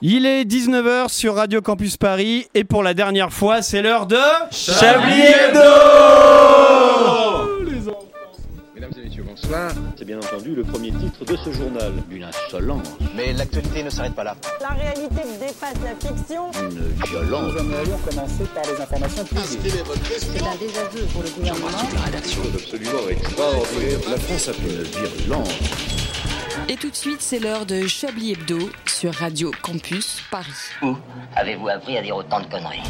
Il est 19h sur Radio Campus Paris et pour la dernière fois, c'est l'heure de Chablis Hebdo Mesdames et messieurs, bonsoir. C'est bien entendu le premier titre de ce journal. Une insolence, Mais l'actualité ne s'arrête pas là. La réalité dépasse la fiction. une violence. Nous allons commencer par les informations privées. C'est un désaveu pour le gouvernement. absolument extraordinaire. La France a fait une virulence. Et tout de suite, c'est l'heure de Chablis Hebdo sur Radio Campus Paris. Où avez-vous appris à dire autant de conneries?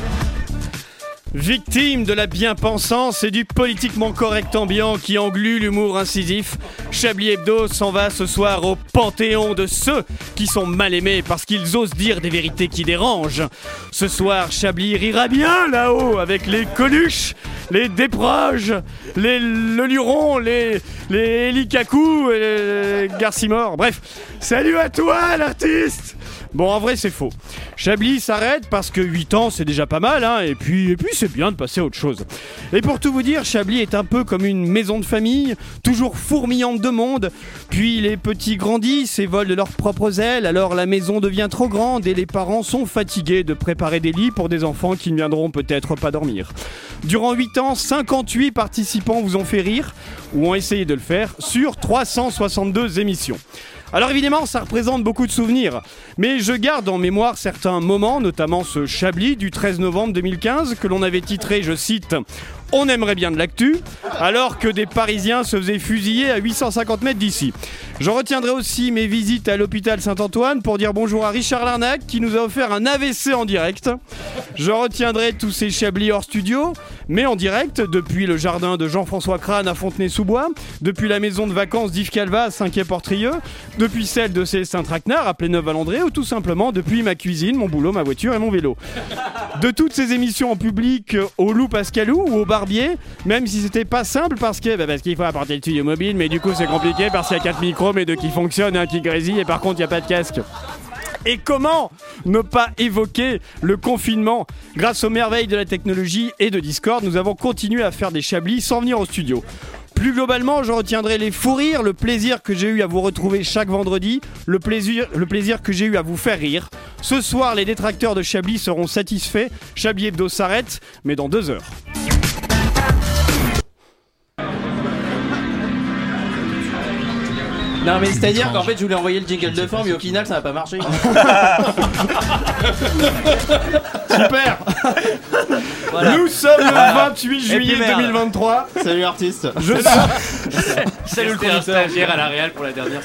Victime de la bien-pensance et du politiquement correct ambiant qui englue l'humour incisif, Chablis Hebdo s'en va ce soir au panthéon de ceux qui sont mal aimés parce qu'ils osent dire des vérités qui dérangent. Ce soir, Chablis rira bien là-haut avec les Coluches, les Desproges, les Le Luron, les, les et Garcimore. Bref, salut à toi l'artiste Bon, en vrai, c'est faux. Chablis s'arrête parce que 8 ans, c'est déjà pas mal, hein, et puis, et puis c'est bien de passer à autre chose. Et pour tout vous dire, Chablis est un peu comme une maison de famille, toujours fourmillante de monde, puis les petits grandissent et volent de leurs propres ailes, alors la maison devient trop grande et les parents sont fatigués de préparer des lits pour des enfants qui ne viendront peut-être pas dormir. Durant 8 ans, 58 participants vous ont fait rire, ou ont essayé de le faire, sur 362 émissions. Alors évidemment, ça représente beaucoup de souvenirs, mais je garde en mémoire certains moments, notamment ce Chablis du 13 novembre 2015 que l'on avait titré, je cite, On aimerait bien de l'actu, alors que des Parisiens se faisaient fusiller à 850 mètres d'ici. Je retiendrai aussi mes visites à l'hôpital Saint-Antoine pour dire bonjour à Richard Larnac qui nous a offert un AVC en direct. Je retiendrai tous ces Chablis hors studio, mais en direct depuis le jardin de Jean-François Crane à Fontenay-sous-Bois, depuis la maison de vacances d'Yves Calva à Saint-Quay-Portrieux, depuis celle de Célestin Traquenard à Pléneuve-Valandré ou tout simplement depuis ma cuisine, mon boulot, ma voiture et mon vélo. De toutes ces émissions en public au Loup Pascalou ou au Même si c'était pas simple parce que bah, parce qu'il faut apporter le studio mobile, mais du coup c'est compliqué parce qu'il y a quatre micros mais deux qui fonctionnent un qui grésille et par contre il n'y a pas de casque. Et comment ne pas évoquer le confinement? Grâce aux merveilles de la technologie et de Discord, nous avons continué à faire des chablis sans venir au studio. Plus globalement, je retiendrai les fous rires, le plaisir que j'ai eu à vous retrouver chaque vendredi, le plaisir, le plaisir que j'ai eu à vous faire rire. Ce soir, les détracteurs de Chablis seront satisfaits. Chablis Hebdo s'arrête, mais dans deux heures. Non mais c'est à dire qu'en fait je voulais envoyer le jingle de fin mais au final ça n'a pas marché. Super Voilà. Nous sommes le 28 Et juillet puis merde. 2023. Salut artiste. Je suis, Salut le producteur. à la Real pour la dernière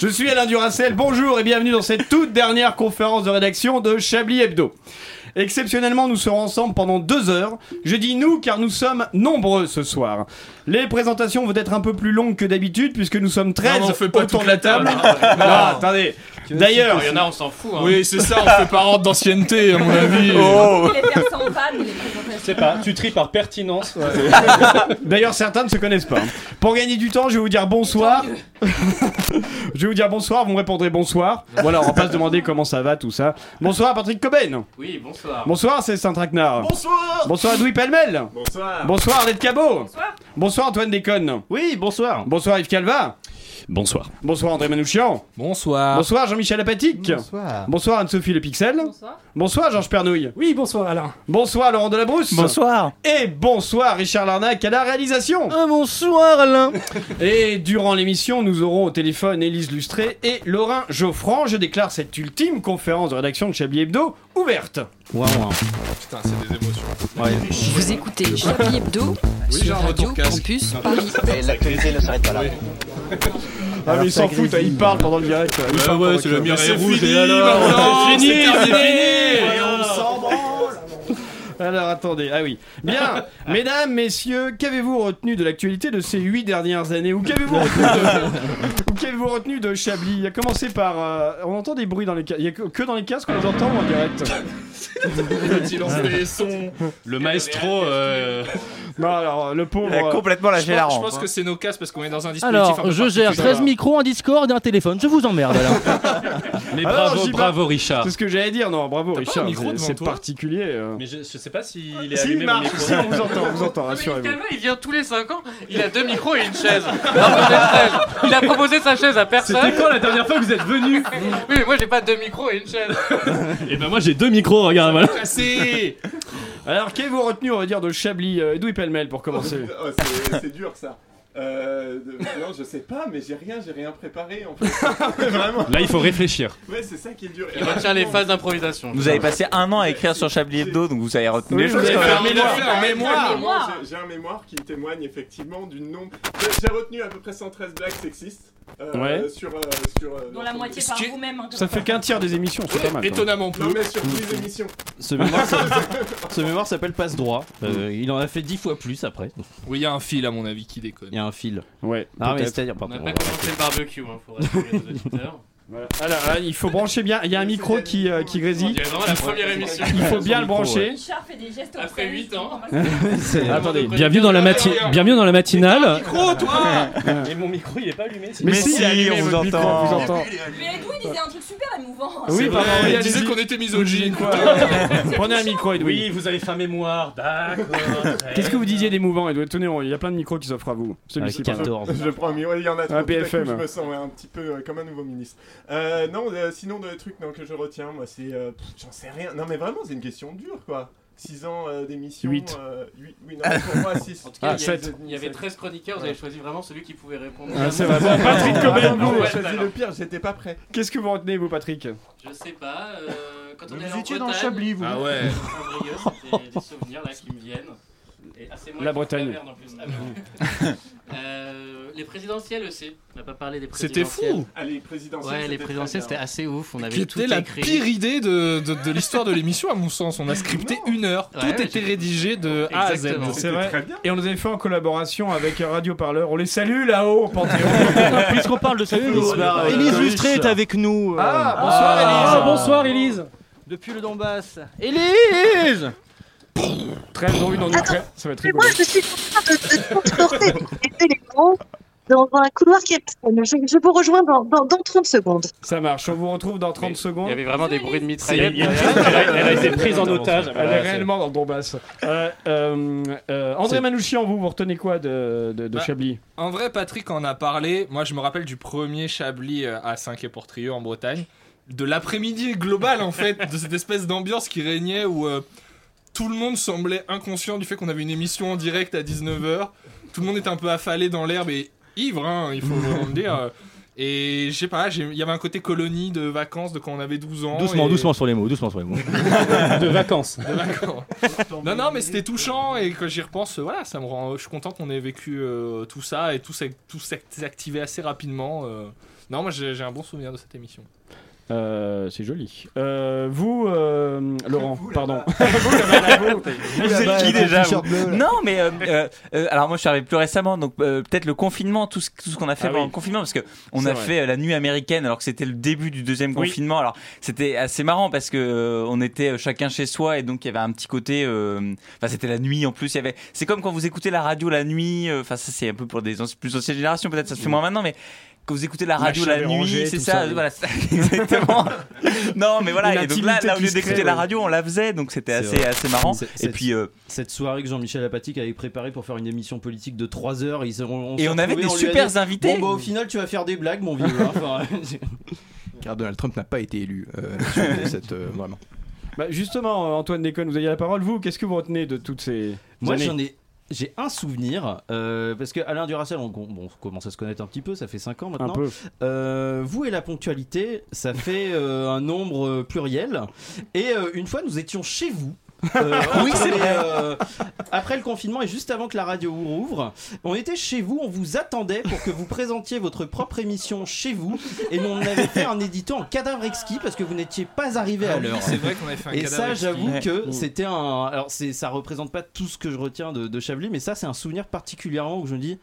je suis Alain Duracel, bonjour et bienvenue dans cette toute dernière conférence de rédaction de Chablis Hebdo. Exceptionnellement, nous serons ensemble pendant deux heures. Je dis nous car nous sommes nombreux ce soir. Les présentations vont être un peu plus longues que d'habitude puisque nous sommes 13 Non, on fait pas autour de la table. table. Non, attendez. D'ailleurs, Il y en a on s'en fout. Hein. Oui, c'est ça, on fait ordre d'ancienneté, à mon avis. Les faire sans vanne, les présentations. Je sais pas, tu tries par pertinence. D'ailleurs, certains ne se connaissent pas. Pour gagner du temps, je vais vous dire bonsoir. je vais vous dire bonsoir, vous me répondrez bonsoir. Voilà, on va pas se demander comment ça va, tout ça. Bonsoir Patrick Coben. Oui bonsoir. Bonsoir, c'est Saint-Traquenard. Bonsoir Bonsoir Edoui Pelmel. Bonsoir Bonsoir Arlette Cabot. Bonsoir. Bonsoir Antoine Déconne. Oui bonsoir. Bonsoir Yves Calva. Bonsoir. Bonsoir André Manouchian. Bonsoir. Bonsoir Jean-Michel Apatique. Bonsoir. Bonsoir Anne-Sophie Le Pixel. Bonsoir. Bonsoir Georges Pernouille. Oui, bonsoir Alain. Bonsoir Laurent Delabrousse. Bonsoir. Et bonsoir Richard Larnac à la réalisation. Ah, bonsoir Alain. Et durant l'émission, nous aurons au téléphone Élise Lustré et Laurent Geoffrand. Je déclare cette ultime conférence de rédaction de Chablis Hebdo ouverte. Ouah, ouah. Putain, c'est des émotions. Vous écoutez Chablis Hebdo Oui, sur Radio. Campus Paris. Ne s'arrête pas là. Ah, mais il s'en fout, il parle pendant le direct. Il Ouais, parle ouais, pendant c'est que- lumière est rouge, fini, et alors C'est fini, c'est c'est terminé. Alors attendez, ah oui. Bien, mesdames, messieurs, qu'avez-vous retenu de l'actualité de ces huit dernières années? Ou qu'avez-vous retenu de, ou qu'avez-vous retenu de Chablis? A commencé par... euh, on entend des bruits dans les casques. Il y a que que dans les casques qu'on les entend ou en direct il lance des sons. Le maestro. euh, Non, alors le pauvre... Il a euh, complètement Je lâché la pense, je rampe. pense que c'est nos casques parce qu'on est dans un dispositif. un Alors, peu je gère particulier. 13 micros, un Discord et un téléphone. Je vous emmerde Alain. Mais Alors, bravo, j'y vais. bravo Richard. C'est ce que j'allais dire, non, bravo Richard, micro c'est- devant c'est toi? particulier. euh. Mais je, je sais pas s'il est Si, allumé marche, micro. si, on vous entend, on vous entend, Mais rassurez-vous. Calvin, il vient tous les 5 ans, il a deux micros et une chaise. Non, vous êtes sage. Il a proposé sa chaise à personne. C'était quand la dernière fois que vous êtes venu Oui, mais moi j'ai pas deux micros et une chaise. Et ben moi j'ai deux micros, regarde, voilà. Cassé Alors, qu'avez-vous retenu, on va dire, de Chablis euh, Edoui Pellemel pour commencer? Oh, c'est dur ça. Euh, de- non, je sais pas, mais j'ai rien, j'ai rien préparé en fait. Vraiment. Là il faut réfléchir. Ouais, c'est ça qui est dur. Il retient les phases d'improvisation. Vous avez passé un an à écrire sur Chablis Hebdo, donc vous avez retenu Oui, les vous choses même. un mémoire j'ai- J'ai un mémoire qui témoigne effectivement du nombre. J'ai- J'ai retenu à peu près 113 blagues sexistes. euh, Ouais. Sur, euh, sur, euh, Dont la moitié par vous-même. hein, Ça fait qu'un tiers des émissions, c'est pas mal. Étonnamment peu. Non, mais sur toutes les émissions. Ce mémoire, ça- ce mémoire s'appelle Passe droit. Euh, il en a fait dix fois plus après. Oui, il y a un fil à mon avis qui déconne. Il y a un fil. Ouais, Ah, mais c'est-à-dire, On n'a pas commencé le barbecue, hein, faut rassurer nos auditeurs. Voilà. Alors, là, il faut brancher bien. Il y a un micro qui, euh, qui grésille. vraiment la première émission. Il faut bien le brancher. Richard fait des gestes Après obscènes, huit ans. c'est Attendez. Bienvenue dans la, mati bienvenue dans la matinale. Micro, toi Et mon micro il est pas allumé. Mais, Mais si, si, il a allumé on vous votre micro, entend. on vous entend. Mais Edoui disait un truc super émouvant. Oui, C'est pardon, il disait allez-y. qu'on était misogyne. Prenez un micro, Edoui. Oui, vous avez fait un mémoire. D'accord. Qu'est-ce que vous disiez d'émouvant, Edoui Tenez, on- il y a plein de micros qui s'offrent à vous. Celui-ci, par exemple. 14. Je prends un micro, il y en a trop. Un tout à coup, BFM. Je me sens ouais, un petit peu euh, comme un nouveau ministre. Euh, non, euh, sinon, le truc non, que je retiens, moi, c'est. euh, pff, J'en sais rien. Non, mais vraiment, c'est une question dure, quoi. 6 ans euh, d'émission. Huit. euh, huit- oui, non, pour moi, 6. En tout cas, Ah, il, y avait, sept. il y avait 13 chroniqueurs, vous avez choisi vraiment celui qui pouvait répondre. Ah, c'est vrai. Patrick Cobain, non, vous, j'ai choisi le pire, j'étais pas prêt. qu'est-ce que vous retenez, vous, Patrick? Je sais pas, euh, quand on Vous est allé en étiez dans Bretagne, Chablis, vous. Ah ouais. Saint-Brieuc, c'était des souvenirs là qui me viennent. Et assez moins La qui Bretagne. merde, en plus. Ah. Euh, les présidentielles aussi. On n'a pas parlé des C'était présidentielles. fou. Ah, les présidentielles. Ouais, les c'était présidentielles c'était assez ouf. On avait Qui tout était la écrit. pire idée de, de, de l'histoire de l'émission, à mon sens. On a scripté une heure. Ouais, Tout ouais, était rédigé de A à Z. C'est C'était vrai. très bien. Et on nous avait fait en collaboration avec Radio Parleur. On les salue là-haut au Panthéon. Puisqu'on parle de ça, Élise Lustré est avec nous. Ah, bonsoir, Élise. Ah, bonsoir Elise. Depuis le Donbass. Élise Très drôle dans une crête. Ça va être Mais rigolo. moi, je suis en train de, de transporter des éléments dans un couloir qui est personne. Je, je vous rejoins dans, dans, dans 30 secondes. Ça marche. On vous retrouve dans 30 Il secondes. y avait vraiment des bruits de Il il a- Elle a, elle a été prise en otage. Elle est réellement dans le Donbass. Euh, euh, euh, André Manouchian, vous, vous retenez quoi de, de, de Bah, Chablis? En vrai, Patrick en a parlé. Moi, je me rappelle du premier Chablis euh, à 5 et Portrieux en Bretagne. De l'après-midi global, en fait, de cette espèce d'ambiance qui régnait où euh, tout le monde semblait inconscient du fait qu'on avait une émission en direct à 19h. Tout le monde était un peu affalé dans l'herbe et ivre, hein, il faut vraiment le dire. Et je sais pas, il y avait un côté colonie de vacances de quand on avait 12 ans. Doucement, et- doucement sur les mots, doucement sur les mots. De vacances. de vacances. non, non, mais c'était touchant et quand j'y repense, voilà, ça me rend. Je suis content qu'on ait vécu euh, tout ça et tout s'est tout s'est activé assez rapidement. euh. Non, moi j'ai un bon souvenir de cette émission. Euh, C'est joli. Euh, vous, euh, Laurent, pardon. Vous êtes qui déjà vous Non, mais euh, euh, euh, alors moi je suis arrivé plus récemment, donc euh, peut-être le confinement, tout ce, tout ce qu'on a fait Ah pendant oui. le confinement, parce que on a vrai. fait la nuit américaine alors que c'était le début du deuxième Oui. confinement. Alors c'était assez marrant parce que euh, on était chacun chez soi et donc il y avait un petit côté. euh, Enfin c'était la nuit en plus. Il y avait. C'est comme quand vous écoutez la radio la nuit. euh, Enfin ça c'est un peu pour des anci- plus anciennes générations peut-être ça se fait moins maintenant, mais quand vous écoutez la radio la nuit, c'est ça, ça, oui. voilà, c'est- exactement. non, mais voilà, et donc là, là au lieu d'écouter la radio, on la faisait, donc c'était assez, vrai. assez marrant. Et puis, euh, Cette soirée que Jean-Michel Apathique avait préparée pour faire une émission politique de 3 heures, ils, on, Et s'est on avait des super dit, invités. Bon, bah, au final, tu vas faire des blagues, mon vieux. hein. Car Donald Trump n'a pas été élu euh, cette, euh, vraiment. Bah, justement, Antoine Déconne, vous avez la parole. Vous, qu'est-ce que vous retenez de toutes ces Moi, années j'en ai. J'ai un souvenir, euh, parce que Alain Duracell, on, on- bon, on commence à se connaître un petit peu, ça fait 5 ans maintenant. Un peu. Euh, vous et la ponctualité, ça fait euh, un nombre pluriel. Et une fois, nous étions chez vous. Euh, Oui, c'est vrai. euh, après le confinement et juste avant que la radio rouvre, on était chez vous, on vous attendait pour que vous présentiez votre propre émission chez vous. Et nous, on avait fait un édito en cadavre exquis parce que vous n'étiez pas arrivé à Ah l'heure. c'est vrai qu'on avait fait un Et cadavre ça, j'avoue que Mm. c'était un. Alors, ça représente pas tout ce que je retiens de, de Chablis, mais ça, c'est un souvenir particulièrement où je me dis.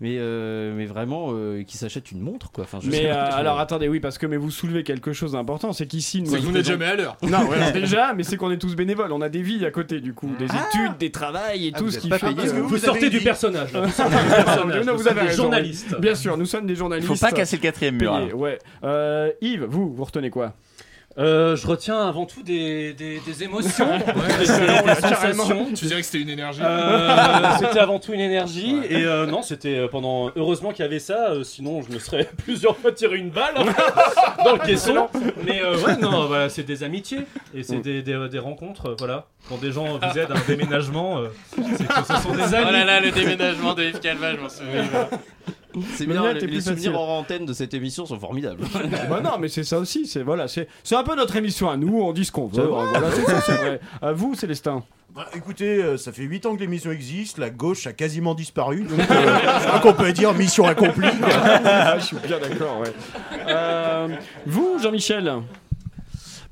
Mais, euh, mais vraiment euh, qui s'achète une montre quoi. Enfin, je sais Mais pas euh, alors attendez, oui, parce que mais vous soulevez quelque chose d'important, c'est qu'ici nous. C'est que vous n'êtes jamais à l'heure. Non, voilà, déjà, mais c'est qu'on est tous bénévoles, on a des vies à côté du coup, des études, des travails et Ah, tout vous ce qui fait Vous, vous sortez avez du dit- personnage. là. Vous Non, avez des journalistes. Bien sûr, nous sommes des journalistes. Faut pas casser le quatrième mur. Ouais. Euh, Yves, vous, vous retenez quoi? Euh, je retiens avant tout des, des, des émotions, des, sensations. Tu dirais que c'était une énergie. Euh, c'était avant tout une énergie. Et euh, non c'était pendant heureusement qu'il y avait ça sinon je me serais plusieurs fois tiré une balle dans le caisson. Mais ouais non voilà c'est des amitiés. Et c'est des, des, rencontres voilà. Quand des gens vous aident à un déménagement c'est que ce sont des amis Oh là là, le déménagement de Yves Calva, je m'en souviens. C'est bien, les, les souvenirs hors antenne de cette émission sont formidables. Bah non, mais c'est ça aussi, c'est voilà, c'est c'est un peu notre émission à nous, on dit ce qu'on veut. C'est vrai. Voilà, c'est ça, c'est vrai. À vous, Célestin. Bah, écoutez, euh, ça fait 8 ans que l'émission existe, la gauche a quasiment disparu, donc euh, je crois qu'on peut dire mission accomplie. je suis bien d'accord, ouais. Euh, vous, Jean-Michel?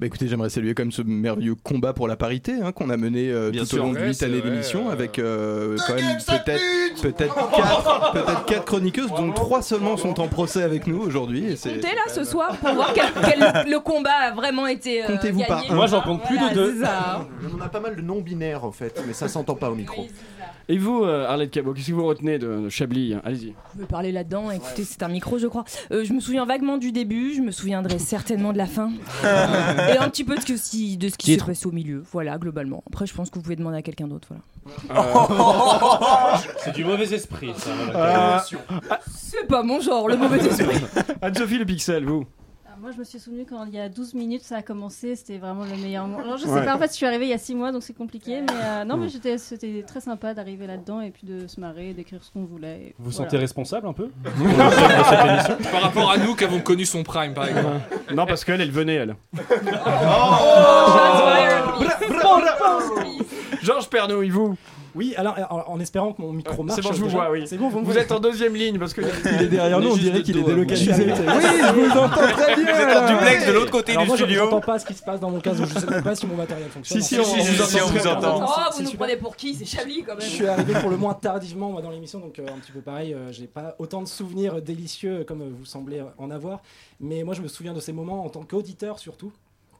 Bah écoutez, j'aimerais saluer quand même ce merveilleux combat pour la parité hein, qu'on a mené euh, Bien tout sûr. au long de Ouais, 8 c'est années d'émission euh. avec euh, quand même peut-être peut-être 4 peut-être quatre chroniqueuses dont 3 seulement sont en procès avec nous aujourd'hui Comptez là ce soir pour voir quel, quel- le combat a vraiment été. euh, Comptez-vous par gagné. un. moi j'en compte plus Voilà, de deux. On a pas mal de non-binaires en fait, mais ça s'entend pas au micro. Et vous, euh, Arlette Cabot, qu'est-ce que vous retenez de, de Chablis Allez-y. Je veux parler là-dedans. Écoutez, c'est un micro, je crois. Euh, je me souviens vaguement du début. Je me souviendrai certainement de la fin. Et un petit peu de ce, que si- de ce qui s'est passé au milieu. Voilà, globalement. Après, je pense que vous pouvez demander à quelqu'un d'autre. Voilà. c'est du mauvais esprit ça. Euh, C'est pas mon genre, le mauvais esprit. Anne-Sophie Le Pixel, vous Ah, Moi, je me suis souvenu quand il y a 12 minutes, ça a commencé, c'était vraiment le meilleur moment. Alors, je sais Ouais. pas, en fait, je suis arrivée il y a 6 mois, donc c'est compliqué, mais euh, non, mais c'était très sympa d'arriver là-dedans et puis de se marrer, d'écrire ce qu'on voulait. et vous vous voilà. sentez responsable un peu de cette émission Par rapport à nous qui avons connu son prime, par exemple. Non, parce qu'elle, elle venait, elle. Georges Pernou, et vous Oui, alors en, en espérant que mon micro marche. C'est bon, je vous vois, oui. C'est bon, vous Vous êtes en deuxième ligne parce que. Il est derrière nous, on dirait qu'il est délocalisé. Oui, je vous entends très bien. Vous êtes en duplex de l'autre côté du moi, je- studio. j'entends pas ce qui se passe dans mon casque, je sais même pas si mon matériel fonctionne. Si, si, on- vous entend. Oh, vous nous prenez pour qui? C'est Chablis quand même. Je suis arrivé pour le moins tardivement moi, dans l'émission, donc euh, un petit peu pareil. euh, j'ai pas autant de souvenirs délicieux comme euh, vous semblez euh, en avoir. Mais moi, je me souviens de ces moments en tant qu'auditeur surtout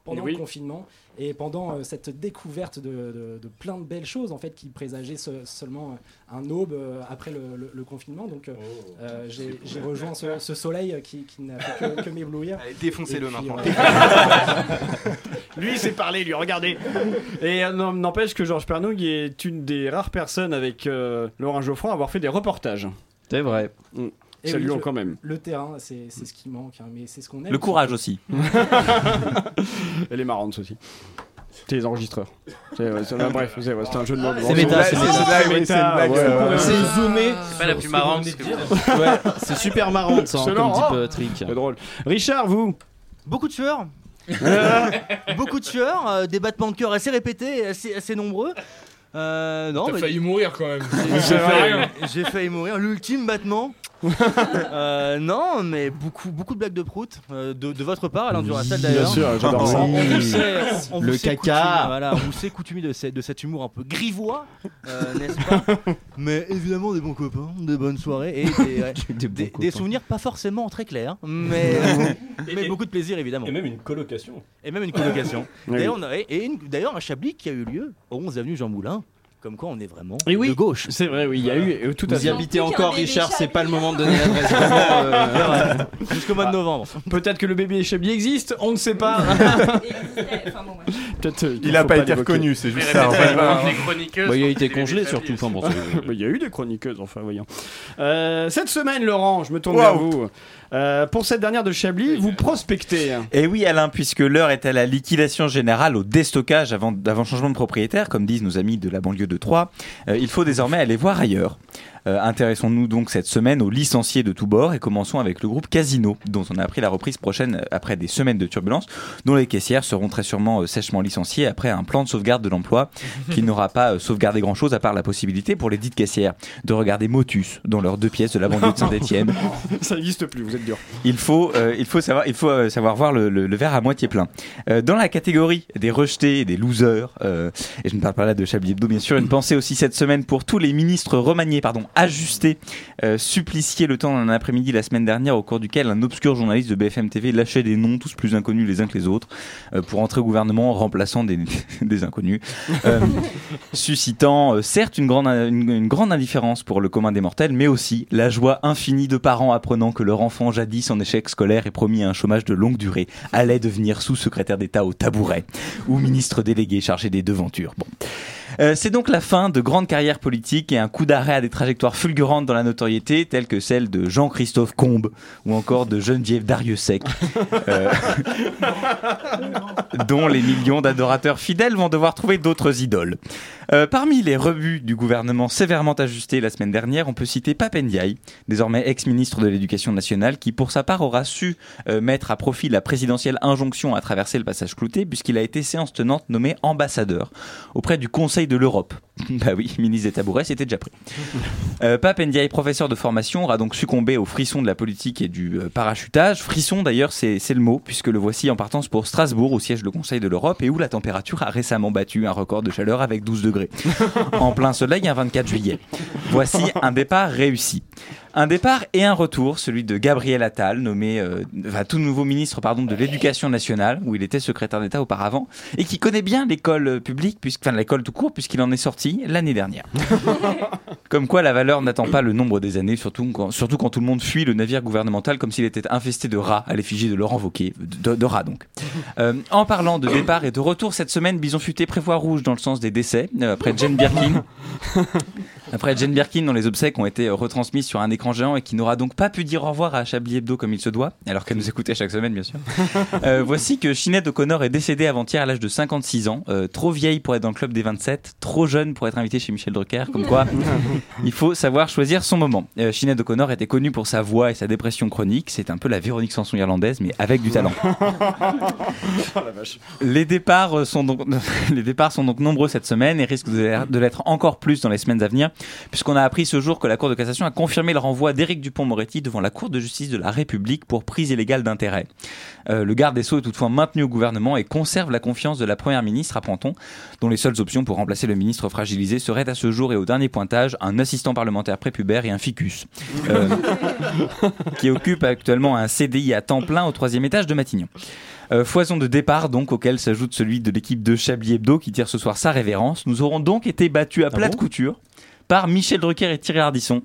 pendant Oui. le confinement et pendant euh, cette découverte de, de- de plein de belles choses en fait qui présageaient ce- seulement euh, un aube euh, après le, le- le confinement. Donc euh, euh, j'ai rejoint ce, ce soleil qui, qui n'a fait que, que m'éblouir. Défoncez-le maintenant. euh, Lui, c'est parlé, lui, regardez. Et n'empêche que Georges Pernou il est une des rares personnes avec euh, Laurent Geoffroy à avoir fait des reportages. C'est vrai. Et Saluons oui, quand même. Le terrain, c'est c'est ce qui manque, hein, mais c'est ce qu'on aime. Le courage aussi. Elle est marrante aussi. C'est les enregistreurs. C'est- ouais, c'est- bref, c'est un jeu de mots. C'est méta, c'est méta. C'est zoomé. C'est pas la plus marrante. c'est super marrant ça, comme type trick. C'est drôle. Richard, vous Beaucoup de sueurs. Beaucoup de sueurs, euh, des battements de cœur assez répétés, et assez, assez nombreux. Euh, non, T'as mais- failli mourir quand même. J'ai failli, j'ai failli mourir, l'ultime battement. Euh, non, mais beaucoup, beaucoup de blagues de prout euh, de, de votre part, Alain Duracell bien d'ailleurs. sûr, j'adore ça. On vous sait- on vous Le sait caca. coutumier, voilà, on vous sait coutumier de, ce- de cet humour un peu grivois, euh, n'est-ce pas Mais évidemment des bons copains, des bonnes soirées et des, ouais, Des bons des- des copains. souvenirs pas forcément très clairs, mais, mais beaucoup de plaisir évidemment. et même une colocation Et même une colocation. D'ailleurs, on a- et- et une- d'ailleurs, un Chablis qui a eu lieu au 11 avenue Jean Moulin. Comme quoi, on est vraiment Et oui. de gauche. C'est vrai, oui, il y a eu euh, tout à Vous y habitez encore, Richard, c'est Chablis. pas le moment de donner l'adresse. Euh, Jusqu'au mois de novembre. Peut-être que le bébé Chablis existe, on ne sait pas. Enfin, bon, ouais. Peut-être, euh, Il faut a pas été reconnu, c'est juste ça. euh, bah, il a pour été congelé surtout. Enfin, bon, c'est- Bah, Il y a eu des chroniqueuses, enfin, voyons. Euh, cette semaine, Laurent, je me tourne vers vous. Euh, pour cette dernière de Chablis, vous prospectez. Et oui Alain, puisque l'heure est à la liquidation générale, au déstockage avant, avant changement de propriétaire, comme disent nos amis de la banlieue de euh, il faut désormais aller voir ailleurs. Euh, Intéressons-nous donc cette semaine aux licenciés de tous bords et commençons avec le groupe Casino, dont on a appris la reprise prochaine euh, après des semaines de turbulences, dont les caissières seront très sûrement euh, sèchement licenciées après un plan de sauvegarde de l'emploi qui n'aura pas euh, sauvegardé grand-chose à part la possibilité pour les dites caissières de regarder Motus dans leurs deux pièces de la banlieue de Saint-Etienne. Ça n'existe plus, vous êtes dur. Il faut, euh, il faut savoir, il faut savoir voir le, le- le verre à moitié plein. Euh, dans la catégorie des rejetés et des losers, euh, et je ne parle pas là de Chablis Hebdo, bien sûr, une pensée aussi cette semaine pour tous les ministres remaniés, pardon, ajusté, euh, supplicié le temps d'un après-midi la semaine dernière au cours duquel un obscur journaliste de BFM TV lâchait des noms tous plus inconnus les uns que les autres euh, pour entrer au gouvernement en remplaçant des, des inconnus, euh, suscitant euh, certes une grande, une, une grande indifférence pour le commun des mortels, mais aussi la joie infinie de parents apprenant que leur enfant jadis en échec scolaire et promis à un chômage de longue durée allait devenir sous-secrétaire d'État au tabouret ou ministre délégué chargé des devantures. Bon. Euh, c'est donc la fin de grandes carrières politiques et un coup d'arrêt à des trajectoires fulgurantes dans la notoriété, telles que celle de Jean-Christophe Combes ou encore de Geneviève Dariussec, euh, dont les millions d'adorateurs fidèles vont devoir trouver d'autres idoles. Euh, parmi les rebuts du gouvernement sévèrement ajustés la semaine dernière, on peut citer Papendiaï, désormais ex-ministre de l'Éducation nationale, qui pour sa part aura su euh, mettre à profit la présidentielle injonction à traverser le passage clouté, puisqu'il a été séance tenante nommé ambassadeur auprès du Conseil de l'Europe. bah oui, ministre des tabourets, c'était déjà pris. Euh, Pape Ndiaye, professeur de formation, aura donc succombé au frisson de la politique et du euh, parachutage. Frisson d'ailleurs, c'est c'est le mot, puisque le voici en partance pour Strasbourg, au siège du Conseil de l'Europe, et où la température a récemment battu un record de chaleur avec 12 degrés. en plein soleil, un 24 juillet. Voici un départ réussi. Un départ et un retour, celui de Gabriel Attal, nommé euh, enfin, tout nouveau ministre pardon, de l'Éducation nationale, où il était secrétaire d'État auparavant, et qui connaît bien l'école euh, publique, puisque, enfin l'école tout court, puisqu'il en est sorti l'année dernière. Comme quoi la valeur n'attend pas le nombre des années, surtout quand, surtout quand tout le monde fuit le navire gouvernemental comme s'il était infesté de rats à l'effigie de Laurent Wauquiez, de, de rats donc. Euh, en parlant de départ et de retour cette semaine, Bison Futé prévoit rouge dans le sens des décès, euh, après Jane Birkin. Après Jane Birkin, dont les obsèques ont été retransmises sur un écran géant et qui n'aura donc pas pu dire au revoir à Chablis Hebdo comme il se doit, alors qu'elle nous écoutait chaque semaine, bien sûr. Euh, voici que Sinead O'Connor est décédée avant-hier à l'âge de 56 ans, euh, trop vieille pour être dans le club des 27, trop jeune pour être invitée chez Michel Drucker, comme quoi il faut savoir choisir son moment. Euh, Sinead O'Connor était connue pour sa voix et sa dépression chronique, c'est un peu la Véronique Sanson irlandaise, mais avec du talent. Les départs, euh, sont donc, les départs sont donc nombreux cette semaine et risquent de l'être encore plus dans les semaines à venir, puisqu'on a appris ce jour que la Cour de cassation a confirmé le renvoi d'Éric Dupont-Moretti devant la Cour de justice de la République pour prise illégale d'intérêt. Euh, le garde des Sceaux est toutefois maintenu au gouvernement et conserve la confiance de la Première ministre, apprend-on, dont les seules options pour remplacer le ministre fragilisé seraient à ce jour et au dernier pointage un assistant parlementaire prépubère et un ficus, euh, qui occupe actuellement un CDI à temps plein au troisième étage de Matignon. Euh, foison de départ donc auquel s'ajoute celui de l'équipe de Chablis Hebdo qui tire ce soir sa révérence. Nous aurons donc été battus à plate couture par Michel Drucker et Thierry Ardisson.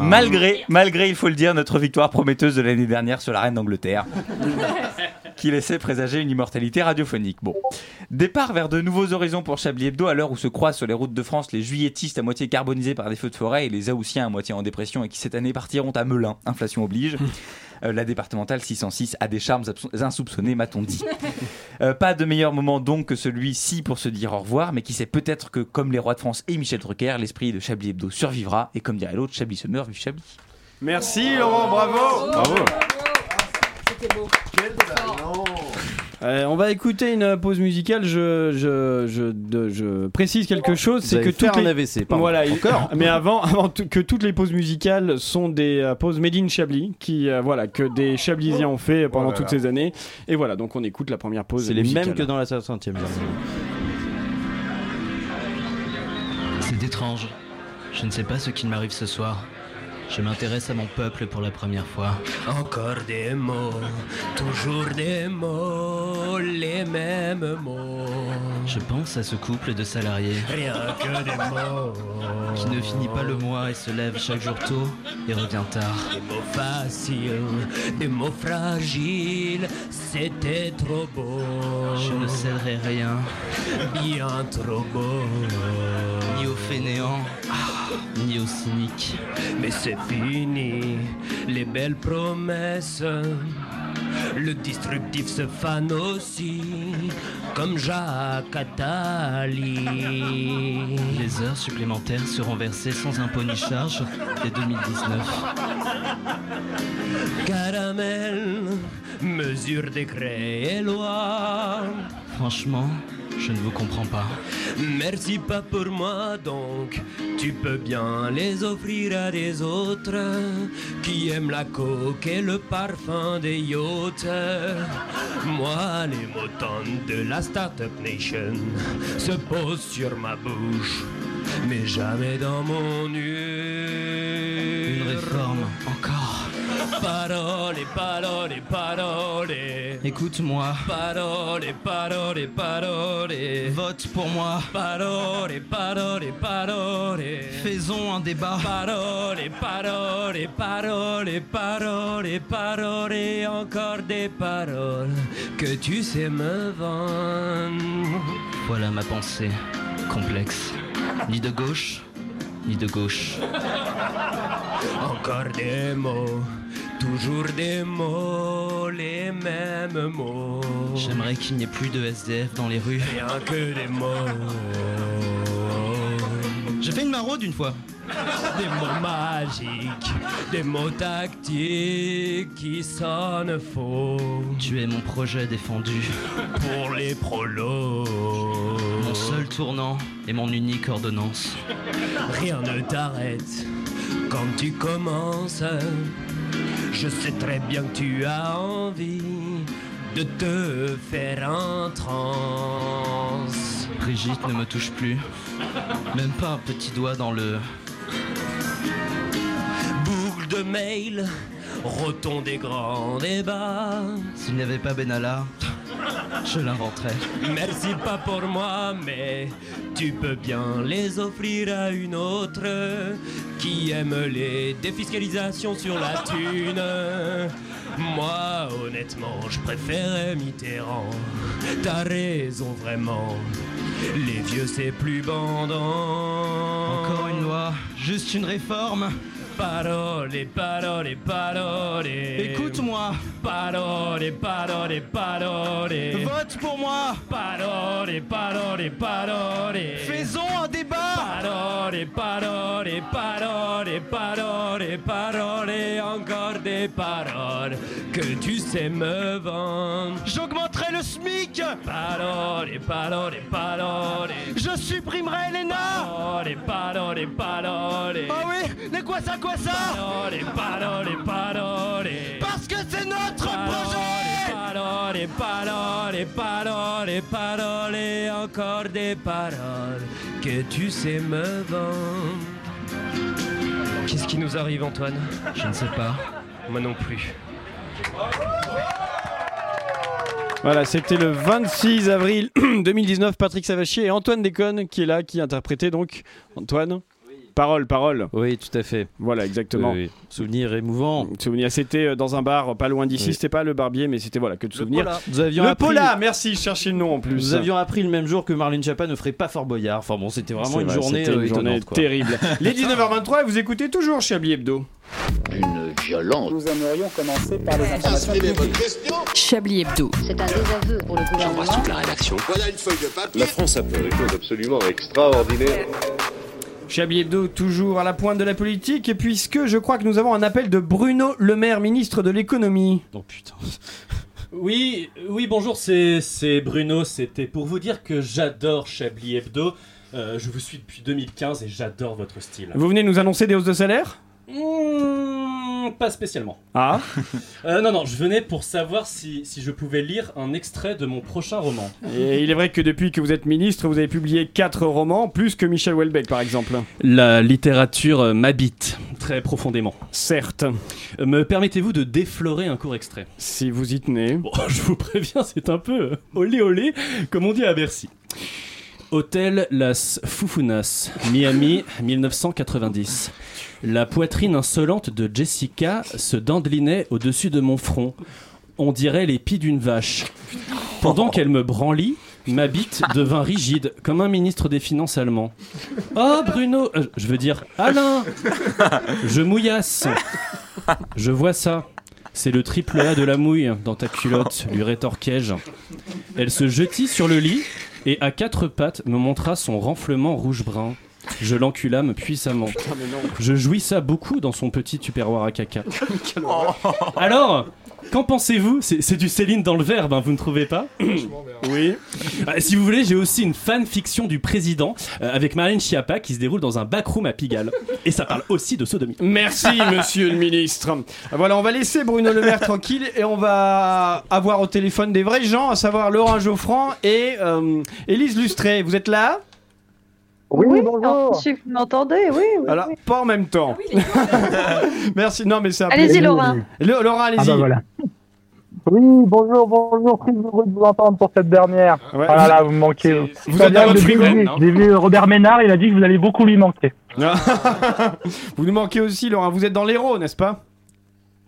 Malgré, malgré, il faut le dire, notre victoire prometteuse de l'année dernière sur la reine d'Angleterre. qui laissait présager une immortalité radiophonique. Bon. Départ vers de nouveaux horizons pour Chablis Hebdo à l'heure où se croisent sur les routes de France les juilletistes à moitié carbonisés par des feux de forêt et les Aoussiens à moitié en dépression et qui cette année partiront à Melun, inflation oblige. Euh, la départementale 606 a des charmes insoupçonnés, m'a-t-on dit. Euh, pas de meilleur moment donc que celui-ci pour se dire au revoir, mais qui sait peut-être que, comme les rois de France et Michel Drucker, l'esprit de Chablis Hebdo survivra, et comme dirait l'autre, Chablis se meurt, vive Chablis. Merci Laurent, bravo. Bravo. C'était beau. Euh, on va écouter une pause musicale. Je, je, je, de- je précise quelque chose, c'est que toutes un les AVC, pardon. voilà, il- Encore Mais avant, que toutes les pauses musicales sont des euh, pauses made in Chablis, qui euh, voilà que des Chablisiens ont fait pendant Oh toutes ces années. Et voilà, donc on écoute la première pause. C'est les mêmes que dans la 60e. C'est étrange. Je ne sais pas ce qui m'arrive ce soir. Je m'intéresse à mon peuple pour la première fois. Encore des mots, toujours des mots, les mêmes mots. Je pense à ce couple de salariés Rien que des mots. qui ne finit pas le mois et se lève chaque jour tôt et revient tard. Des mots faciles, des mots fragiles, c'était trop beau. Je ne céderai rien, Bien trop beau. ni aux fainéants, ni aux cyniques. Mais c'est fini, les belles promesses. Le destructif se fane aussi, comme Jacques Attali. Les heures supplémentaires seront versées sans impôt ni charge dès 2019. Caramel, mesure, décret et loi. Franchement, je ne vous comprends pas. Merci pas pour moi donc, tu peux bien les offrir à des autres qui aiment la coque et le parfum des yachts. Moi, les mots tendres de la Startup Nation se posent sur ma bouche. mais jamais dans mon nu. Une réforme, encore. Parole, parole, parole. Écoute-moi. Parole, parole, parole. Vote pour moi. Parole, parole, parole. Faisons un débat. Parole, parole, parole, parole, parole, encore des paroles que tu sais me vendre. Voilà ma pensée. Complexe. Ni de gauche, ni de gauche. Encore des mots, toujours des mots, les mêmes mots. J'aimerais qu'il n'y ait plus de SDF dans les rues. Rien que des mots. J'ai fait une maraude une fois. Des mots magiques, des mots tactiques qui sonnent faux. Tu es mon projet défendu. Pour les prolos. Mon seul tournant et mon unique ordonnance. Rien ne t'arrête quand tu commences. Je sais très bien que tu as envie de te faire transe. Brigitte ne me touche plus. Même pas un petit doigt dans le. Boucle de mail, roton des grands débats. S'il n'y avait pas Benalla, je l'inventerais. Merci pas pour moi, mais tu peux bien les offrir à une autre qui aime les défiscalisations sur la thune. Moi, honnêtement, je préférais Mitterrand. T'as raison, vraiment. Les vieux, c'est plus bandant. Encore une loi, juste une réforme. Parole, parole, parole. Écoute-moi. Parole, parole, parole. Vote pour moi. Parole, parole, parole. Faisons un débat. Parole, parole, parole, parole, parole. Encore des paroles que tu sais me vendre. J'augmenterai le SMIC. Parole, parole, parole. Je supprimerai l'ENA. Parole, parole, parole. Ah oui Mais quoi ça, quoi ça Parole, parole, parole. Parce que c'est notre projet Parole, parole, parole, parole, encore des paroles que tu sais me vendre. Qu'est-ce qui nous arrive, Antoine? Je ne sais pas. Moi non plus. Voilà, c'était le 26 avril 2019. Patrick Savachier et Antoine Déconne qui est là, qui interprétait donc Antoine. Parole, parole. Oui, tout à fait. Voilà, exactement. Oui, oui. Souvenir émouvant. Souvenir, c'était euh, dans un bar pas loin d'ici. Oui. C'était pas le barbier, mais c'était voilà que de souvenirs. Pola. Nous avions le appris- Pola, merci, je cherchais le nom en plus. Nous avions appris le même jour que Marlène Chapa ne ferait pas Fort Boyard. Enfin bon, c'était vraiment une vrai, journée, euh, une journée quoi. terrible. Les 19h23 et vous écoutez toujours Chablis Hebdo. Une violence. Nous aimerions commencer par les informations Chablis Hebdo. C'est un désaveu pour le gouvernement. toute la rédaction. Voilà une feuille de papier. La France a fait des choses absolument extraordinaires. Chablis Hebdo, toujours à la pointe de la politique, et puisque je crois que nous avons un appel de Bruno Le Maire, ministre de l'économie. Oh putain. Oui, oui, bonjour, c'est c'est Bruno. C'était pour vous dire que j'adore Chablis Hebdo. Euh, je vous suis depuis 2015 et j'adore votre style. Vous venez nous annoncer des hausses de salaire? Mmh, pas spécialement. Ah Euh, non, non, je venais pour savoir si, si je pouvais lire un extrait de mon prochain roman. Et il est vrai que depuis que vous êtes ministre, vous avez publié 4 romans, plus que Michel Houellebecq par exemple. La littérature m'habite très profondément. Certes. Me permettez-vous de déflorer un court extrait? Si vous y tenez. Bon, je vous préviens, c'est un peu euh, olé olé, comme on dit à Bercy. Hôtel Las Fufunas, Miami, 1990. La poitrine insolente de Jessica se dandelinait au-dessus de mon front. On dirait les pieds d'une vache. Pendant qu'elle me branlit, ma bite devint rigide, comme un ministre des Finances allemand. Oh Bruno, euh, je veux dire Alain, je mouillasse. Je vois ça. C'est le triple A de la mouille dans ta culotte, lui rétorquai-je. Elle se jetit sur le lit et à quatre pattes me montra son renflement rouge-brun. Je l'enculâme puissamment. Je jouissa beaucoup dans son petit tupperware à caca. Alors, qu'en pensez-vous C'est c'est du Céline dans le verbe, hein, vous ne trouvez pas Oui. Ah, si vous voulez, j'ai aussi une fanfiction du président euh, avec Marlène Schiappa qui se déroule dans un backroom à Pigalle. Et ça parle aussi de sodomie. Merci, monsieur le ministre. Voilà, on va laisser Bruno Le Maire tranquille et on va avoir au téléphone des vrais gens, à savoir Laurent Geoffrand et euh, Élise Lustré. Vous êtes là? Oui, bonjour. Si vous m'entendez, oui. oui, Alors, oui. pas en même temps. Merci. Non, mais c'est un Allez-y. Laura. Le- Laura, allez-y. Ah bah voilà. Oui, bonjour, bonjour, très heureux de vous entendre pour cette dernière. Ouais. Oh là là, vous me manquez. vous êtes votre j'ai vu- Robert Ménard, il a dit que vous allez beaucoup lui manquer. vous nous manquez aussi, Laura. Vous êtes dans l'héros, n'est-ce pas?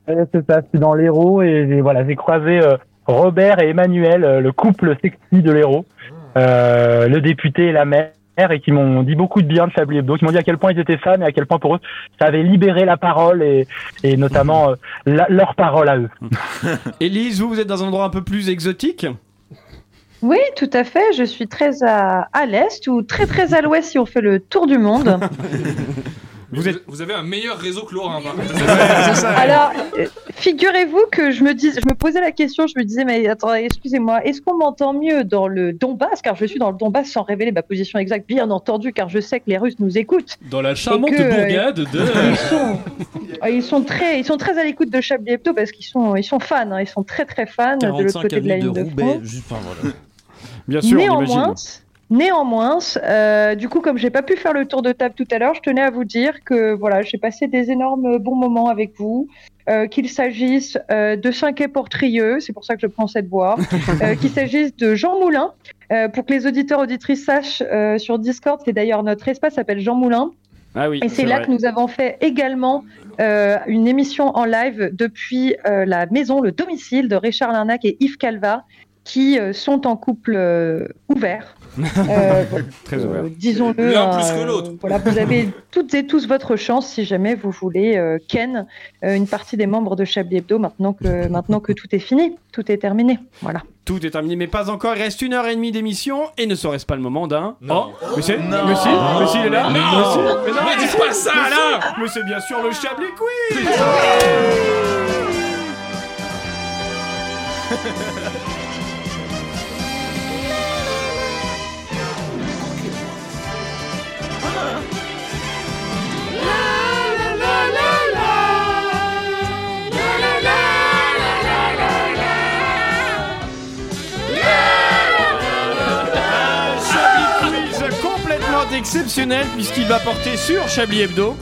C'est ça, je suis dans l'Hérault et j'ai voilà, j'ai croisé euh, Robert et Emmanuel, euh, le couple sexy de l'Hérault, euh, le député et la maire, et qui m'ont dit beaucoup de bien de Chablis Hebdo, qui m'ont dit à quel point ils étaient fans et à quel point pour eux ça avait libéré la parole et, et notamment euh, la- leur parole à eux. Élise, vous, vous êtes dans un endroit un peu plus exotique? Oui, tout à fait. Je suis très à, à l'est ou très très à l'ouest si on fait le tour du monde. Vous, vous avez un meilleur réseau que par contre. Alors, euh, figurez-vous que je me dis, je me posais la question, je me disais, mais attendez, excusez-moi, est-ce qu'on m'entend mieux dans le Donbass, car je suis dans le Donbass sans révéler ma position exacte, bien entendu, car je sais que les Russes nous écoutent. Dans la charmante que, euh, bourgade de. Ils sont, euh, ils sont très, ils sont très à l'écoute de Chablis Hebdo parce qu'ils sont, ils sont fans, hein, ils sont très très fans de l'autre 45 côté de la ligne de de, Roubaix. front. juste- enfin, voilà. Bien sûr, on Néanmoins, imagine. Néanmoins, euh, du coup, comme j'ai pas pu faire le tour de table tout à l'heure, je tenais à vous dire que voilà, j'ai passé des énormes bons moments avec vous. euh, qu'il s'agisse euh, de 5 pour Trieux, c'est pour ça que je prends cette voix, euh, qu'il s'agisse de Jean Moulin, euh, pour que les auditeurs auditrices sachent euh, sur Discord, c'est d'ailleurs notre espace s'appelle Jean Moulin. Ah oui. Et c'est là vrai. que nous avons fait également euh, une émission en live depuis euh, la maison, le domicile de Richard Larnac et Yves Calva, qui euh, sont en couple euh, ouvert. Euh, Très ouvert. Disons-le. L'un plus euh, que l'autre. Voilà, vous avez toutes et tous votre chance si jamais vous voulez euh, ken euh, une partie des membres de Chablis Hebdo maintenant que, maintenant que tout est fini, tout est terminé. Voilà. Tout est terminé, mais pas encore. Il reste une heure et demie d'émission et ne serait-ce pas le moment d'un. Oh, c'est. Non. Mais si, mais si, il est là. Non. Mais si, mais non, Mais dis pas ça, là. Mais c'est bien sûr le Chablis Quiz exceptionnel puisqu'il va porter sur Chablis Hebdo.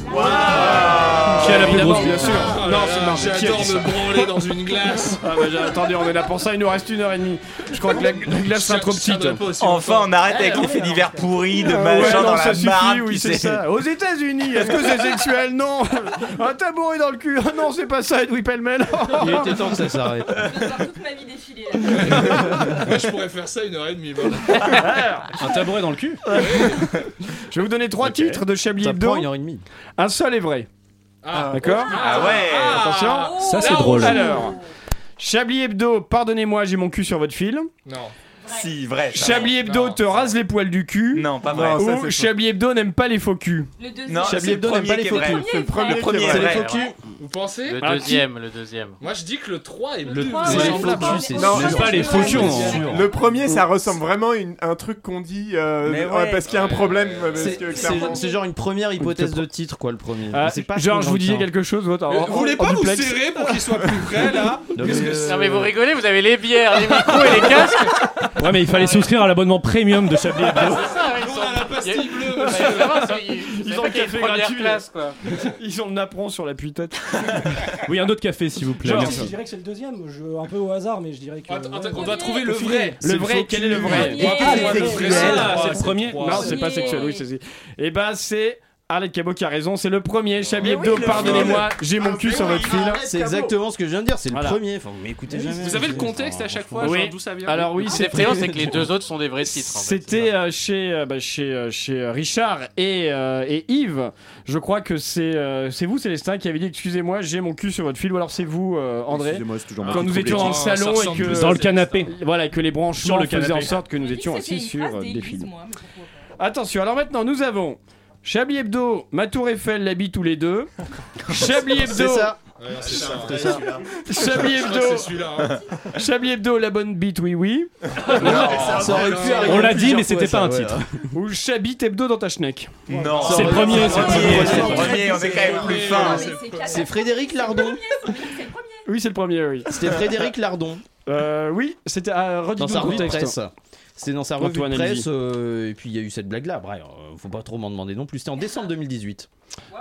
Qui a la plus grosse, bien sûr. Oh là non, c'est a J'adore me branler dans une glace. Ah bah j'ai- attendez, on est là pour ça, il nous reste une heure et demie. Je crois que la, la glace sera trop petite. Enfin, on arrête avec les faits divers pourris de Ah machin ouais, non, dans ça la suffit, oui, c'est ça. Aux États-Unis, est-ce que c'est sexuel? Non. Un tabouret dans le cul. Ah non, c'est pas ça, Edoui Pellemel. Il était temps que ça s'arrête. toute ma vie défiler. Moi, je pourrais faire ça une heure et demie. Un tabouret dans le cul? Je vais vous donner trois titres de Chablis Hebdo. prend une heure et demie. Un seul est vrai. Ah. D'accord Ah ouais. Attention. Ça, c'est drôle. Alors, Chablis Hebdo, pardonnez-moi, j'ai mon cul sur votre fil. Non. Si, vrai. ça. Chablis Hebdo te rase les poils du cul. Non, pas vrai. Ça, Ou c'est Chablis Hebdo n'aime pas les faux culs. Le deuxième. Non, Chablis c'est le Hebdo n'aime premier pas les qui est faux vrai. culs. C'est le premier Le qui est premier vrai. est C'est les vrai. faux culs. Vous pensez Le Ah, deuxième, le deuxième. Moi, je dis que le 3 est Le ouais, les je faux culs, c'est Non, J'aime pas les faux culs, Le- premier, ça ressemble vraiment à une- un truc qu'on dit euh, Mais ouais. parce qu'il y a un problème. Parce C'est- que C'est clairement. c'est genre une première hypothèse de titre, quoi, le premier. Ah, Mais c'est pas genre, si je vous disais quelque chose, votre. Euh, en- Vous voulez en pas vous duplex. serrer pour qu'il soit plus près là Qu'est-ce que euh, c'est Non mais vous rigolez, vous avez les bières, les micros et les casques. Ouais, mais il fallait souscrire à l'abonnement premium de Chablis Hebdo. C'est ça, ils ont le café gratuit. classe, quoi. Ils ont le napperon sur la tue-tête. Oui, un autre café, s'il vous plaît. Je dirais que c'est le deuxième, je, un peu au hasard, mais je dirais que. Attends, attends, ouais, on doit trouver le vrai. Le vrai, quel est le vrai? Ah, Ah, c'est le premier? Non, c'est pas sexuel, oui, c'est. Et ben, c'est Arlette Cabot qui a raison, c'est le premier. Chablis Hebdo, pardonnez-moi, j'ai mon Ah, cul sur votre fil. C'est exactement ce que je viens de dire, c'est le Voilà. premier. Enfin, vous m'écoutez jamais. Vous avez le contexte à chaque fois, Oui. genre d'où ça vient Alors oui, C'est effrayant, c'est que les deux autres sont des vrais titres. en fait. C'était euh, chez, euh, bah, chez, euh, chez euh, Richard et, euh, et Yves. Je crois que c'est euh, c'est vous, Célestin, qui avez dit Excusez-moi, j'ai mon cul sur votre fil. Ou alors c'est vous, euh, André. Excusez-moi, c'est toujours moi Quand nous étions dans le salon et ressemble que. plus Dans le canapé. Voilà, que les branchements Sur le faisaient en sorte que nous étions assis sur euh, des films. pas. Attention, alors maintenant nous avons Chablis Hebdo, ma tour Eiffel l'habit tous les deux. Chablis Hebdo. C'est ça. Ouais, c'est ça. C'est ça. Chablis Ah, Hebdo. hein. Chablis Hebdo, la bonne bite, oui, oui. Ça aurait pu arriver On l'a dit, mais c'était pas un titre. Ou Chabit Hebdo dans ta schneck. Non, C'est le premier, c'est le premier. C'est le premier, on est quand même plus fin. C'est Frédéric Lardon. Oui, c'est le premier, oui. C'était Frédéric Lardon. Euh, oui, c'était à dans sa revue de contexte. presse. C'était dans sa revue Antoine, de presse, euh, et puis il y a eu cette blague-là. Bref, euh, faut pas trop m'en demander non plus. C'était en décembre 2018.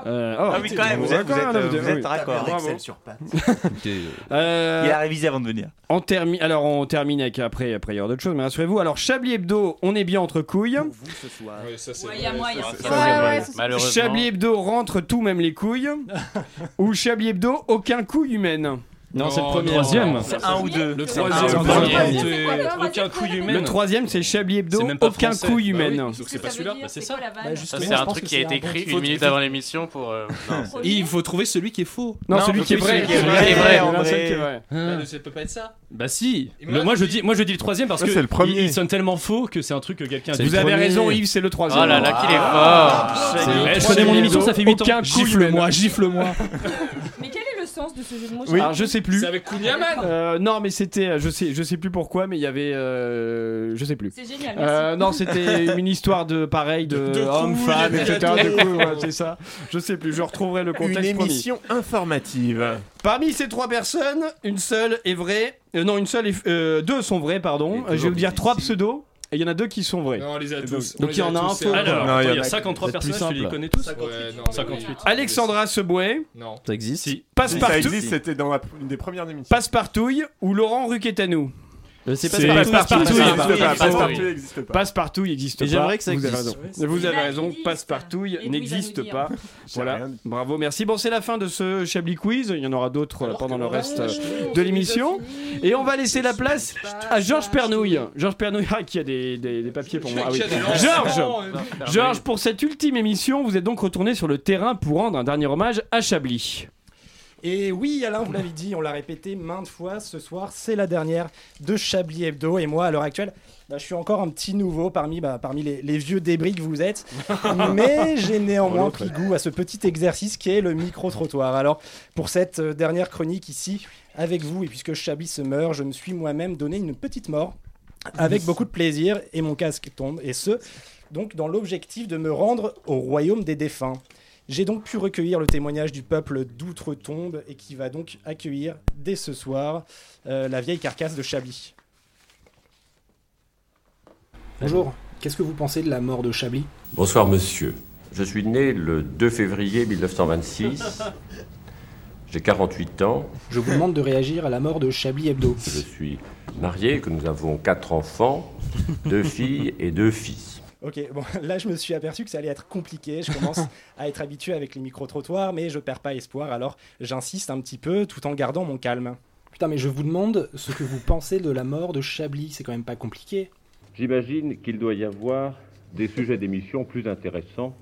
Euh, Ah oui, quand même, vous êtes- vous êtes, euh, vous êtes raccord. Bravo. Excel sur pattes. Euh, Il a révisé avant de venir. On termine. Alors on termine avec après après il y aura d'autres choses, mais rassurez-vous. Alors Chablis Hebdo, on est bien entre couilles. Ouais, ouais. Chablis Hebdo rentre tout même les couilles. ou Chablis Hebdo aucun couille humaine. Non, c'est le Non, premier. Troisième. C'est un ou deux. Le troisième. Aucun couille humaine. Le troisième c'est Chablis Hebdo C'est même pas aucun couille Bah oui. humaine. Donc c'est pas celui-là. Bah, c'est ça. Bah, Ça, c'est un truc qui a été écrit une minute avant l'émission pour. euh. Il faut trouver celui qui est faux. Non, celui qui est vrai. qui est vrai, Celui qui est vrai, Il y en a un André. seul qui est vrai. Bah, Ça peut pas être ça. Bah si. Moi je dis, moi je dis le troisième parce que c'est le premier. il, il sonne tellement faux que c'est un truc que quelqu'un a dit. Vous avez raison Yves, c'est le troisième. Oh là là, qu'il est Ah, fort. Eh, je connais mon émission, ça fait huit ans. Gifle-moi, gifle-moi. Mais quel est le sens de ce jeu de mots Alors je sais plus. C'est avec Kunyaman. Euh, non mais c'était je sais je sais plus pourquoi mais il y avait euh, je sais plus. C'est génial, merci. Euh, non c'était une histoire de pareil de, De homme couilles, femme il y etc. De tout. couilles, ouais, c'est ça. Je sais plus. Je retrouverai le Une contexte. promis. émission informative. Parmi ces trois personnes, une seule est vraie. Euh, non une seule est, euh, deux sont vraies pardon. Euh, Je vais vous dire trois pseudos et il y en a deux qui sont vrais. Non, on les a Donc- tous. donc On il y en a un faux. Alors, Non, attends, il y en a- a 53 c'est plus personnages, tu les simple. connais tous Ouais, non, 58. Alexandra Seboué, Non. Ça existe Si. Si Passepartout, ça existe, c'était dans la- une des premières émissions. Passepartouille ou Laurent Ruquetanou. Euh, C'est pas C'est ça. Passepartout. Passepartout n'existe pas. Passepartout, il n'existe pas. j'aimerais que ça Vous avez existe. raison. Vous avez raison. il va n'existe pas. Voilà. rien dit. Bravo, merci. Bon, c'est la fin de ce Chablis Quiz. Il y en aura d'autres euh, pendant le reste euh, de l'émission. Et on va laisser la place à Georges Pernouille. Georges Pernouille, ah, qui a des, des- des papiers pour moi. Ah oui. Georges euh, Georges, pour cette ultime émission, vous êtes donc retourné sur le terrain pour rendre un dernier hommage à Chablis. Et oui, Alain, vous l'avez dit, on l'a répété maintes fois, ce soir, c'est la dernière de Chablis Hebdo. Et moi, à l'heure actuelle, bah, je suis encore un petit nouveau parmi, bah, parmi les, les vieux débris que vous êtes. Mais j'ai néanmoins pris goût à ce petit exercice qui est le micro-trottoir. Alors, pour cette euh, dernière chronique ici, avec vous, et puisque Chablis se meurt, je me suis moi-même donné une petite mort, avec beaucoup de plaisir, et mon casque tombe. Et ce, donc, dans l'objectif de me rendre au royaume des défunts. J'ai donc pu recueillir le témoignage du peuple d'outre-tombe et qui va donc accueillir dès ce soir euh, la vieille carcasse de Chablis. Bonjour, qu'est-ce que vous pensez de la mort de Chablis? Bonsoir monsieur. Je suis né le 2 février 1926. J'ai 48 ans. Je vous demande de réagir à la mort de Chablis Hebdo. Je suis marié, que nous avons quatre enfants, deux filles et deux fils. Ok, bon, là je me suis aperçu que ça allait être compliqué. Je commence à être habitué avec les micro-trottoirs, mais je perds pas espoir, alors j'insiste un petit peu tout en gardant mon calme. Putain, mais je vous demande ce que vous pensez de la mort de Chablis, c'est quand même pas compliqué. J'imagine qu'il doit y avoir des sujets d'émission plus intéressants.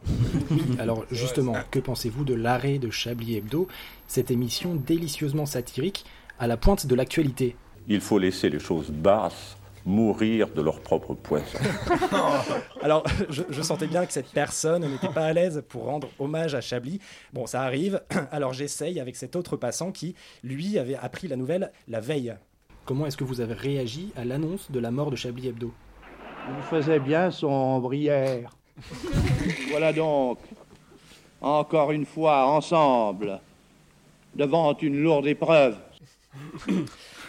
Oui, alors justement, que pensez-vous de l'arrêt de Chablis Hebdo, cette émission délicieusement satirique à la pointe de l'actualité Il faut laisser les choses basses mourir de leur propre poison. Alors, je, je sentais bien que cette personne n'était pas à l'aise pour rendre hommage à Chablis. Bon, ça arrive, alors j'essaye avec cet autre passant qui, lui, avait appris la nouvelle la veille. Comment est-ce que vous avez réagi à l'annonce de la mort de Chablis Hebdo? Il faisait bien son brière. voilà donc, encore une fois, ensemble, devant une lourde épreuve.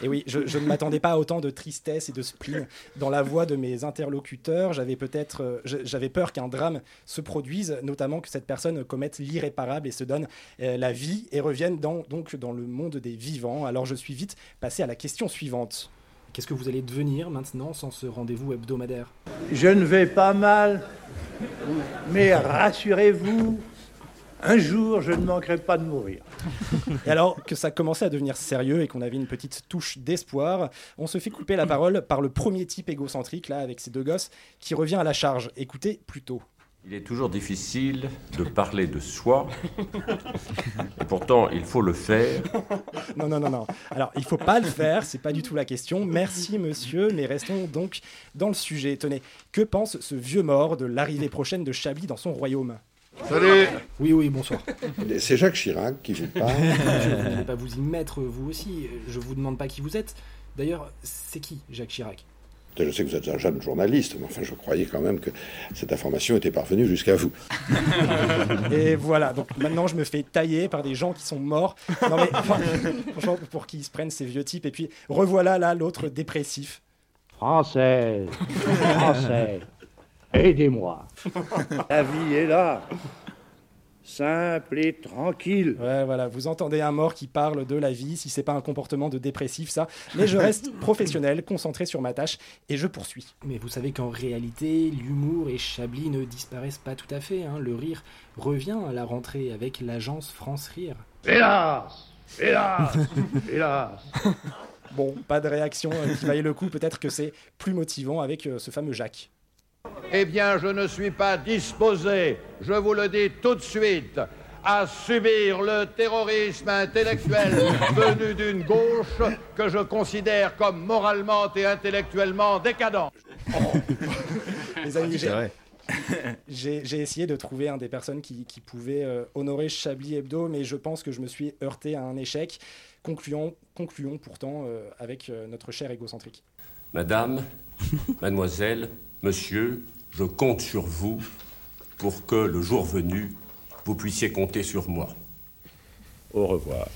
Et oui, je, je ne m'attendais pas à autant de tristesse et de spleen dans la voix de mes interlocuteurs. J'avais peut-être, euh, j'avais peur qu'un drame se produise, notamment que cette personne commette l'irréparable et se donne euh, la vie et revienne dans, donc dans le monde des vivants. Alors je suis vite passé à la question suivante. Qu'est-ce que vous allez devenir maintenant sans ce rendez-vous hebdomadaire? Je ne vais pas mal, mais rassurez-vous, un jour je ne manquerai pas de mourir. Et alors que ça commençait à devenir sérieux et qu'on avait une petite touche d'espoir, on se fait couper la parole par le premier type égocentrique, là, avec ses deux gosses, qui revient à la charge. Écoutez plutôt. Il est toujours difficile de parler de soi, et pourtant il faut le faire. Non, non, non, non. Alors, il faut pas le faire, c'est pas du tout la question. Merci, monsieur, mais restons donc dans le sujet. Tenez, que pense ce vieux mort de l'arrivée prochaine de Chablis dans son royaume? Salut Oui, oui, bonsoir. C'est Jacques Chirac qui vous parle. Monsieur, vous n'allez pas vous y mettre, vous aussi. Je vous demande pas qui vous êtes. D'ailleurs, c'est qui Jacques Chirac? Je sais que vous êtes un jeune journaliste, mais enfin, je croyais quand même que cette information était parvenue jusqu'à vous. Et voilà, donc maintenant je me fais tailler par des gens qui sont morts. Non mais enfin, franchement, pour qu'ils se prennent ces vieux types. Et puis revoilà là l'autre dépressif. Française, Français, aidez-moi. La vie est là, simple et tranquille. Ouais, voilà, vous entendez un mort qui parle de la vie, si c'est pas un comportement de dépressif, ça. Mais je reste professionnel, concentré sur ma tâche, et je poursuis. Mais vous savez qu'en réalité, l'humour et Chablis ne disparaissent pas tout à fait. hein. Le rire revient à la rentrée avec l'agence France Rire. Hélas Hélas Hélas Bon, pas de réaction euh, qui vaille le coup, peut-être que c'est plus motivant avec euh, ce fameux Jacques. Eh bien, je ne suis pas disposé, je vous le dis tout de suite, à subir le terrorisme intellectuel venu d'une gauche que je considère comme moralement et intellectuellement décadent. Les amis, j'ai- vrai. j'ai j'ai essayé de trouver un des personnes qui, qui pouvaient euh, honorer Chablis Hebdo, mais je pense que je me suis heurté à un échec. Concluons, concluons pourtant euh, avec euh, notre cher égocentrique. Madame, mademoiselle, monsieur, je compte sur vous pour que le jour venu, vous puissiez compter sur moi. Au revoir.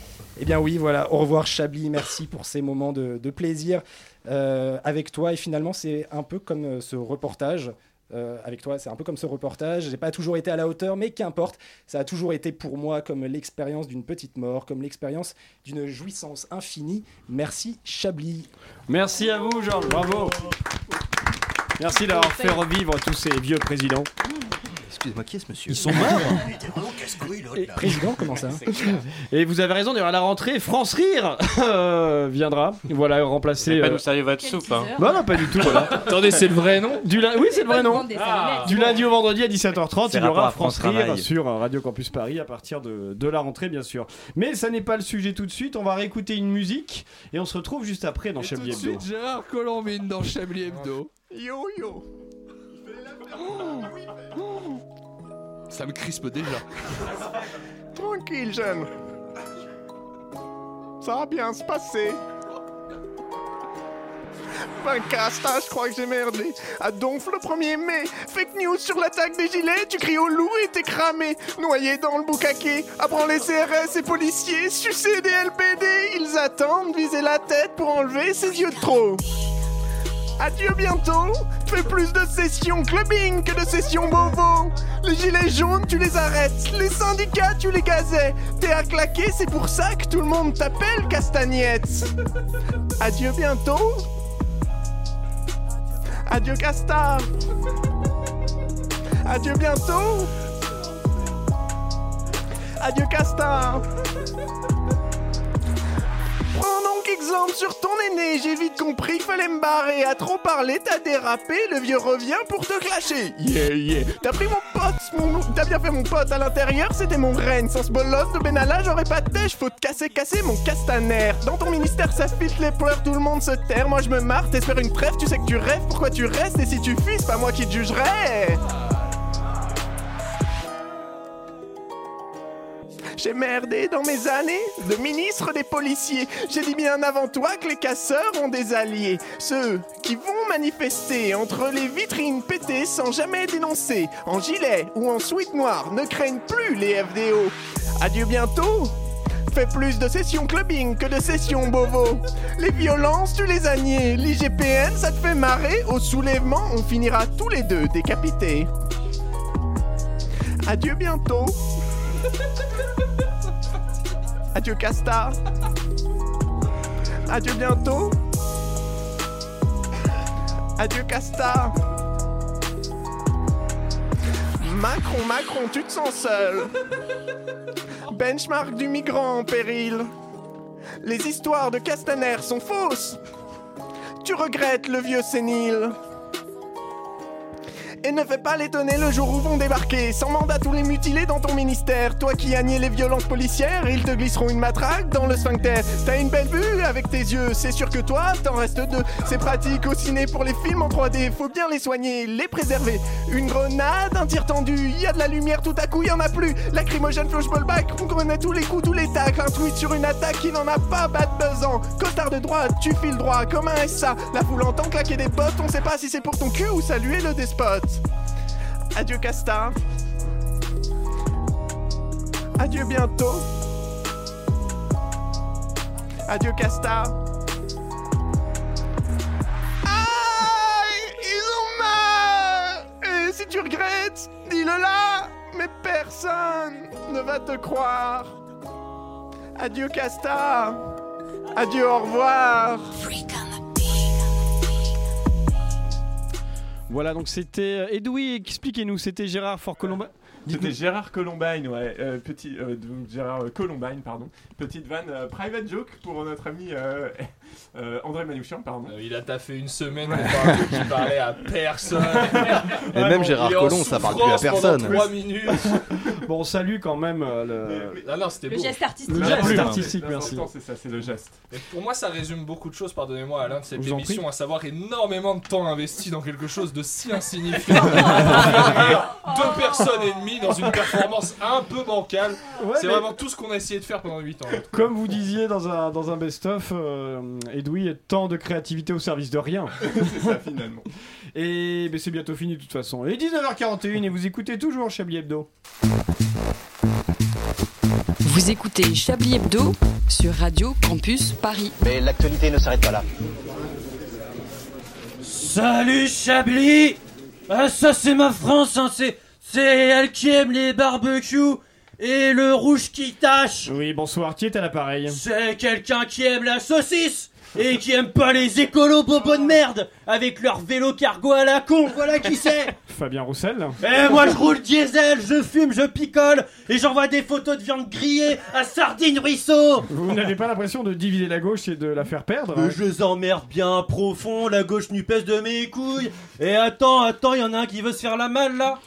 Eh bien oui, voilà, au revoir Chablis, merci pour ces moments de, de plaisir euh, avec toi. Et finalement, c'est un peu comme euh, ce reportage. euh, avec toi, c'est un peu comme ce reportage. J'ai pas toujours été à la hauteur, mais qu'importe. Ça a toujours été pour moi comme l'expérience d'une petite mort, comme l'expérience d'une jouissance infinie. Merci Chablis. Merci à vous, Georges, bravo. Merci d'avoir fait revivre tous ces vieux présidents. Excuse-moi, qui est ce monsieur Ils sont morts Et président, comment ça Et vous avez raison, d'ailleurs, à la rentrée, France Rire euh, viendra. Voilà, remplacer. pas euh, nous servir votre soupe. Hein. Bah non, pas du tout. Voilà. Attendez, c'est le vrai nom Du lin- Oui, c'est le vrai nom. salonettes. Du lundi au vendredi à 17h30, C'est il y aura France, France Rire Travail. sur Radio Campus Paris à partir de, de la rentrée, bien sûr. Mais ça n'est pas le sujet tout de suite. On va réécouter une musique et on se retrouve juste après dans Et tout Chablis de Hebdo. suite, Gérard Colombine dans Chablis Hebdo. Yo yo Ça me crispe déjà. Tranquille, jeune. Ça va bien se passer. Ben Casta, je crois que j'ai merdé. À Donf le 1er mai. Fake news sur l'attaque des gilets. Tu cries au loup et t'es cramé. Noyé dans le boucaquet. Apprends les CRS et policiers. Sucer des LPD. Ils attendent, viser la tête pour enlever ses yeux de trop. Adieu bientôt. Fais plus de sessions clubbing que de sessions bobo. Les gilets jaunes, tu les arrêtes. Les syndicats, tu les gazais. T'es à claquer, c'est pour ça que tout le monde t'appelle Castagnette. Adieu bientôt. Adieu Casta. Adieu bientôt. Adieu Casta. Exemple sur ton aîné, j'ai vite compris qu'il fallait me barrer. À trop parler, t'as dérapé, le vieux revient pour te clasher. Yeah, yeah. T'as pris mon pote, mon... t'as bien fait mon pote. À l'intérieur, c'était mon règne. Sans ce bolos de Benalla, j'aurais pas de pêche. Faut te casser, casser mon castaner. Dans ton ministère, ça pique les pleurs, tout le monde se terre. Moi, je me marre, t'espères une trêve, tu sais que tu rêves. Pourquoi tu restes? Et si tu fuis, c'est pas moi qui te jugerai. J'ai merdé dans mes années de ministre des policiers. J'ai dit bien avant toi que les casseurs ont des alliés. Ceux qui vont manifester entre les vitrines pétées sans jamais dénoncer. En gilet ou en sweat noir, ne craignent plus les FDO. Adieu bientôt Fais plus de sessions clubbing que de sessions bovo. Les violences, tu les as niées. L'IGPN, ça te fait marrer. Au soulèvement, on finira tous les deux décapités. Adieu bientôt. Adieu Casta. Adieu bientôt. Adieu Casta. Macron, Macron, tu te sens seul. Benchmark du migrant en péril. Les histoires de Castaner sont fausses. Tu regrettes le vieux sénile. Et ne fais pas l'étonner le jour où vont débarquer. Sans mandat tous les mutilés dans ton ministère. Toi qui as nié les violences policières Ils te glisseront une matraque dans le sphincter. T'as une belle vue avec tes yeux. C'est sûr que toi t'en restes deux. C'est pratique au ciné pour les films en 3D Faut bien les soigner, les préserver. Une grenade, un tir tendu. Y a de la lumière tout à coup y en a plus. Lacrymogène, flashballback On connaît tous les coups, tous les tacles. Un tweet sur une attaque qui n'en a pas bad buzzant Costard de droite, tu files droit comme un SA La foule entend claquer des bottes. On sait pas si c'est pour ton cul ou saluer le despote Adieu Casta. Adieu bientôt. Adieu Casta. Aïe Ils ont mal Et si tu regrettes, dis-le là Mais personne ne va te croire. Adieu Casta. Adieu, au revoir. Voilà, donc c'était euh, Edoui, expliquez-nous, c'était Gérard Fort-Colombin. C'était Gérard Columbine, ouais, euh, petit, euh, Gérard Columbine, pardon. Petite vanne, euh, private joke pour notre ami euh, euh, André Manouchian, pardon. il a taffé une semaine pour qui parlait à personne. Et même Gérard Collomb, ça parle plus à personne. trois minutes. bon, on salue quand même euh, le. Ah non, c'était Le beau. geste artistique. Le geste artistique, merci. C'est ça, c'est le geste. Et pour moi, ça résume beaucoup de choses, pardonnez-moi, Alain, de cette vous émission, à savoir énormément de temps investi dans quelque chose de si insignifiant. Deux personnes et demie dans une performance un peu bancale. Ouais, c'est mais- vraiment tout ce qu'on a essayé de faire pendant 8 ans. Comme vous disiez dans un, dans un best-of, euh, Edoui, tant de créativité au service de rien. c'est ça, finalement. Et ben, c'est bientôt fini de toute façon. Et 19h41 et vous écoutez toujours Chablis Hebdo. Vous écoutez Chablis Hebdo sur Radio Campus Paris. Mais l'actualité ne s'arrête pas là. Salut Chablis Ah ça c'est ma France, hein. c'est, c'est elle qui aime les barbecues et le rouge qui tâche. Oui, bonsoir, qui est à l'appareil? C'est quelqu'un qui aime la saucisse et qui aime pas les écolos bobos de merde avec leur vélo cargo à la con, voilà qui c'est Fabien Roussel Eh moi je roule diesel, je fume, je picole et j'envoie des photos de viande grillée à Sardine Ruisseau Vous n'avez pas l'impression de diviser la gauche et de la faire perdre Mais je les emmerde bien profond, la gauche nupesse de mes couilles. Et attends, attends, il y en a un qui veut se faire la malle là.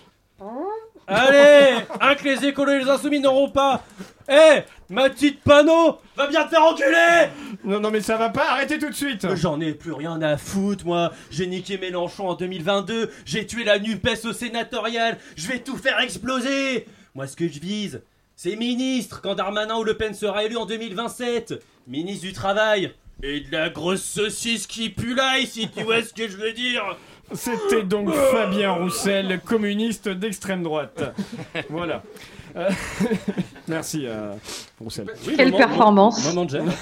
Allez, un que les écolos et les insoumis n'auront pas. Eh, ma petite panneau, va bien te faire enculer Non, non, mais ça va pas, arrêtez tout de suite J'en ai plus rien à foutre, moi. J'ai niqué Mélenchon en 2022, j'ai tué la NUPES au sénatorial, je vais tout faire exploser Moi, ce que je vise, c'est ministre quand Darmanin ou Le Pen sera élu en 2027. Ministre du Travail. Et de la grosse saucisse qui pue si tu vois ce que je veux dire C'était donc Fabien Roussel, communiste d'extrême droite. Voilà. Merci, euh, Roussel. Quelle performance. Gêne.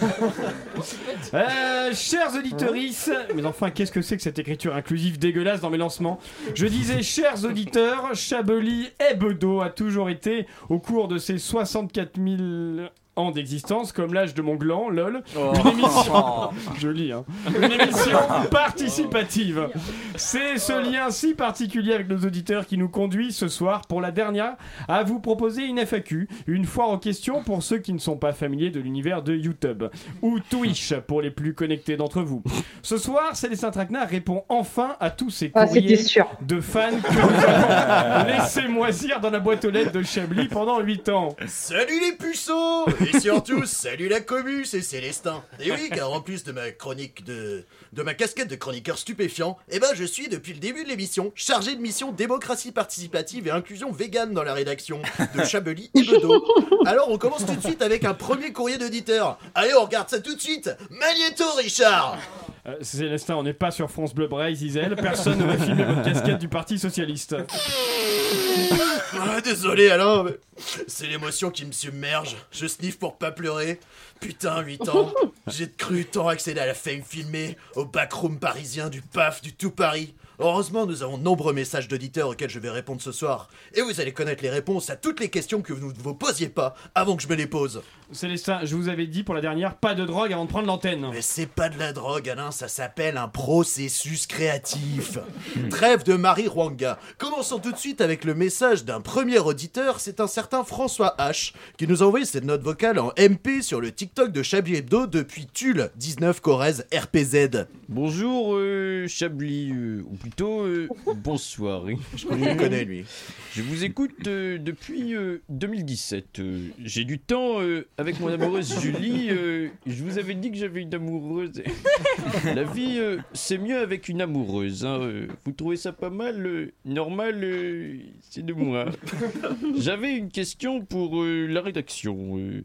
Euh, chers auditorices, mais enfin, qu'est-ce que c'est que cette écriture inclusive dégueulasse dans mes lancements? Je disais, chers auditeurs, Chablis Hebdo a toujours été, au cours de ses 64 000 ans d'existence, comme l'âge de mon gland, lol, une émission, joli, hein, une émission participative. C'est ce lien si particulier avec nos auditeurs qui nous conduit ce soir, pour la dernière, à vous proposer une FAQ, une foire aux questions pour ceux qui ne sont pas familiers de l'univers de YouTube, ou Twitch pour les plus connectés d'entre vous. Ce soir, Célestin Traquenard répond enfin à tous ces Ah, courriers de fans que nous avons laissé moisir dans la boîte aux lettres de Chablis pendant 8 ans. Salut les puceaux Et surtout, salut la commu, c'est Célestin. Et oui, car en plus de ma chronique de... de ma casquette de chroniqueur stupéfiant, eh ben je suis depuis le début de l'émission chargé de mission démocratie participative et inclusion végane dans la rédaction de Chablis et Bedeau. Alors on commence tout de suite avec un premier courrier d'auditeur. Allez, on regarde ça tout de suite Magnéto, Richard Euh, Célestin, on n'est pas sur France Bleu Bray, Zizel. Personne ne va filmer votre casquette du Parti Socialiste. Ah, désolé Alain, mais c'est l'émotion qui me submerge. Je sniffe pour pas pleurer. Putain, 8 ans. J'ai cru tant accéder à la fame filmée, au backroom parisien du PAF, du tout Paris. Heureusement, nous avons nombreux messages d'auditeurs auxquels je vais répondre ce soir. Et vous allez connaître les réponses à toutes les questions que vous ne vous posiez pas avant que je me les pose. Célestin, je vous avais dit pour la dernière, pas de drogue avant de prendre l'antenne. Mais c'est pas de la drogue, Alain, ça s'appelle un processus créatif. Trêve de Marie Rwanga. Commençons tout de suite avec le message d'un premier auditeur, c'est un certain François H, qui nous a envoyé cette note vocale en MP sur le TikTok de Chablis Hebdo depuis Tulle, 19 Corrèze RPZ. Bonjour euh, Chablis, euh, ou plutôt euh, bonsoir. Je le connais, lui. Je vous écoute euh, depuis euh, 2017. euh, J'ai du temps euh, avec mon amoureuse Julie. euh, je vous avais dit que j'avais une amoureuse. La vie, euh, c'est mieux avec une amoureuse. hein, euh. Vous trouvez ça pas mal euh, Normal, euh, c'est de moi. J'avais une question pour euh, la rédaction. euh.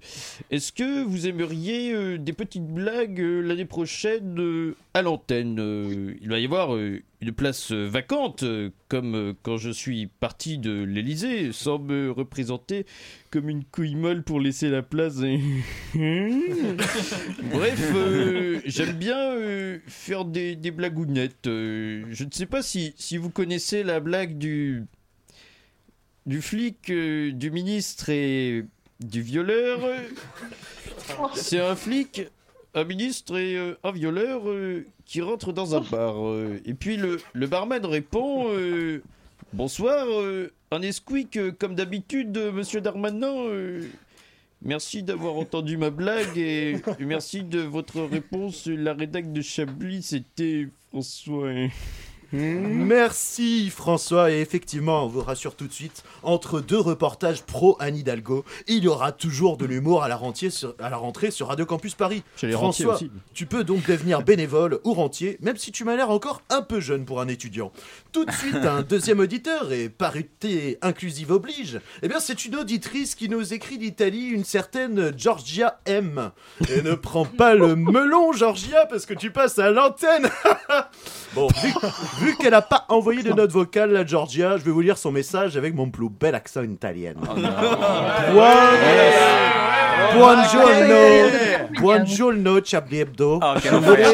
Est-ce que vous aimeriez euh, des petites blagues euh, l'année prochaine euh, à l'antenne Euh, Il va y avoir euh, une place euh, vacante, euh, comme euh, quand je suis parti de l'Elysée, sans me représenter comme une couille molle pour laisser la place. Bref, euh, j'aime bien euh, faire des, des blagounettes. Euh, je ne sais pas si, si vous connaissez la blague du du flic, du ministre et du violeur. C'est un flic, un ministre et euh, un violeur euh, qui rentrent dans un bar. euh, et puis le, barman répond Bonsoir, un esquick euh, comme d'habitude, monsieur Darmanin. Merci d'avoir entendu ma blague et merci de votre réponse. La rédac de Chablis, c'était François. Merci François et effectivement on vous rassure tout de suite entre deux reportages pro Anne Hidalgo il y aura toujours de l'humour à la rentrée sur, à la rentrée sur Radio Campus Paris. Chez les rentiers François aussi. tu peux donc devenir bénévole ou rentier même si tu m'as l'air encore un peu jeune pour un étudiant. Tout de suite un deuxième auditeur et parité inclusive oblige. Eh bien c'est une auditrice qui nous écrit d'Italie une certaine Georgia M. Et ne prends pas le melon Georgia parce que tu passes à l'antenne. Bon, vu, vu qu'elle n'a pas envoyé de note vocale, la Georgia, je vais vous lire son message avec mon plus bel accent italien. Buongiorno, buongiorno. Chablis Hebdo. quel je enfer. voulais,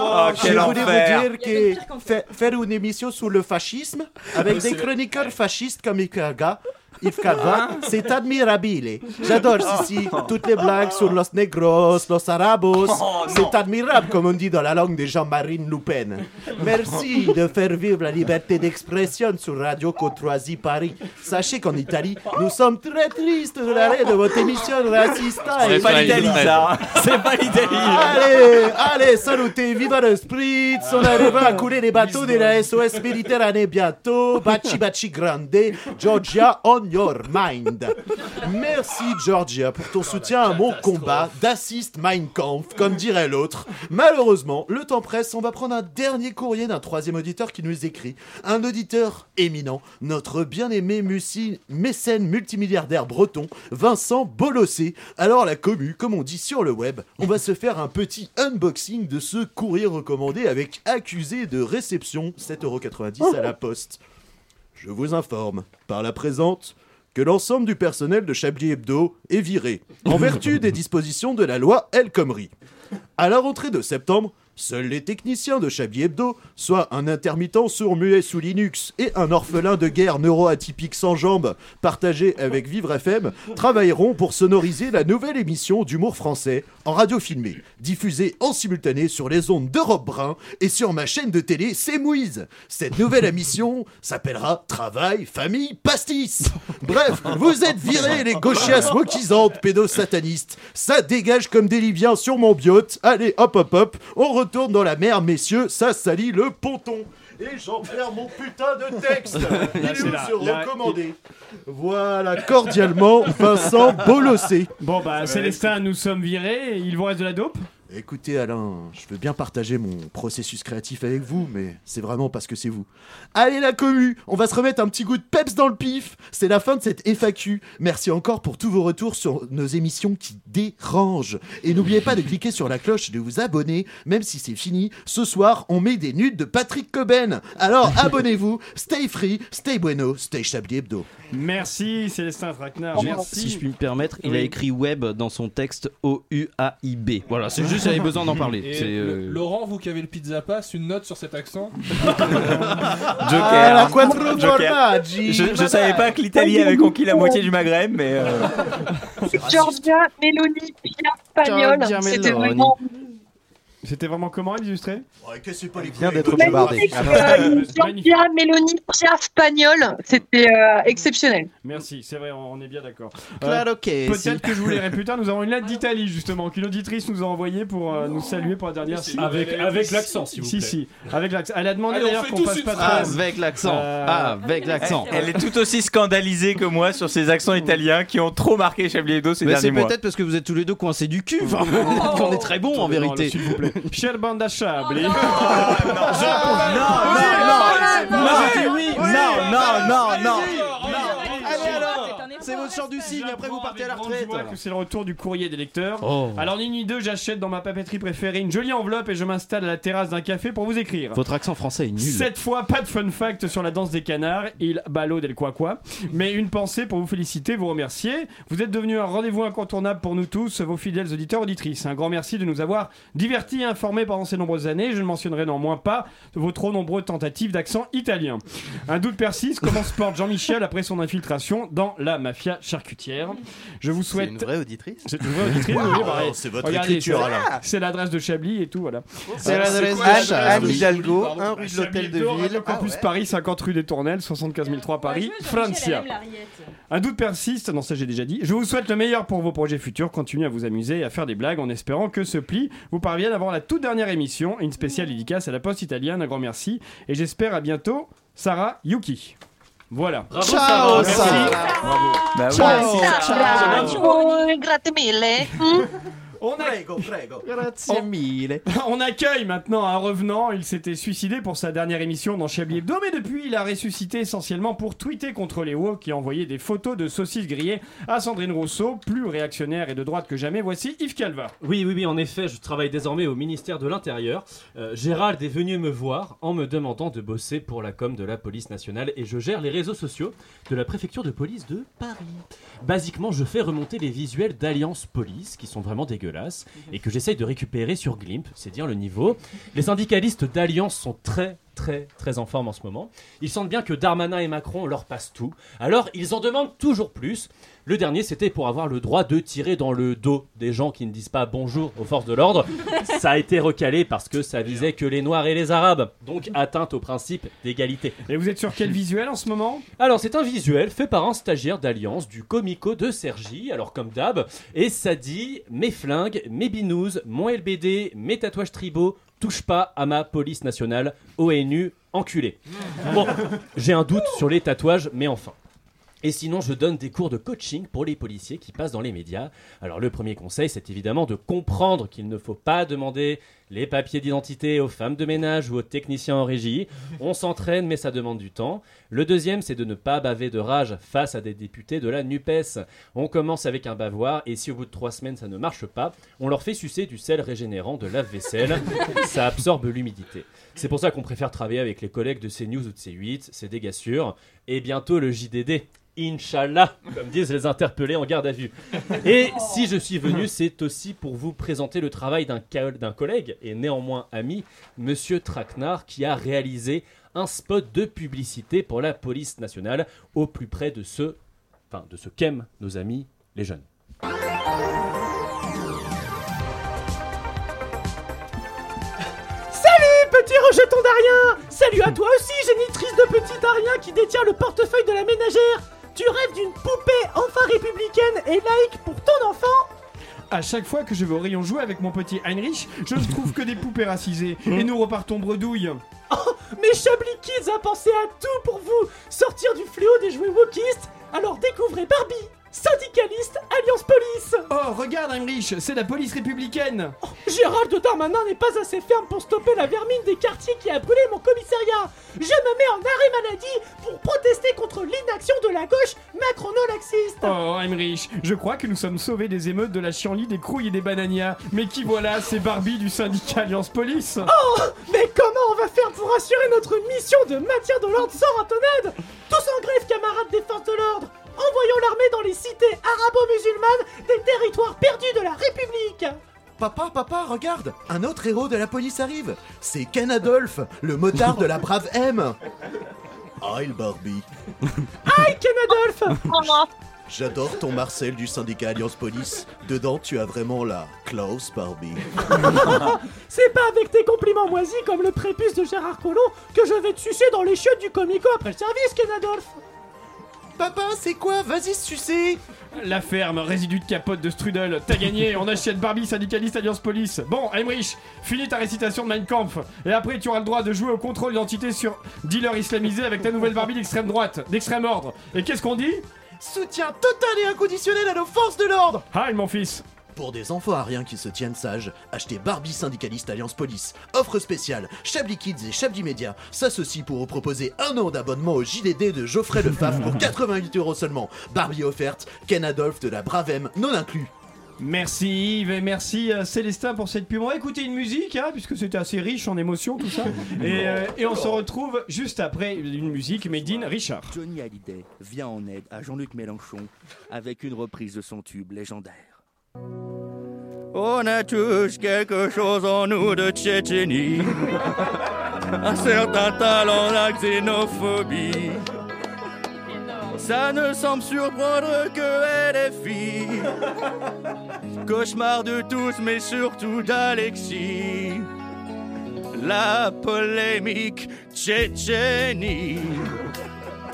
Oh, quel je voulais vous dire que fa- faire une émission sur le fascisme avec des chroniqueurs fascistes comme Ikaga, Yves Calva, c'est admirabile. J'adore ici toutes les blagues sur los negros, los arabos. c'est admirable, comme on dit dans la langue de Jean-Marine Le Pen. Merci de faire vivre la liberté d'expression sur Radio Courtoisie Paris. Sachez qu'en Italie, nous sommes très tristes de l'arrêt de votre émission raciste. C'est pas l'Italie, ça. C'est pas l'Italie. Allez, allez, salutez, viva le spritz, on arrivera à couler les bateaux de la SOS Méditerranée bientôt, baci baci grande, Georgia on your mind. Merci Georgia pour ton soutien à mon combat d'assist Mein Kampf, comme dirait l'autre. Malheureusement, le temps presse, on va prendre un dernier courrier d'un troisième auditeur qui nous écrit. Un auditeur éminent, notre bien-aimé mécène multimilliardaire breton, Vincent Bolossé. Alors la commu, comme on dit sur le web, on va se faire un petit unboxing de ce courrier recommandé avec accusé de réception 7,90€ à la poste. Je vous informe, par la présente, que l'ensemble du personnel de Chablis Hebdo est viré, en vertu des dispositions de la loi El Khomri. À la rentrée de septembre, seuls les techniciens de Chablis Hebdo, soit un intermittent sourd-muet sous Linux et un orphelin de guerre neuroatypique sans jambes, partagé avec Vivre FM, travailleront pour sonoriser la nouvelle émission d'humour français en radio filmée, diffusée en simultané sur les ondes d'Europe Brun et sur ma chaîne de télé C'est Mouise. Cette nouvelle émission s'appellera Travail, Famille, Pastis. Bref, vous êtes virés les gauchias moquisantes pédosatanistes. Ça dégage comme des Libyens sur mon biote. Allez, hop hop hop, on retourne dans la mer, messieurs, ça salit le ponton. Et j'en perds mon putain de texte. Il est c'est où là, ce là, recommandé. Voilà, cordialement, Vincent Bolossé. Bon bah Célestin, nous sommes virés, il vous reste de la dope? Écoutez Alain, je veux bien partager mon processus créatif avec vous, mais c'est vraiment parce que c'est vous. Allez la commu, on va se remettre un petit goût de peps dans le pif. C'est la fin de cette FAQ. Merci encore pour tous vos retours sur nos émissions qui dérangent. Et n'oubliez pas de cliquer sur la cloche et de vous abonner, même si c'est fini. Ce soir, on met des nudes de Patrick Coben. Alors abonnez-vous, stay free, stay bueno, stay Chablis Hebdo. Merci Célestin Traquenard, merci. Si je puis me permettre, il a écrit web dans son texte O-U-A-I-B. Voilà, c'est juste j'avais besoin d'en parler. Et C'est, le- euh, Laurent, vous qui avez le pizza pass, une note sur cet accent Joker. Ah, la quattro Joker. formaggi. Je, je savais pas que l'Italie avait conquis la moitié du Maghreb, mais. euh, Giorgia Meloni Pia Spagnol. Giorgia C'était Meloni. vraiment. C'était vraiment comment illustré Ouais, que c'est pas les Vient couilles, d'être bombardé. Euh, Giorgia Meloni Pia Spagnol. C'était euh, exceptionnel. Merci, c'est vrai, on on est bien d'accord. Claro que si. Peut-être que je vous lirai plus tard. Nous avons une lettre d'Italie justement qu'une auditrice nous a envoyée pour euh, nous saluer pour la dernière. Si, avec- avec l'accent, s'il vous Si plaît. si, avec l'accent. Elle a demandé on d'ailleurs qu'on passe une pas phrase. trop- Avec l'accent. Euh, Avec l'accent. Elle est tout aussi scandalisée que moi sur ces accents italiens qui ont trop marqué Chablis Hebdo ces Mais c'est derniers mois. peut-être parce que vous êtes tous les deux coincés du cul. Enfin, qu'on est très bon en vérité. S'il vous plaît. Bande Chablis. non, non, non, non, non, non, non. Allez alors, c'est votre chant du cygne. Après, vous partez à la retraite. Que c'est le retour du courrier des lecteurs. Oh. Alors ni ni deux, j'achète dans ma papeterie préférée une jolie enveloppe et je m'installe à la terrasse d'un café pour vous écrire. Votre accent français est nul. Cette fois, pas de fun fact sur la danse des canards, il ballo del quoi quoi, mais une pensée pour vous féliciter, vous remercier. Vous êtes devenu un rendez-vous incontournable pour nous tous, vos fidèles auditeurs auditrices. Un grand merci de nous avoir divertis et informés pendant ces nombreuses années. Je ne mentionnerai néanmoins pas vos trop nombreuses tentatives d'accent italien. Un doute persiste, comment se porte Jean-Michel après son infiltration dans la mafia? Charcutière Je vous souhaite. une vraie auditrice C'est une vraie auditrice, Wow, oui, bah, c'est votre regardez, écriture, c'est- alors. C'est l'adresse de Chablis et tout, voilà. C'est l'adresse quoi, Anne- Hidalgo, Pardon. un rue de l'Hôtel de Ville. Campus. Paris, 50 rue des Tournelles, 75 003 Paris, Francia. Un doute persiste, non ça j'ai déjà dit. Je vous souhaite le meilleur pour vos projets futurs. Continuez à vous amuser et à faire des blagues en espérant que ce pli vous parvienne avant la toute dernière émission. Une spéciale dédicace à la poste italienne. Un grand merci et j'espère à bientôt. Sarah Yuki. Voilà. Bravo, Ciao, Sarah. Sarah. Bravo. Bah Ciao, Ciao, grazie mille. On a... Prego, prego. Grazie mille. On accueille maintenant un revenant. Il s'était suicidé pour sa dernière émission dans Chablis Hebdo, mais depuis, il a ressuscité essentiellement pour tweeter contre les woke qui envoyaient des photos de saucisses grillées à Sandrine Rousseau, plus réactionnaire et de droite que jamais. Voici Yves Calva. Oui, oui, oui, en effet, je travaille désormais au ministère de l'Intérieur. Euh, Gérald est venu me voir en me demandant de bosser pour la com de la police nationale et je gère les réseaux sociaux de la préfecture de police de Paris. Basiquement, je fais remonter les visuels d'Alliance Police qui sont vraiment et que j'essaye de récupérer sur Glimp, c'est dire le niveau. Les syndicalistes d'Alliance sont très très très en forme en ce moment. Ils sentent bien que Darmanin et Macron leur passent tout. Alors ils en demandent toujours plus. Le dernier c'était pour avoir le droit de tirer dans le dos des gens qui ne disent pas bonjour aux forces de l'ordre. Ça a été recalé parce que ça visait que les Noirs et les Arabes. Donc atteinte au principe d'égalité. Et vous êtes sur quel visuel en ce moment? Alors c'est un visuel fait par un stagiaire d'Alliance du comico de Sergi, alors comme d'hab, et ça dit mes flingues, mes binous, mon LBD, mes tatouages tribaux, touche pas à ma police nationale, ONU, enculé. Bon, j'ai un doute sur les tatouages, mais enfin. Et sinon, je donne des cours de coaching pour les policiers qui passent dans les médias. Alors, le premier conseil, c'est évidemment de comprendre qu'il ne faut pas demander les papiers d'identité aux femmes de ménage ou aux techniciens en régie. On s'entraîne, mais ça demande du temps. Le deuxième, c'est de ne pas baver de rage face à des députés de la NUPES. On commence avec un bavoir, et si au bout de trois semaines ça ne marche pas, on leur fait sucer du sel régénérant de lave-vaisselle. ça absorbe l'humidité. C'est pour ça qu'on préfère travailler avec les collègues de CNews ou de C8, c'est gars sûrs. Et bientôt le JDD. Inch'Allah, comme disent les interpellés en garde à vue. Et si je suis venu, c'est aussi pour vous présenter le travail d'un d'un et néanmoins ami, Monsieur Traquenard, qui a réalisé un spot de publicité pour la police nationale au plus près de ce, enfin, de ce qu'aiment nos amis les jeunes. Salut, petit rejeton d'Arien! Salut à toi aussi, génitrice de petit Arien qui détient le portefeuille de la ménagère! Tu rêves d'une poupée enfin républicaine et laïque pour ton enfant? À chaque fois que je vais au rayon jouer avec mon petit Heinrich, je ne trouve que des poupées racisées. Et nous repartons bredouille. Mais Chablis Kids a pensé à tout pour vous Sortir du fléau des jouets wokistes Alors découvrez Barbie Syndicaliste Alliance Police. Oh, regarde Heinrich, c'est la police républicaine. Gérald Darmanin n'est pas assez ferme pour stopper la vermine des quartiers qui a brûlé mon commissariat. Je me mets en arrêt maladie pour protester contre l'inaction de la gauche macrono-laxiste. Oh, Heinrich, je crois que nous sommes sauvés des émeutes de la chienlit, des crouilles et des bananias. Mais qui voilà, c'est Barbie du syndicat Alliance Police. Oh Mais comment on va faire pour assurer notre mission de maintien de l'ordre sans ratonnade Tous en grève, camarades des forces de l'ordre Envoyons l'armée dans les cités arabo-musulmanes des territoires perdus de la République. Papa, papa, regarde Un autre héros de la police arrive. C'est Ken Adolphe, le motard de la brave M. Aïe, Barbie. Aïe, Ken Adolphe. J'adore ton Marcel du syndicat Alliance Police. Dedans, tu as vraiment la Klaus Barbie. C'est pas avec tes compliments moisis comme le prépuce de Gérard Collomb que je vais te sucer dans les chiottes du comico après le service, Ken Adolphe Papa, c'est quoi? Vas-y, sucer La ferme, résidu de capote de Strudel. T'as gagné, on achète Barbie, syndicaliste Alliance Police. Bon, Emmerich, finis ta récitation de Mein Kampf. Et après, tu auras le droit de jouer au contrôle d'identité sur dealer islamisé avec ta nouvelle Barbie d'extrême droite, d'extrême ordre. Et qu'est-ce qu'on dit? Soutien total et inconditionnel à nos forces de l'ordre Hi, mon fils Pour des enfants à rien qui se tiennent sages, achetez Barbie syndicaliste Alliance Police. Offre spéciale, Chablis Kids et Chablis Media s'associent pour vous proposer un an d'abonnement au JDD de Geoffrey Lefebvre pour 88 euros seulement. Barbie offerte, Ken Adolphe de la Bravem non inclus. Merci Yves et merci euh, Célestin pour cette pub. On va écouter une musique, hein, puisque c'était assez riche en émotions tout ça. Et, euh, et on se retrouve juste après une musique made in Richard. Johnny Hallyday vient en aide à Jean-Luc Mélenchon avec une reprise de son tube légendaire. On a tous quelque chose en nous de Tchétchénie. Un certain talent, la xénophobie. Ça ne semble surprendre que LFI. Cauchemar de tous, mais surtout d'Alexis. La polémique Tchétchénie.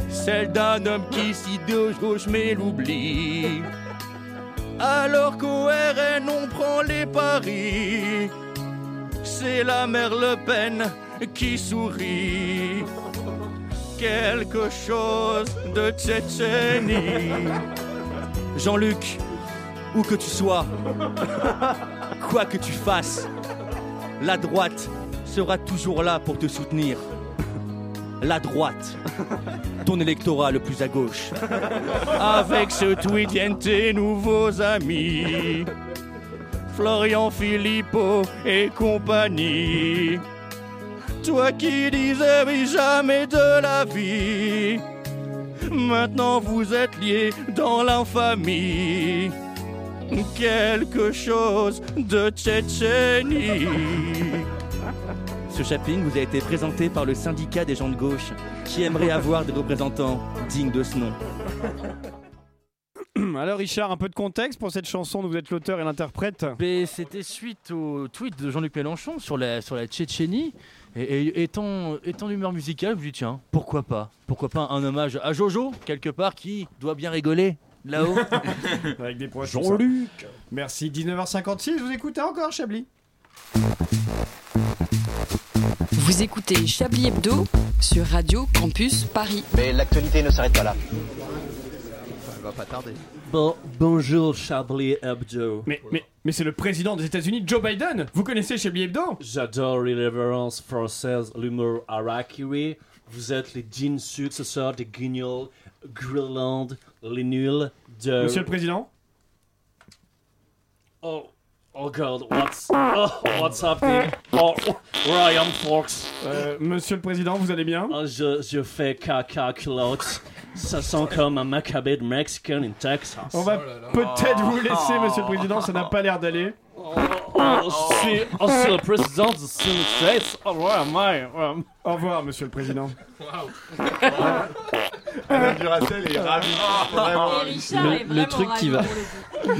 Celle d'un homme qui s'y gauche mais l'oublie. Alors qu'au RN on prend les paris, c'est la mère Le Pen qui sourit. Quelque chose de Tchétchénie. Jean-Luc, où que tu sois, quoi que tu fasses, la droite sera toujours là pour te soutenir. La droite, ton électorat le plus à gauche. Avec ce tweet viennent tes nouveaux amis. Florian Philippot et compagnie. Toi qui disais oui jamais de la vie. Maintenant vous êtes liés dans l'infamie. Quelque chose de Tchétchénie. Ce shopping vous a été présenté par le syndicat des gens de gauche qui aimerait avoir des représentants dignes de ce nom. Alors Richard, un peu de contexte pour cette chanson dont vous êtes l'auteur et l'interprète C'était suite au tweet de Jean-Luc Mélenchon sur la, sur la Tchétchénie. Et, et étant, étant d'humeur musicale, je me dis tiens, pourquoi pas? Pourquoi pas un hommage à Jojo, quelque part, qui doit bien rigoler là-haut? Avec des points Jean-Luc. Merci, 19h56, vous écoutez encore Chablis Vous écoutez Chablis Hebdo sur Radio Campus Paris. Mais l'actualité ne s'arrête pas là. Elle va pas tarder. Bon, bonjour Chablis Hebdo. Mais, mais, mais c'est le président des États-Unis, Joe Biden Vous connaissez Chablis Hebdo? J'adore l'irrévérence française, l'humour harakiri. Vous êtes les dignes successeurs des guignols, Greenland, les nuls de... Monsieur le Président? Oh, oh God, what's, oh, what's happening? Oh, where I am, folks. Euh, Monsieur le Président, vous allez bien? Oh, je, je fais caca culotte. Ça sent comme un macabé de Mexican in Texas. On va peut-être vous laisser, Monsieur le Président, ça n'a pas l'air d'aller. Oh, si, oh, c'est le président de United States. Au revoir, my, um, Au revoir, Monsieur le Président. Alain Duracell est ravi. Vraiment. Le, le truc qui va,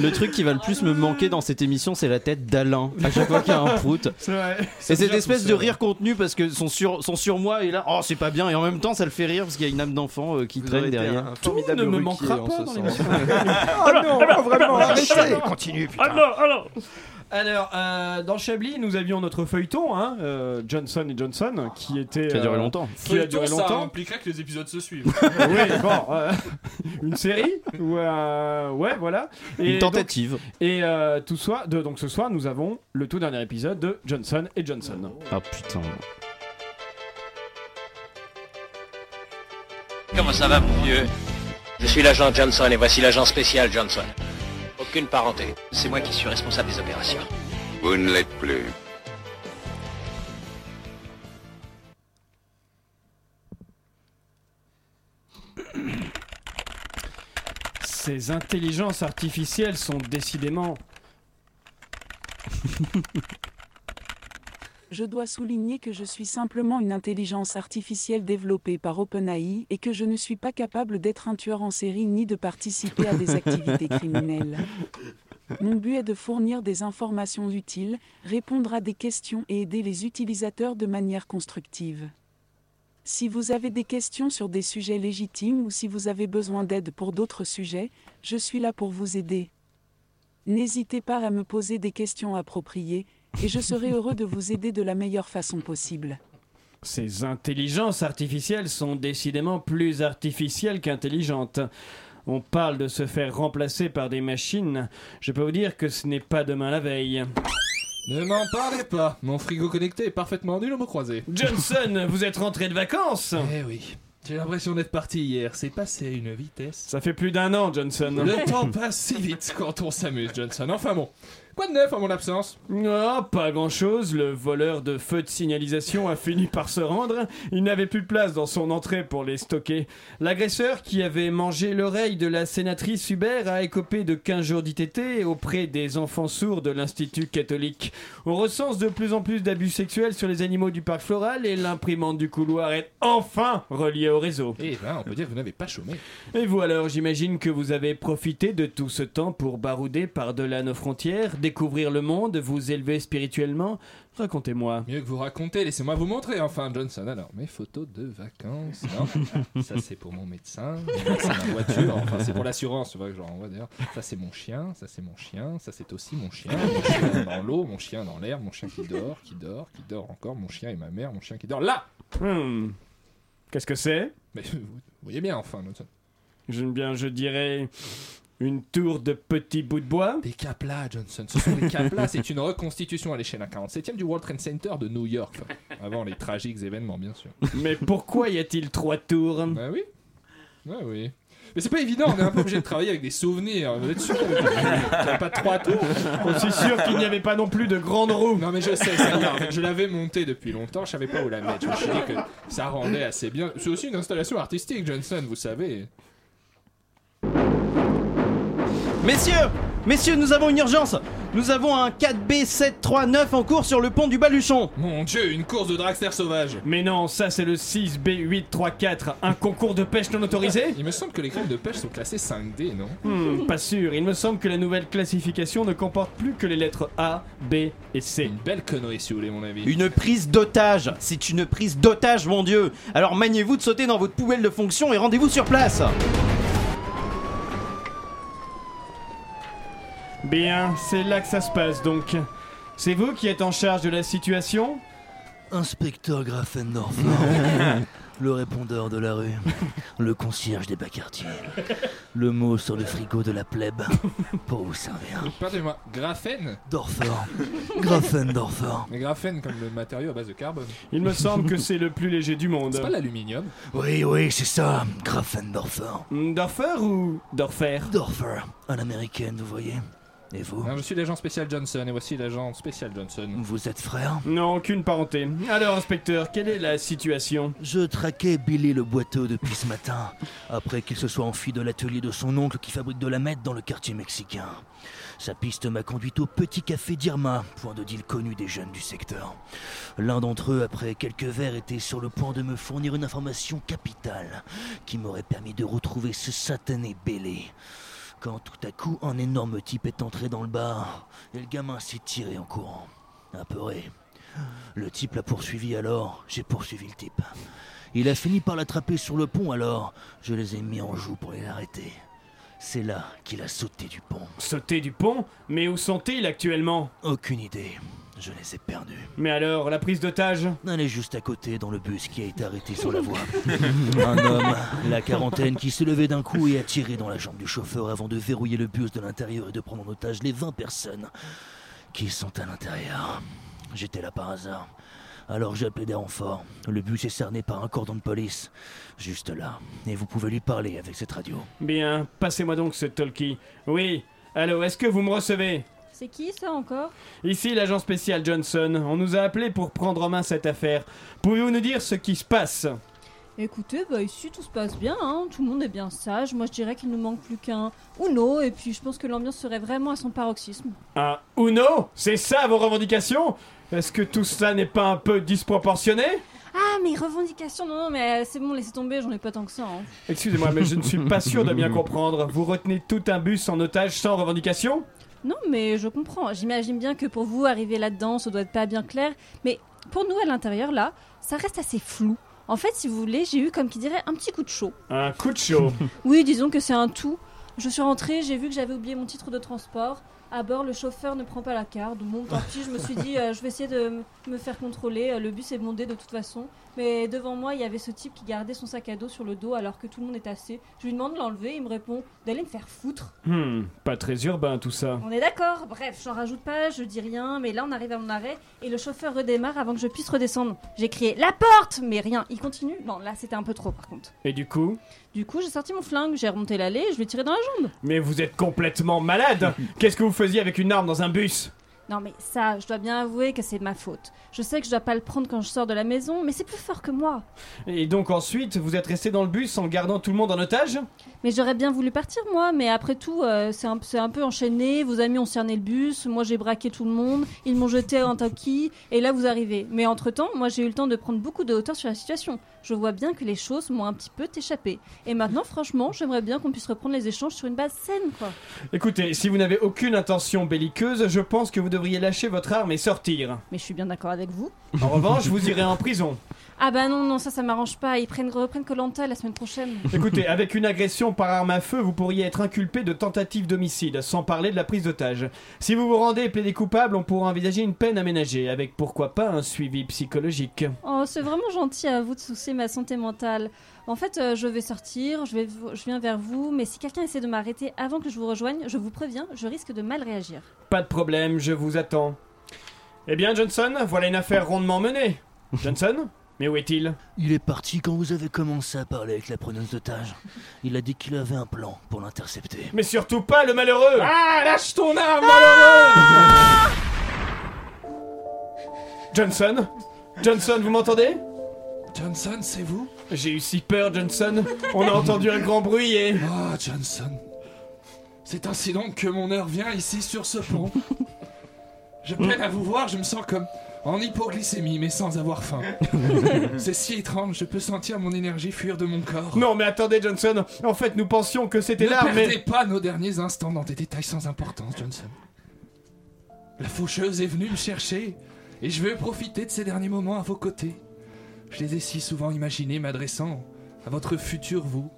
le truc qui va le plus me manquer dans cette émission, c'est la tête d'Alain. À chaque fois qu'il y a un prout. C'est vrai. Et cette espèce de rire contenu parce que son sur, son surmoi est là. Oh, c'est pas bien. Et en même temps, ça le fait rire parce qu'il y a une âme d'enfant euh, qui Vous traîne derrière. formidable ne me manquera pas dans l'émission. Oh non, vraiment, arrêtez, continue, putain. Alors, alors alors, euh, dans Chablis, nous avions notre feuilleton, hein, euh, Johnson et Johnson, qui était Qui a duré euh, longtemps. Qui a duré Ça impliquerait que les épisodes se suivent. oui, bon, euh, une série ou euh, ouais, voilà. Une donc- tentative. et euh, tout soir, de, donc ce soir, nous avons le tout dernier épisode de Johnson et Johnson. Ah putain. Comment ça va, mon vieux? Je suis l'agent Johnson et voici l'agent spécial Johnson. Aucune parenté. C'est moi qui suis responsable des opérations. Vous ne l'êtes plus. Ces intelligences artificielles sont décidément Je dois souligner que je suis simplement une intelligence artificielle développée par OpenAI et que je ne suis pas capable d'être un tueur en série ni de participer à des activités criminelles. Mon but est de fournir des informations utiles, répondre à des questions et aider les utilisateurs de manière constructive. Si vous avez des questions sur des sujets légitimes ou si vous avez besoin d'aide pour d'autres sujets, je suis là pour vous aider. N'hésitez pas à me poser des questions appropriées et je serai heureux de vous aider de la meilleure façon possible. Ces intelligences artificielles sont décidément plus artificielles qu'intelligentes. On parle de se faire remplacer par des machines. Je peux vous dire que ce n'est pas demain la veille. Ne m'en parlez pas, mon frigo connecté est parfaitement nul au mot croisé. Johnson, vous êtes rentré de vacances? Eh oui. J'ai l'impression d'être parti hier, c'est passé à une vitesse. Ça fait plus d'un an, Johnson. Le temps passe si vite quand on s'amuse, Johnson. Enfin bon. Quoi de neuf en mon absence? Ah, pas grand chose. Le voleur de feux de signalisation a fini par se rendre. Il n'avait plus de place dans son entrée pour les stocker. L'agresseur, qui avait mangé l'oreille de la sénatrice Hubert, a écopé de 15 jours d'ITT auprès des enfants sourds de l'Institut catholique. On recense de plus en plus d'abus sexuels sur les animaux du parc floral et l'imprimante du couloir est enfin reliée au réseau. Eh ben, on peut dire que vous n'avez pas chômé. Et vous alors, j'imagine que vous avez profité de tout ce temps pour barouder par-delà nos frontières, découvrir le monde, vous élever spirituellement. Racontez-moi. Mieux que vous racontez, laissez-moi vous montrer enfin, Johnson. Alors, mes photos de vacances. Non, ça c'est pour mon médecin. C'est ma voiture. Enfin, c'est pour l'assurance, tu vois, que je leur envoie d'ailleurs. Ça c'est mon chien, ça c'est mon chien, ça c'est aussi mon chien. Mon chien dans l'eau, mon chien dans l'air, mon chien qui dort, qui dort, qui dort encore, mon chien et ma mère, mon chien qui dort là Hmm. Qu'est-ce que c'est? Mais vous voyez bien enfin, Johnson. Je, bien, je dirais une tour de petits bouts de bois. Des caplas, Johnson. Ce sont des caplas. C'est une reconstitution à l'échelle 47e du World Trade Center de New York. Avant les tragiques événements, bien sûr. Mais pourquoi y a-t-il trois tours? Bah oui. Ouais, oui. Mais c'est pas évident, on est un peu obligé de travailler avec des souvenirs. Vous êtes sûr qu'il n'y a pas trois tours? Aussi sûr qu'il n'y avait pas non plus de grandes roues. Non mais je sais, ça en fait, je l'avais monté depuis longtemps, je savais pas où la mettre. Je me suis dit que ça rendait assez bien. C'est aussi une installation artistique, Johnson, vous savez. Messieurs Messieurs, nous avons une urgence. Nous avons un 4B739 en cours sur le pont du Baluchon. Mon dieu, une course de dragster sauvage Mais non, ça c'est le 6B834, un concours de pêche non autorisé? Il me semble que les crèmes de pêche sont classées 5D, non? Hmm, pas sûr, il me semble que la nouvelle classification ne comporte plus que les lettres A, B et C. Une belle connerie si vous voulez mon avis. Une prise d'otage. C'est une prise d'otage, mon dieu. Alors maniez-vous de sauter dans votre poubelle de fonction et rendez-vous sur place Bien, c'est là que ça se passe donc. C'est vous qui êtes en charge de la situation? Inspecteur Grafendorfer, le répondeur de la rue, le concierge des bas quartiers, le mot sur le frigo de la plèbe, pour vous servir. Pardonnez-moi, graphène Dorfer, Grafendorfer. Mais graphène comme le matériau à base de carbone. Il me semble que c'est le plus léger du monde. C'est pas l'aluminium Oui, oui, c'est ça, Grafendorfer. Dorfer ou Dorfer? Dorfer, à l'américaine, vous voyez. Et vous Non, je suis l'agent spécial Johnson et voici l'agent spécial Johnson. Vous êtes frère Non, aucune parenté. Alors, inspecteur, quelle est la situation? Je traquais Billy le boiteux depuis ce matin, après qu'il se soit enfui de l'atelier de son oncle qui fabrique de la meth dans le quartier mexicain. Sa piste m'a conduit au petit café d'Irma, point de deal connu des jeunes du secteur. L'un d'entre eux, après quelques verres, était sur le point de me fournir une information capitale qui m'aurait permis de retrouver ce satané Bélé. Quand tout à coup, un énorme type est entré dans le bar et le gamin s'est tiré en courant. Apeuré. Le type l'a poursuivi alors, j'ai poursuivi le type. Il a fini par l'attraper sur le pont alors, je les ai mis en joue pour les arrêter. C'est là qu'il a sauté du pont. Sauté du pont? Mais où sont-ils actuellement? Aucune idée. Je les ai perdus. Mais alors, la prise d'otage? Elle est juste à côté dans le bus qui a été arrêté sur la voie. Un homme, la quarantaine, qui s'est levé d'un coup et a tiré dans la jambe du chauffeur avant de verrouiller le bus de l'intérieur et de prendre en otage les 20 personnes qui sont à l'intérieur. J'étais là par hasard. Alors j'ai appelé des renforts. Le bus est cerné par un cordon de police. Juste là. Et vous pouvez lui parler avec cette radio. Bien, passez-moi donc ce talkie. Oui, allô, est-ce que vous me recevez? C'est qui ça encore? Ici l'agent spécial Johnson. On nous a appelé pour prendre en main cette affaire. Pouvez-vous nous dire ce qui se passe? Écoutez, bah ici tout se passe bien, hein. tout le monde est bien sage. Moi je dirais qu'il nous manque plus qu'un Uno, et puis je pense que l'ambiance serait vraiment à son paroxysme. Un Uno? C'est ça vos revendications? Est-ce que tout ça n'est pas un peu disproportionné? Ah, mes revendications, non, non, mais euh, c'est bon, laissez tomber, j'en ai pas tant que ça. hein. Excusez-moi, mais je ne suis pas sûr de bien comprendre. Vous retenez tout un bus en otage sans revendication? Non, mais je comprends. J'imagine bien que pour vous, arriver là-dedans, ça doit être pas bien clair. Mais pour nous, à l'intérieur, là, ça reste assez flou. En fait, si vous voulez, j'ai eu, comme qui dirait, un petit coup de chaud. Un coup de chaud. Oui, disons que c'est un tout. Je suis rentrée, j'ai vu que j'avais oublié mon titre de transport. À bord, le chauffeur ne prend pas la carte. Donc Bon, tant pis, je me suis dit, euh, je vais essayer de me faire contrôler. Euh, Le bus est bondé de toute façon. Mais devant moi, il y avait ce type qui gardait son sac à dos sur le dos alors que tout le monde est assis. Je lui demande de l'enlever. Il me répond d'aller me faire foutre. Hmm, pas très urbain tout ça. On est d'accord. Bref, j'en rajoute pas, je dis rien. Mais là, on arrive à mon arrêt et le chauffeur redémarre avant que je puisse redescendre. J'ai crié la porte, mais rien. Il continue. Bon, là, c'était un peu trop par contre. Et du coup? Du coup, j'ai sorti mon flingue, j'ai remonté l'allée et je lui ai tiré dans la jambe. Mais vous êtes complètement malade Qu'est-ce que vous avec une arme dans un bus Non mais ça, je dois bien avouer que c'est ma faute. Je sais que je dois pas le prendre quand je sors de la maison, mais c'est plus fort que moi. Et donc ensuite, vous êtes resté dans le bus en gardant tout le monde en otage? Mais j'aurais bien voulu partir moi, mais après tout, euh, c'est un, un peu enchaîné. Vos amis ont cerné le bus, moi j'ai braqué tout le monde, ils m'ont jeté en taquis, et là vous arrivez. Mais entre-temps, moi j'ai eu le temps de prendre beaucoup de hauteur sur la situation. Je vois bien que les choses m'ont un petit peu échappé. Et maintenant, franchement, j'aimerais bien qu'on puisse reprendre les échanges sur une base saine, quoi. Écoutez, si vous n'avez aucune intention belliqueuse, je pense que vous devriez lâcher votre arme et sortir. Mais je suis bien d'accord avec vous. En revanche, vous irez en prison. Ah bah non, non, ça, ça m'arrange pas. Ils prennent, reprennent Colanta la semaine prochaine. Écoutez, avec une agression par arme à feu, vous pourriez être inculpé de tentative d'homicide, sans parler de la prise d'otage. Si vous vous rendez et plaidez coupable, on pourra envisager une peine aménagée, avec pourquoi pas un suivi psychologique. Oh, c'est vraiment gentil à vous de soucier ma santé mentale. En fait, euh, je vais sortir, je, vais, je viens vers vous, mais si quelqu'un essaie de m'arrêter avant que je vous rejoigne, je vous préviens, je risque de mal réagir. Pas de problème, je vous attends. Eh bien, Johnson, voilà une affaire rondement menée. Johnson? Mais où est-il? Il est parti quand vous avez commencé à parler avec la preneuse d'otage. Il a dit qu'il avait un plan pour l'intercepter. Mais surtout pas le malheureux Ah, lâche ton arme, malheureux Johnson? Johnson, vous m'entendez? Johnson, c'est vous? J'ai eu si peur, Johnson. On a entendu un grand bruit et... Ah, Johnson. C'est ainsi donc que mon heure vient ici sur ce pont. Je peine à vous voir, je me sens comme en hypoglycémie, mais sans avoir faim. C'est si étrange, je peux sentir mon énergie fuir de mon corps. Non mais attendez Johnson, en fait nous pensions que c'était Ne là, perdez mais... pas nos derniers instants dans des détails sans importance, Johnson. La faucheuse est venue me chercher, et je veux profiter de ces derniers moments à vos côtés. Je les ai si souvent imaginés m'adressant à votre futur vous,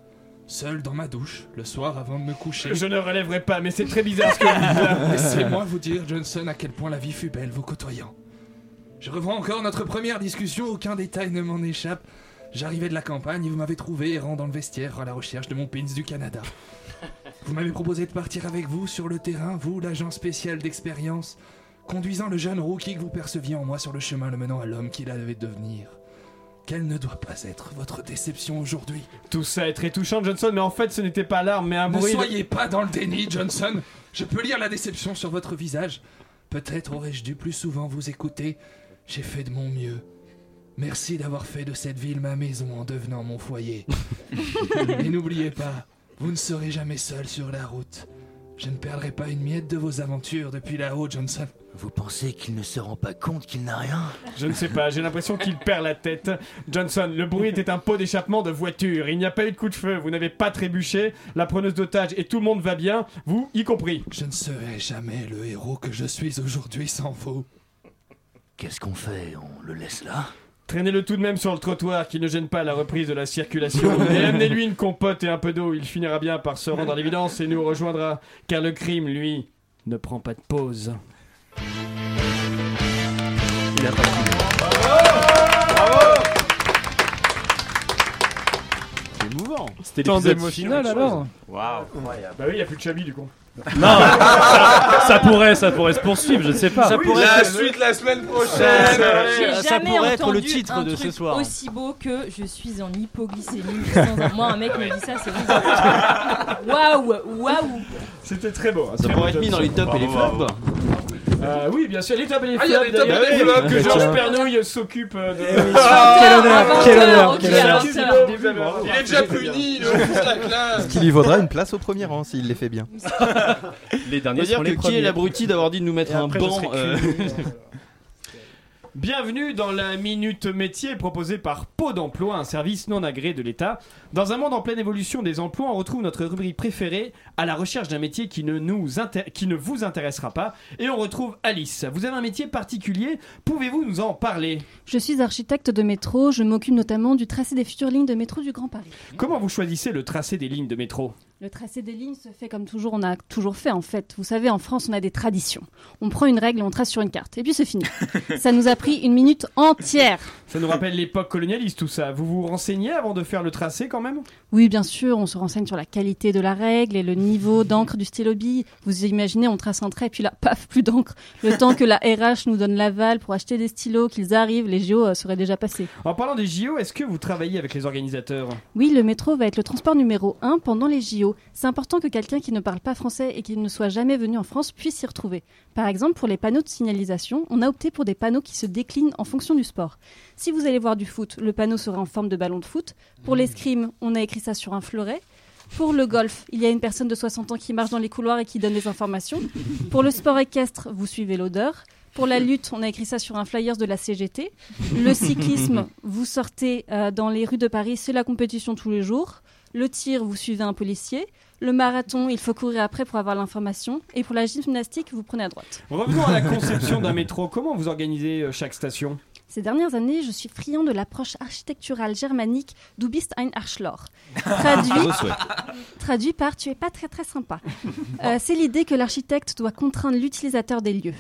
seul dans ma douche, le soir avant de me coucher. Je ne relèverai pas, mais c'est très bizarre ce que vous dites. Laissez-moi vous dire, Johnson, à quel point la vie fut belle vous côtoyant. Je revois encore notre première discussion, aucun détail ne m'en échappe. J'arrivais de la campagne et vous m'avez trouvé errant dans le vestiaire à la recherche de mon pins du Canada. Vous m'avez proposé de partir avec vous sur le terrain, vous, l'agent spécial d'expérience, conduisant le jeune rookie que vous perceviez en moi sur le chemin le menant à l'homme qu'il allait devenir. Quelle ne doit pas être votre déception aujourd'hui? Tout ça est très touchant Johnson, mais en fait ce n'était pas l'arme, mais un Ne bruit... de- soyez pas dans le déni, Johnson. Je peux lire la déception sur votre visage. Peut-être aurais-je dû plus souvent vous écouter. J'ai fait de mon mieux. Merci d'avoir fait de cette ville ma maison en devenant mon foyer. Et n'oubliez pas, vous ne serez jamais seul sur la route. Je ne perdrai pas une miette de vos aventures depuis là-haut, Johnson. Vous pensez qu'il ne se rend pas compte qu'il n'a rien? Je ne sais pas, j'ai l'impression qu'il perd la tête. Johnson, le bruit était un pot d'échappement de voiture. Il n'y a pas eu de coup de feu, vous n'avez pas trébuché, la preneuse d'otage et tout le monde va bien, vous y compris. Je ne serai jamais le héros que je suis aujourd'hui sans vous. Qu'est-ce qu'on fait? On le laisse là? Traînez-le tout de même sur le trottoir qui ne gêne pas la reprise de la circulation. Et amenez-lui une compote et un peu d'eau, il finira bien par se rendre à l'évidence et nous rejoindra. Car le crime, lui, ne prend pas de pause. Il a pas C'est émouvant. C'était l'épisode final alors Waouh. Bah oui, il n'y a plus de Chabi du coup. Non, ça, ça pourrait, ça pourrait se poursuivre, je ne sais pas. Ça pourrait La être- suite la semaine prochaine. J'ai Ça jamais pourrait être le titre un de ce soir. Aussi beau que je suis en hypoglycémie. sans un- Moi, un mec me dit ça, c'est. Waouh, waouh. C'était très beau. hein, Ça pourrait être mis dans les tops et les flops. Bravo. Euh, oui, bien sûr, les tables et les Ah, il y a flops, les tables et les d'ailleurs, flops. que Georges Tiens. Pernouille s'occupe euh, de. Ah, quel honneur, quel honneur, quel honneur. Il est déjà puni, la classe. Ce qui lui vaudra une place au premier rang s'il les fait bien. Les va dire que qui est l'abruti d'avoir dit de nous mettre Et un banc euh. Bienvenue dans la Minute Métier proposée par Pôle d'Emploi, un service non agréé de l'État. Dans un monde en pleine évolution des emplois, on retrouve notre rubrique préférée à la recherche d'un métier qui ne, nous qui ne vous intéressera pas. Et on retrouve Alice. Vous avez un métier particulier, pouvez-vous nous en parler? Je suis architecte de métro, je m'occupe notamment du tracé des futures lignes de métro du Grand Paris. Comment vous choisissez le tracé des lignes de métro? Le tracé des lignes se fait comme toujours, on a toujours fait en fait. Vous savez, en France, on a des traditions. On prend une règle et on trace sur une carte, et puis c'est fini. ça nous a pris une minute entière. Ça nous rappelle l'époque colonialiste tout ça. Vous vous renseignez avant de faire le tracé quand même? Oui, bien sûr, on se renseigne sur la qualité de la règle et le niveau d'encre du stylo bille. Vous imaginez, on trace un trait, puis là, paf, plus d'encre. Le temps que la RH nous donne l'aval pour acheter des stylos, qu'ils arrivent, les JO euh, seraient déjà passés. En parlant des JO, est-ce que vous travaillez avec les organisateurs? Oui, le métro va être le transport numéro 1 pendant les JO. C'est important que quelqu'un qui ne parle pas français et qui ne soit jamais venu en France puisse s'y retrouver. Par exemple, pour les panneaux de signalisation, on a opté pour des panneaux qui se déclinent en fonction du sport. Si vous allez voir du foot, le panneau sera en forme de ballon de foot. Pour l'escrime, on a écrit ça sur un fleuret. Pour le golf, il y a une personne de 60 ans qui marche dans les couloirs et qui donne des informations. Pour le sport équestre, vous suivez l'odeur. Pour la lutte, on a écrit ça sur un flyers de la CGT. Le cyclisme, vous sortez euh, dans les rues de Paris, c'est la compétition tous les jours. Le tir, vous suivez un policier. Le marathon, il faut courir après pour avoir l'information. Et pour la gymnastique, vous prenez à droite. Revenons à la conception d'un métro. Comment vous organisez euh, chaque station? Ces dernières années, je suis friand de l'approche architecturale germanique Du bist ein Arschloch. Traduit, par Tu es pas très très sympa. Euh, C'est l'idée que l'architecte doit contraindre l'utilisateur des lieux.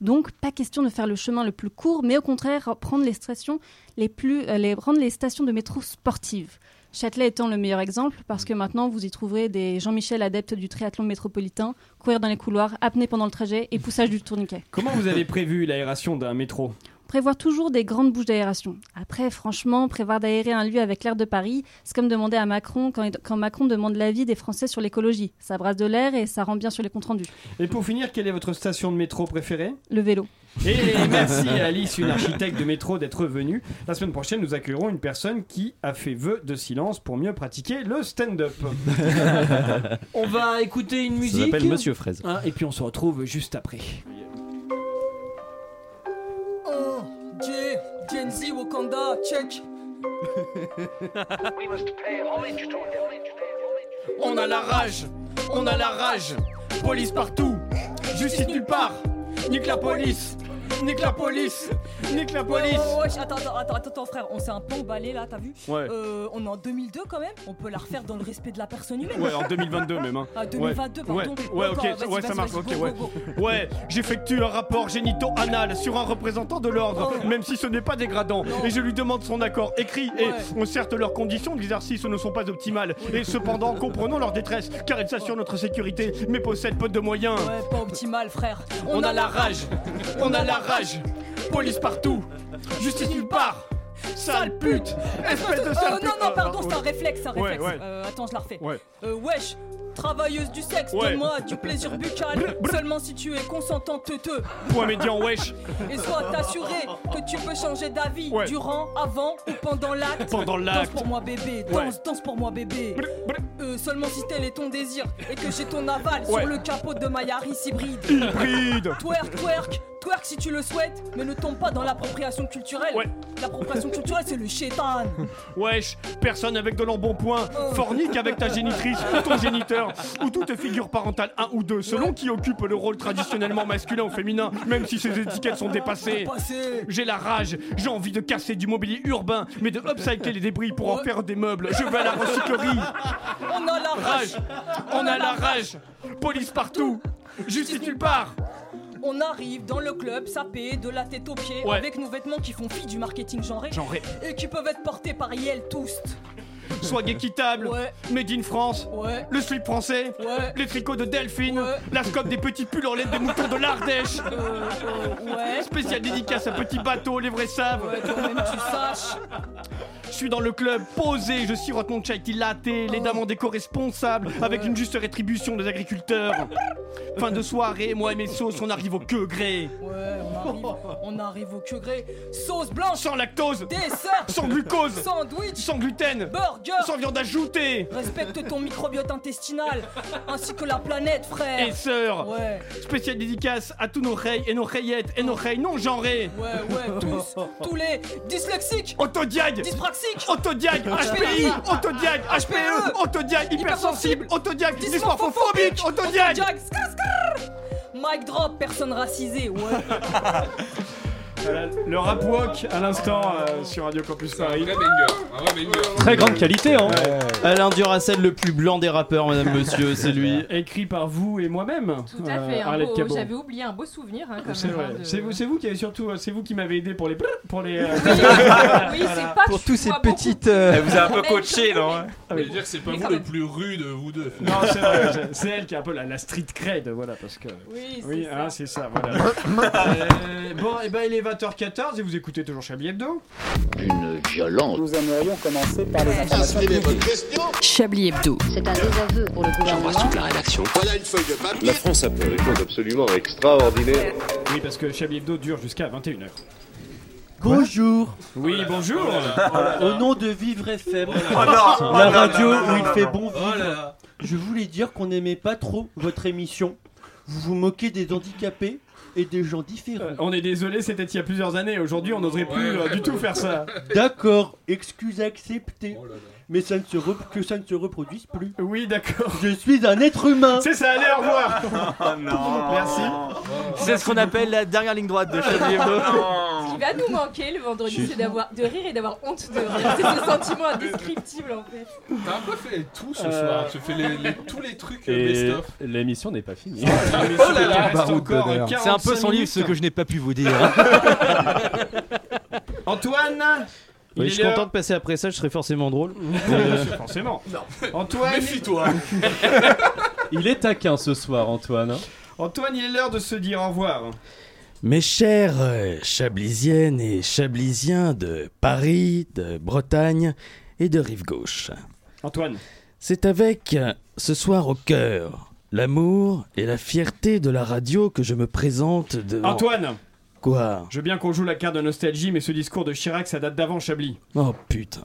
Donc, pas question de faire le chemin le plus court, mais au contraire, prendre les stations, les plus, euh, les, rendre les stations de métro sportives. Châtelet étant le meilleur exemple, parce que maintenant, vous y trouverez des Jean-Michel adeptes du triathlon métropolitain, courir dans les couloirs, apnée pendant le trajet et poussage du tourniquet. Comment vous avez prévu l'aération d'un métro? Prévoir toujours des grandes bouches d'aération. Après, franchement, prévoir d'aérer un lieu avec l'air de Paris, c'est comme demander à Macron quand, quand Macron demande l'avis des Français sur l'écologie. Ça brasse de l'air et ça rend bien sur les comptes rendus. Et pour finir, quelle est votre station de métro préférée? Le vélo. Et merci à Alice, une architecte de métro, d'être venue. La semaine prochaine, nous accueillerons une personne qui a fait vœu de silence pour mieux pratiquer le stand-up. on va écouter une musique. s'appelle Monsieur Fraise. Ah, et puis on se retrouve juste après. Oh, J, Gen Z, Wakanda, check. On a la rage, on a la rage. Police partout, justice nulle part. Nique la police, nique la police, nique la police. Ouais, ouais, ouais, attends, attends, attends, attends, frère, on s'est un peu emballé là, t'as vu Ouais. Euh, On est en 2002 quand même, on peut la refaire dans le respect de la personne humaine. Ouais, en 2022 même. Hein. Ah, 2022, ouais. pardon. Ouais, ok, ouais, vas-y, ça vas-y, marche, vas-y, ok, go, ouais. go, Ouais, j'effectue un rapport génito-anal sur un représentant de l'ordre, Oh. même si ce n'est pas dégradant, et je lui demande son accord écrit. Et on certes, leurs conditions d'exercice ne sont pas optimales, et cependant, comprenons leur détresse, car ils assurent notre sécurité, mais possèdent peu de moyens. Ouais, pas optimal, frère. On a la rage, on a la rage. Police partout, justice nulle part. Sale pute, espèce de sale pute. non, non, pardon, c'est un réflexe, un réflexe. ouais. Euh, attends, je la refais. Ouais. Euh, wesh, travailleuse du sexe, Ouais. donne-moi du plaisir buccal, seulement si tu es consentante teuteux. Point médian, wesh. Et sois assuré que tu peux changer d'avis Ouais. durant, avant ou pendant l'acte. Pendant l'acte. Danse pour moi bébé, Ouais. danse, danse pour moi bébé. Euh, seulement si tel est ton désir et que j'ai ton aval sur le capot de ma Yaris hybride. Hybride. Twerk, twerk, twerk si tu le souhaites, mais ne tombe pas dans l'appropriation culturelle. L'appropriation culturelle, c'est le chétan. Wesh, personne avec de l'embonpoint, fornique avec ta génitrice ou ton géniteur, ou toute figure parentale, un ou deux, selon qui occupe le rôle traditionnellement masculin ou féminin, même si ces étiquettes sont dépassées. J'ai la rage, j'ai envie de casser du mobilier urbain, mais de upcycler les débris pour en faire des meubles. Je vais à la recyclerie. On a la rage. Rage, on a la rage, police partout, justice nulle part. On arrive dans le club sapé de la tête aux pieds Ouais. avec nos vêtements qui font fi du marketing genré, Genré. et qui peuvent être portés par Yel Toast. Swag équitable, made in France, Ouais. le slip français, Ouais. les tricots de Delphine, la scope des petits pulls en laine des moutons de l'Ardèche. ouais. Spécial dédicace à petit bateau, les vrais savent. Tu saches. Suis dans le club, posé, je sirote mon chai latte, les dames ont des co-responsables, avec une juste rétribution des agriculteurs. Fin de soirée, moi et mes sauces, on arrive au queue gré. Ouais, on arrive, on arrive au que gré. Sauce blanche, Sans lactose, dessert, sans glucose, sandwich, sans gluten, burger. sans viande ajoutée. Respecte ton microbiote intestinal, ainsi que la planète, frère. Et sœur, Ouais, spéciale dédicace à tous nos reilles et nos rayettes et nos reilles non genrées. ouais, ouais, tous, tous les dyslexiques, Autodiag, dyspraxiques, Autodiag, HPI, Autodiag, HPE, Autodiag, hypersensible, Autodiag, dysmorphophobique, Autodiag. Autodiag. Mic drop, personne racisée, ouais. Voilà, Le rap walk à l'instant euh, sur Radio Campus Paris. Un vrai banger. Un vrai banger. Très grande qualité, hein. Alain Duracell, le plus blanc des rappeurs, madame, monsieur, c'est lui. Écrit par vous et moi-même. Tout à fait. un Arlette beau- Cabot. J'avais oublié un beau souvenir. hein, quand C'est même, vrai. hein, de- C'est vous, c'est vous qui avez surtout, euh, c'est vous qui m'avez aidé pour les pour les. euh, Oui, c'est pas Pour tous ces vois beaucoup. petites. euh, Elle vous a un peu coaché, non Ah Je veux dire que c'est pas Mais vous quand le même. plus rude, vous deux. Non, c'est vrai. c'est- C'est elle qui a un peu la, la street cred, voilà, parce que. Oui, c'est Oui, ça. hein, c'est ça, voilà. Euh, bon, et ben il est 20h14 et vous écoutez toujours Chablis Hebdo. Une violence. Nous aimerions commencer par les informations Chablis Hebdo. C'est un désaveu pour le gouvernement. la rédaction. La France a fait des choses absolument extraordinaires. Oui, parce que Chablis Hebdo dure jusqu'à 21h. Bonjour. Oui, bonjour. Au nom de Vivre FM, Oh la Oh là radio là. où il fait bon Oh là vivre, là. je voulais dire qu'on n'aimait pas trop votre émission. Vous vous moquez des handicapés et des gens différents. Euh, on est désolé, c'était il y a plusieurs années. Aujourd'hui, on n'oserait plus Ouais, euh, ouais, du tout faire ça. D'accord, excuse acceptée. Oh là là. Mais ça ne se rep- que ça ne se reproduise plus. Oui, d'accord. Je suis un être humain. C'est ça, allez, au revoir. Oh non. Merci. C'est ce qu'on appelle la dernière ligne droite de Chablis Hebdo. Ce qui va nous manquer le vendredi, c'est d'avoir de rire et d'avoir honte de rire. C'est ce sentiment indescriptible en fait. T'as un peu fait tout ce Euh, soir. Tu fais les, les- tous les trucs euh, Et best-of. l'émission n'est pas finie. Oh là là, Il reste Baroud encore d'honneur. 45 C'est un peu son livre minutes. ce que je n'ai pas pu vous dire. Antoine il Oui, est je suis content de passer après ça, je serais forcément drôle. Euh, Forcément. Antoine, Méfie-toi. Il est taquin ce soir, Antoine. hein. Antoine, il est l'heure de se dire au revoir. Mes chers euh, Chablisiennes et Chablisiens de Paris, de Bretagne et de Rive Gauche. Antoine. C'est avec euh, ce soir au cœur l'amour et la fierté de la radio que je me présente devant... Antoine Quoi Je veux bien qu'on joue la carte de nostalgie, mais ce discours de Chirac, ça date d'avant Chablis. Oh putain.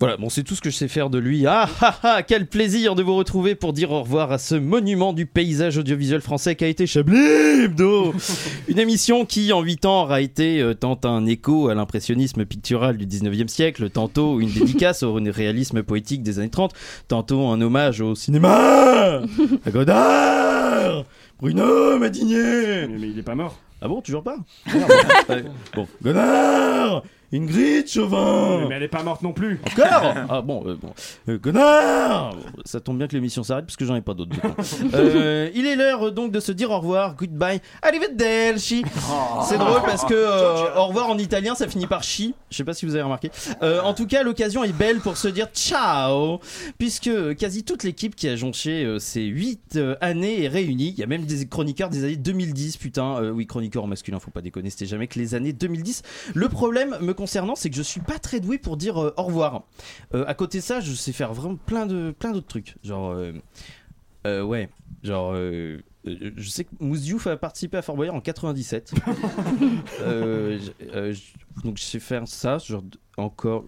voilà, bon, c'est tout ce que je sais faire de lui. Ah ah ah, quel plaisir de vous retrouver pour dire au revoir à ce monument du paysage audiovisuel français qui a été Chablis Hebdo. Une émission qui, en 8 ans, aura été euh, tant un écho à l'impressionnisme pictural du 19e siècle, tantôt une dédicace au réalisme poétique des années 30, tantôt un hommage au cinéma, à Godard, Bruno Madinier. Mais, mais il est pas mort. Ah bon, toujours pas? Merde. Bon, Godard Ingrid Chauvin Mais, elle est pas morte non plus. Encore Ah bon, euh, bon. Euh, connard Ça tombe bien que l'émission s'arrête parce que j'en ai pas d'autres. Euh, il est l'heure donc de se dire au revoir, goodbye, arrivederci. C'est drôle parce que euh, au revoir en italien ça finit par chi. Je sais pas si vous avez remarqué. Euh, en tout cas, l'occasion est belle pour se dire ciao, puisque quasi toute l'équipe qui a jonché euh, ces 8 années est réunie. Il y a même des chroniqueurs des années 2010, putain. Oui, chroniqueurs en masculin, faut pas déconner, c'était jamais que les années 2010. Le problème me concernant, c'est que je suis pas très doué pour dire euh, au revoir. Euh, à côté de ça, je sais faire vraiment plein de plein d'autres trucs. Genre, euh, euh, ouais, genre. je sais que Mousse Diouf a participé à Fort Boyard en 97. Euh, je- euh, je- donc je sais faire ça, genre encore,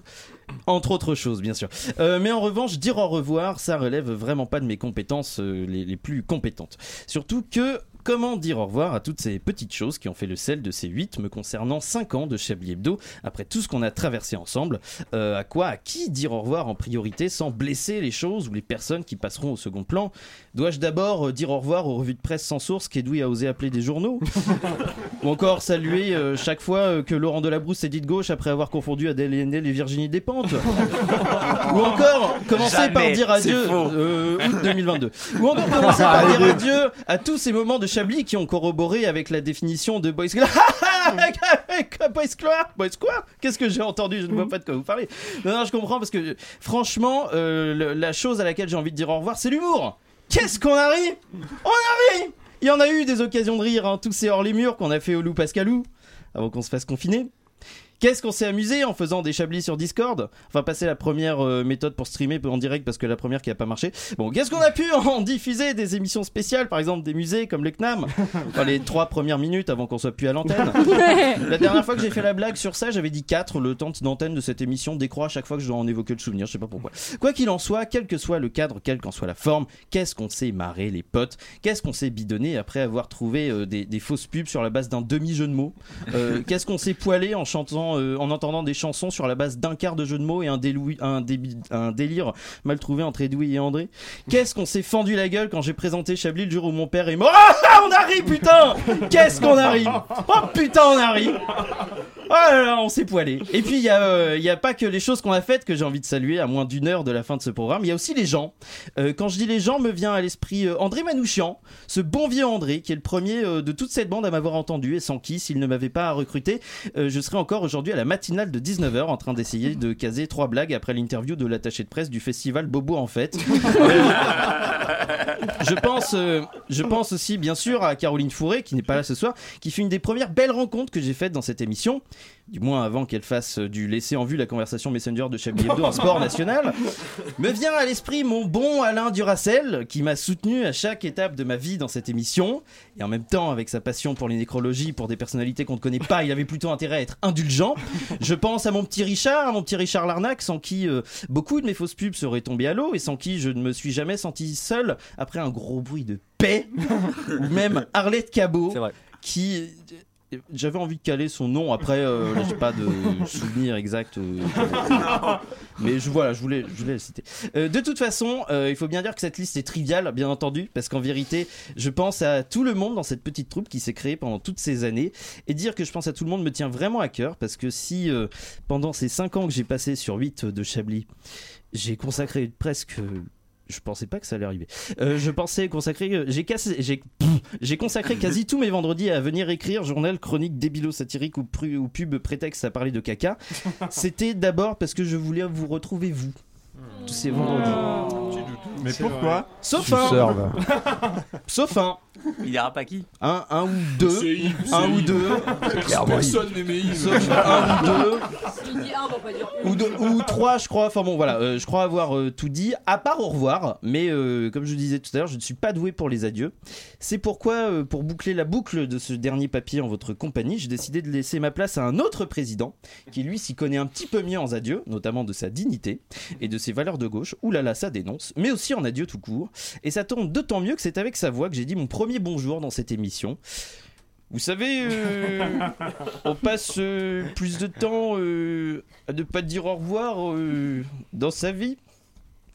entre autres choses bien sûr. Euh, mais en revanche, dire au revoir, ça relève vraiment pas de mes compétences euh, les, les plus compétentes. Surtout que Comment dire au revoir à toutes ces petites choses qui ont fait le sel de ces 8 me concernant 5 ans de Chablis Hebdo après tout ce qu'on a traversé ensemble Euh, À quoi, à qui dire au revoir en priorité sans blesser les choses ou les personnes qui passeront au second plan? Dois-je d'abord euh, dire au revoir aux revues de presse sans source qu'Edoui a osé appeler des journaux? Ou encore saluer euh, chaque fois que Laurent Delabrousse s'est dit de gauche après avoir confondu Adèle Haenel et Virginie Despentes? Ou encore commencer Jamais, par dire adieu euh, août 2022. Ou encore commencer par dire adieu à tous ces moments de Chablis qui ont corroboré avec la définition de Boys Club. Boys Club Boys Qu'est-ce que j'ai entendu? Je ne vois pas de quoi vous parlez. Non, non, je comprends parce que franchement, euh, le- la chose à laquelle j'ai envie de dire au revoir, c'est l'humour. Qu'est-ce qu'on a ri? On a ri Il y en a eu des occasions de rire, hein, tous ces hors les murs qu'on a fait au loup Pascalou avant qu'on se fasse confiner. Qu'est-ce qu'on s'est amusé en faisant des chablis sur Discord? Enfin, passer la première euh, méthode pour streamer en direct parce que la première qui a pas marché. Bon, qu'est-ce qu'on a pu en diffuser? Des émissions spéciales, par exemple des musées comme le CNAM Enfin, les trois premières minutes avant qu'on soit plus à l'antenne. la dernière fois que j'ai fait la blague sur ça, j'avais dit 4. Le temps d'antenne de cette émission décroît à chaque fois que je dois en évoquer le souvenir, je sais pas pourquoi. Quoi qu'il en soit, quel que soit le cadre, quelle qu'en soit la forme, qu'est-ce qu'on s'est marré les potes? Qu'est-ce qu'on s'est bidonné après avoir trouvé euh, des, des fausses pubs sur la base d'un demi-jeu de mots? Euh, Qu'est-ce qu'on s'est poilé en chantant, euh, en entendant des chansons sur la base d'un quart de jeu de mots et un, délire mal trouvé entre Edoui et André. Qu'est-ce qu'on s'est fendu la gueule quand j'ai présenté Chablis le jour où mon père est mort? Ah, on a ri putain! Qu'est-ce qu'on a ri? Oh putain, on a ri! Oh là là, on s'est poilé. Et puis il y a, euh, y a pas que les choses qu'on a faites que j'ai envie de saluer à moins d'une heure de la fin de ce programme. Il y a aussi les gens. Euh, quand je dis les gens, me vient à l'esprit euh, André Manouchian, ce bon vieux André qui est le premier de toute cette bande à m'avoir entendu et sans qui, s'il ne m'avait pas recruté, je serais encore aujourd'hui à la matinale de 19h en train d'essayer de caser trois blagues après l'interview de l'attaché de presse du festival Bobo en fait. je pense, euh, je pense aussi bien sûr à Caroline Fourré qui n'est pas là ce soir, qui fut une des premières belles rencontres que j'ai faites dans cette émission, du moins avant qu'elle fasse du laisser en vue la conversation Messenger de Chablis Hebdo en sport national. Me vient à l'esprit mon bon Alain Duracel qui m'a soutenu à chaque étape de ma vie dans cette émission et en même temps avec sa passion pour les nécrologies, pour des personnalités qu'on ne connaît pas, il avait plutôt intérêt à être indulgent. Je pense à mon petit Richard, à mon petit Richard Larnac, sans qui euh, beaucoup de mes fausses pubs seraient tombées à l'eau et sans qui je ne me suis jamais senti seul après un gros bruit de paix ou même Arlette Cabot qui j'avais envie de caler son nom après euh, j'ai pas de souvenir exact euh, mais je voilà je voulais je voulais le citer. Euh, de toute façon euh, il faut bien dire que cette liste est triviale bien entendu parce qu'en vérité je pense à tout le monde dans cette petite troupe qui s'est créée pendant toutes ces années. Et dire que je pense à tout le monde me tient vraiment à cœur parce que si pendant ces 5 ans que j'ai passé sur 8 de Chablis j'ai consacré presque je pensais pas que ça allait arriver. Euh, je pensais consacrer, j'ai cassé, j'ai, pff, j'ai consacré quasi tous mes vendredis à venir écrire journal, chronique, débilo satirique ou, pru- ou pub prétexte à parler de caca. C'était d'abord parce que je voulais vous retrouver vous tous ces vendredis. Mais pourquoi Sauf un. Sauf un. Il ira pas qui? Un, un ou deux. Un ou deux. Personne n'aimait Yves. Sauf un ou deux. Il dit un, on va pas dire ou, deux- ou trois, je crois. Enfin bon, voilà, euh, je crois avoir euh, tout dit, à part au revoir. Mais euh, comme je disais tout à l'heure, je ne suis pas doué pour les adieux. C'est pourquoi, euh, pour boucler la boucle de ce dernier papier en votre compagnie, j'ai décidé de laisser ma place à un autre président qui, lui, s'y connaît un petit peu mieux en adieu, notamment de sa dignité et de ses valeurs de gauche. Ouh là là, ça dénonce, mais aussi en adieu tout court. Et ça tombe d'autant mieux que c'est avec sa voix que j'ai dit mon premier bonjour dans cette émission. Vous savez, euh, on passe euh, plus de temps euh, à ne pas dire au revoir euh, dans sa vie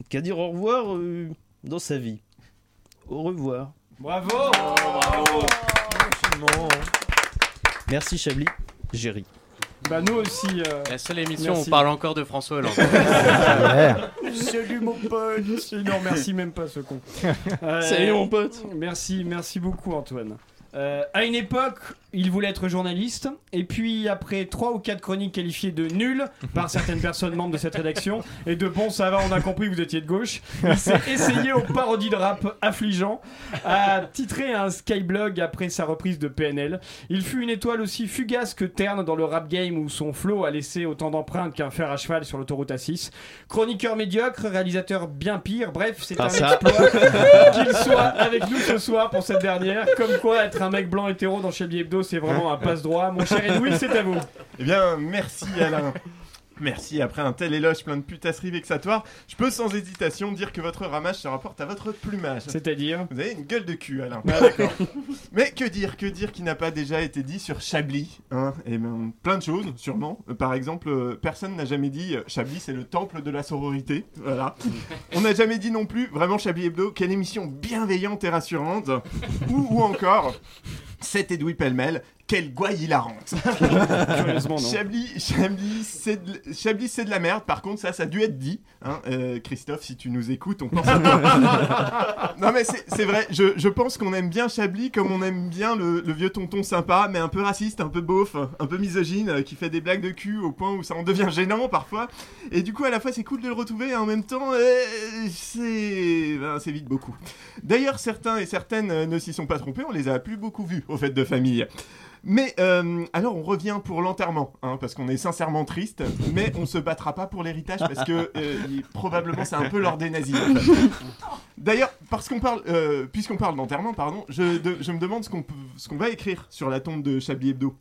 qu'à dire au revoir euh, dans sa vie. Au revoir. Bravo Bravo Merci Chablis, j'ai ri. Bah nous aussi. La seule émission où Merci. on parle encore de François Hollande. Salut mon pote. Non, merci même pas ce con. Euh, Salut, mon pote. Merci, merci beaucoup Antoine. Euh, à une époque, il voulait être journaliste, et puis après trois ou quatre chroniques qualifiées de nulles par certaines personnes membres de cette rédaction, et de bon, ça va, on a compris que vous étiez de gauche, il s'est essayé aux parodies de rap affligeant, a titré un skyblog après sa reprise de PNL. Il fut une étoile aussi fugace que terne dans le rap game où son flow a laissé autant d'empreintes qu'un fer à cheval sur l'autoroute A6. Chroniqueur médiocre, réalisateur bien pire, bref, c'est Ah, un ça. exploit qu'il soit avec nous ce soir pour cette dernière. Comme quoi, être un mec blanc hétéro dans Chablis Hebdo, c'est vraiment un passe-droit. Mon cher Edwin, c'est à vous. Eh bien, merci Alain. Merci, après un tel éloge plein de putasseries vexatoires, je peux sans hésitation dire que votre ramage se rapporte à votre plumage. C'est-à-dire Vous avez une gueule de cul, Alain. Ah, d'accord. Mais que dire, que dire qui n'a pas déjà été dit sur Chablis hein Eh bien, plein de choses, sûrement. Euh, Par exemple, euh, personne n'a jamais dit euh, Chablis, c'est le temple de la sororité. Voilà. On n'a jamais dit non plus, vraiment Chablis Hebdo, quelle émission bienveillante et rassurante. ou, ou encore, c'est Edoui Pellemel, quelle gouaille hilarante. Curieusement, non. Chablis, Chablis, c'est de, Chablis, c'est de la merde. Par contre, ça, ça a dû être dit. Hein, euh, Christophe, si tu nous écoutes, on pense à toi. non, mais c'est c'est vrai. Je, je pense qu'on aime bien Chablis comme on aime bien le, le vieux tonton sympa, mais un peu raciste, un peu beauf, un peu misogyne, euh, qui fait des blagues de cul au point où ça en devient gênant parfois. Et du coup, à la fois, c'est cool de le retrouver et en même temps, euh, c'est ben, c'est vite beaucoup. D'ailleurs, certains et certaines ne s'y sont pas trompés. On les a plus beaucoup vus au fait de famille. Mais euh, alors on revient pour l'enterrement, hein, parce qu'on est sincèrement triste, mais on se battra pas pour l'héritage parce que euh, probablement c'est un peu l'ordre des nazis. D'ailleurs, parle, euh, puisqu'on parle d'enterrement, pardon, je, me demande ce qu'on peut- ce qu'on va écrire sur la tombe de Chablis Hebdo.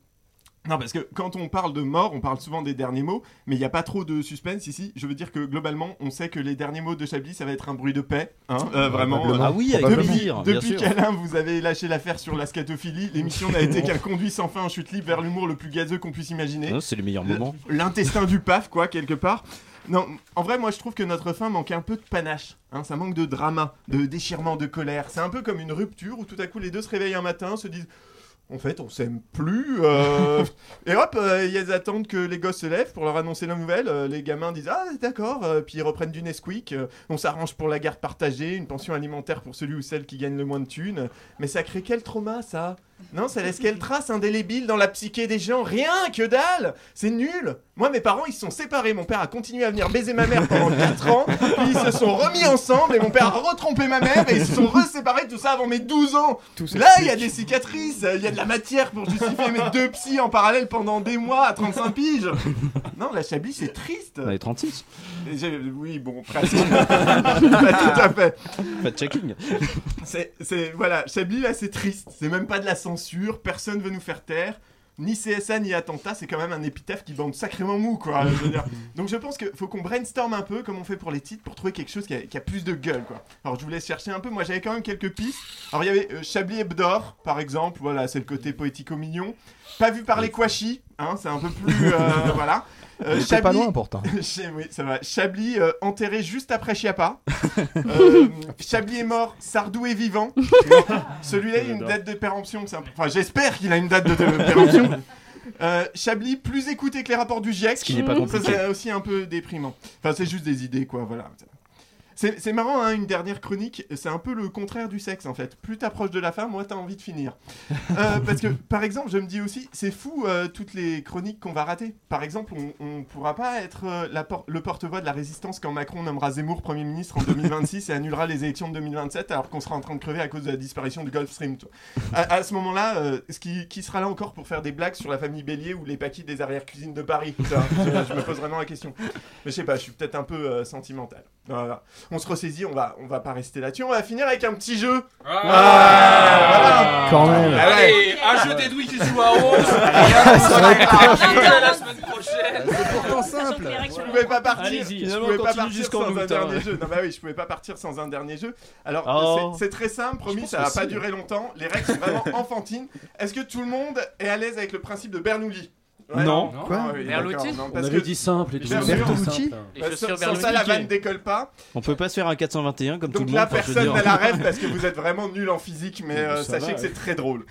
Non, parce que quand on parle de mort, on parle souvent des derniers mots, mais il n'y a pas trop de suspense ici. Je veux dire que globalement, on sait que les derniers mots de Chablis, ça va être un bruit de paix. Hein, euh, vraiment. Probablement. Ah oui, avec depuis, plaisir, depuis qu'Alain, vous avez lâché l'affaire sur la scatophilie, l'émission n'a été qu'un conduit sans fin en chute libre vers l'humour le plus gazeux qu'on puisse imaginer. C'est le meilleur moment. L'intestin du paf, quoi, quelque part. Non, en vrai, moi je trouve que notre fin manque un peu de panache. hein, ça manque de drama, de déchirement, de colère. C'est un peu comme une rupture où tout à coup les deux se réveillent un matin, se disent en fait, on s'aime plus. euh, Et hop, euh, ils attendent que les gosses se lèvent pour leur annoncer la nouvelle. Euh, les gamins disent Ah, d'accord. euh, puis ils reprennent du Nesquik. Euh, on s'arrange pour la garde partagée, une pension alimentaire pour celui ou celle qui gagne le moins de thunes. Mais ça crée quel trauma, ça? Non, ça laisse quelle trace indélébile dans la psyché des gens? Rien, que dalle C'est nul Moi, mes parents, ils se sont séparés. Mon père a continué à venir baiser ma mère pendant 4 ans. Puis ils se sont remis ensemble et mon père a retrompé ma mère et ils se sont reséparés. Tout ça avant mes 12 ans. Là, il y a des cicatrices, il y a de la matière pour justifier mes deux psys en parallèle pendant des mois à 35 piges. Non, la Chablis, c'est triste. On est 36. Et j'ai- Oui, bon, presque. Pas tout à fait. Pas de checking. C'est, voilà, Chablis là c'est triste, c'est même pas de la censure, personne veut nous faire taire, ni CSA ni attentat, c'est quand même un épitaphe qui bande sacrément mou quoi. je veux dire. Donc je pense qu'il faut qu'on brainstorm un peu comme on fait pour les titres pour trouver quelque chose qui a, qui a plus de gueule quoi. Alors je vous laisse chercher un peu, moi j'avais quand même quelques pistes. Alors il y avait euh, Chablis Hebdor par exemple, voilà c'est le côté poético-mignon. Pas vu par les Kouachi, hein, c'est un peu plus euh, voilà. Euh, C'est pas loin pourtant. Chez- oui, ça va. Chablis euh, enterré juste après Chiappa. Euh, Chablis est mort, Sardou est vivant. Celui-là, il a une date de péremption. un Enfin, j'espère qu'il a une date de, de péremption. Euh, Chablis plus écouté que les rapports du GIEC. Ce qui n'est pas Ça, compliqué. c'est aussi un peu déprimant. Enfin, c'est juste des idées, quoi. Voilà. C'est marrant, hein, une dernière chronique, c'est un peu le contraire du sexe en fait. Plus t'approches de la fin, moins t'as envie de finir. Euh, parce que, par exemple, je me dis aussi, c'est fou euh, toutes les chroniques qu'on va rater. Par exemple, on, on pourra pas être euh, la por- le porte-voix de la résistance quand Macron nommera Zemmour Premier ministre en 2026 et annulera les élections de 2027 alors qu'on sera en train de crever à cause de la disparition du Gulf Stream. À, à ce moment-là, ce qui, qui sera là encore pour faire des blagues sur la famille Bélier ou les paquets des arrière-cuisines de Paris je, je me pose vraiment la question. Mais je sais pas, je suis peut-être un peu sentimental. Voilà. On se ressaisit, on va, on va pas rester là-dessus. On va finir avec un petit jeu. Ah. Quand même. Ah ouais. Allez, un jeu des douilles qui joue à 11. Ça va être à la semaine prochaine. C'est pourtant simple. Je pouvais pas partir. Je pouvais pas partir jusqu'en sans un août, hein. dernier jeu. Non bah oui, je pouvais pas partir sans un dernier jeu. Alors Oh. c'est très simple, promis, ça va pas si. durer longtemps. Les règles sont vraiment enfantines. Est-ce que tout le monde est à l'aise avec le principe de Bernoulli? Ouais, Non. Ah Quoi oui, Berluti non, On avait dit simple et tout. Bertolucci Bah, sans, Berluti. ça, la vanne décolle pas. On peut pas se faire un 421 comme tout Donc le là, monde. je veux personne n'a la rêve parce que vous êtes vraiment nul en physique, mais euh, sachez va, que c'est très drôle.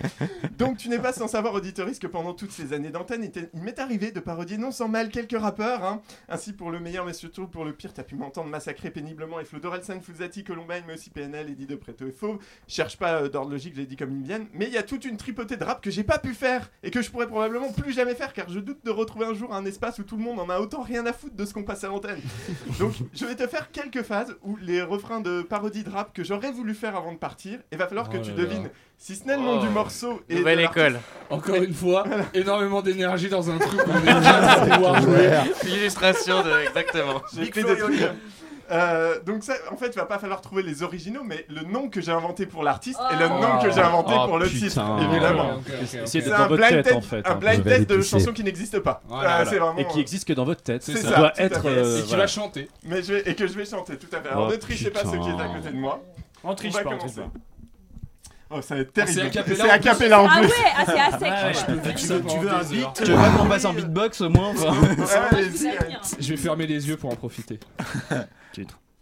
Donc tu n'es pas sans savoir, auditoris, que pendant toutes ces années d'antenne, il m'est arrivé de parodier non sans mal quelques rappeurs. hein. Ainsi, pour le meilleur, mais surtout pour le pire, t'as pu m'entendre massacrer péniblement et Flo Dorelsan, Fuzati, Columbine, mais aussi PNL, Eddie de Preto et Fauve. Je cherche pas euh, d'ordre logique, je l'ai dit comme ils viennent. Mais il y a toute une tripotée de rap que j'ai pas pu faire et que je pourrais probablement plus jamais faire car je doute de retrouver un jour un espace où tout le monde en a autant rien à foutre de ce qu'on passe à l'antenne. Donc, je vais te faire quelques phases où les refrains de parodie de rap que j'aurais voulu faire avant de partir, il va falloir que Oh tu là devines là. si ce n'est le nom Oh. du morceau et Nouvelle école. Encore une fois, énormément d'énergie dans un truc qu'on est déjà à pouvoir jouer. L'illustration de. Exactement. J'ai écrit des trucs. Euh, donc ça, en fait, il va pas falloir trouver les originaux, mais le nom que j'ai inventé pour l'artiste et le Oh. nom que j'ai inventé Oh, pour le putain. titre, évidemment. C'est un blind tête test, en fait. un hein. blind test de chansons qui n'existent pas. Voilà, Ah, voilà. c'est vraiment. Et qui existe que dans votre tête. C'est Ça ça, doit être. euh, Et qui voilà. va chanter. Mais je vais... et que je vais chanter, tout à fait. Alors Oh, ne trichez pas ceux qui est à côté de moi. On triche pas, on triche commencer. pas. Oh, ça va être Ah, c'est terrible. a cappella C'est en a cappella en Ah plus. ouais, ah, c'est à sec. Ouais, je Tu veux, tu veux un beat. Tu veux pas qu'on passe un beatbox au moins enfin. Je vais fermer les yeux pour en profiter.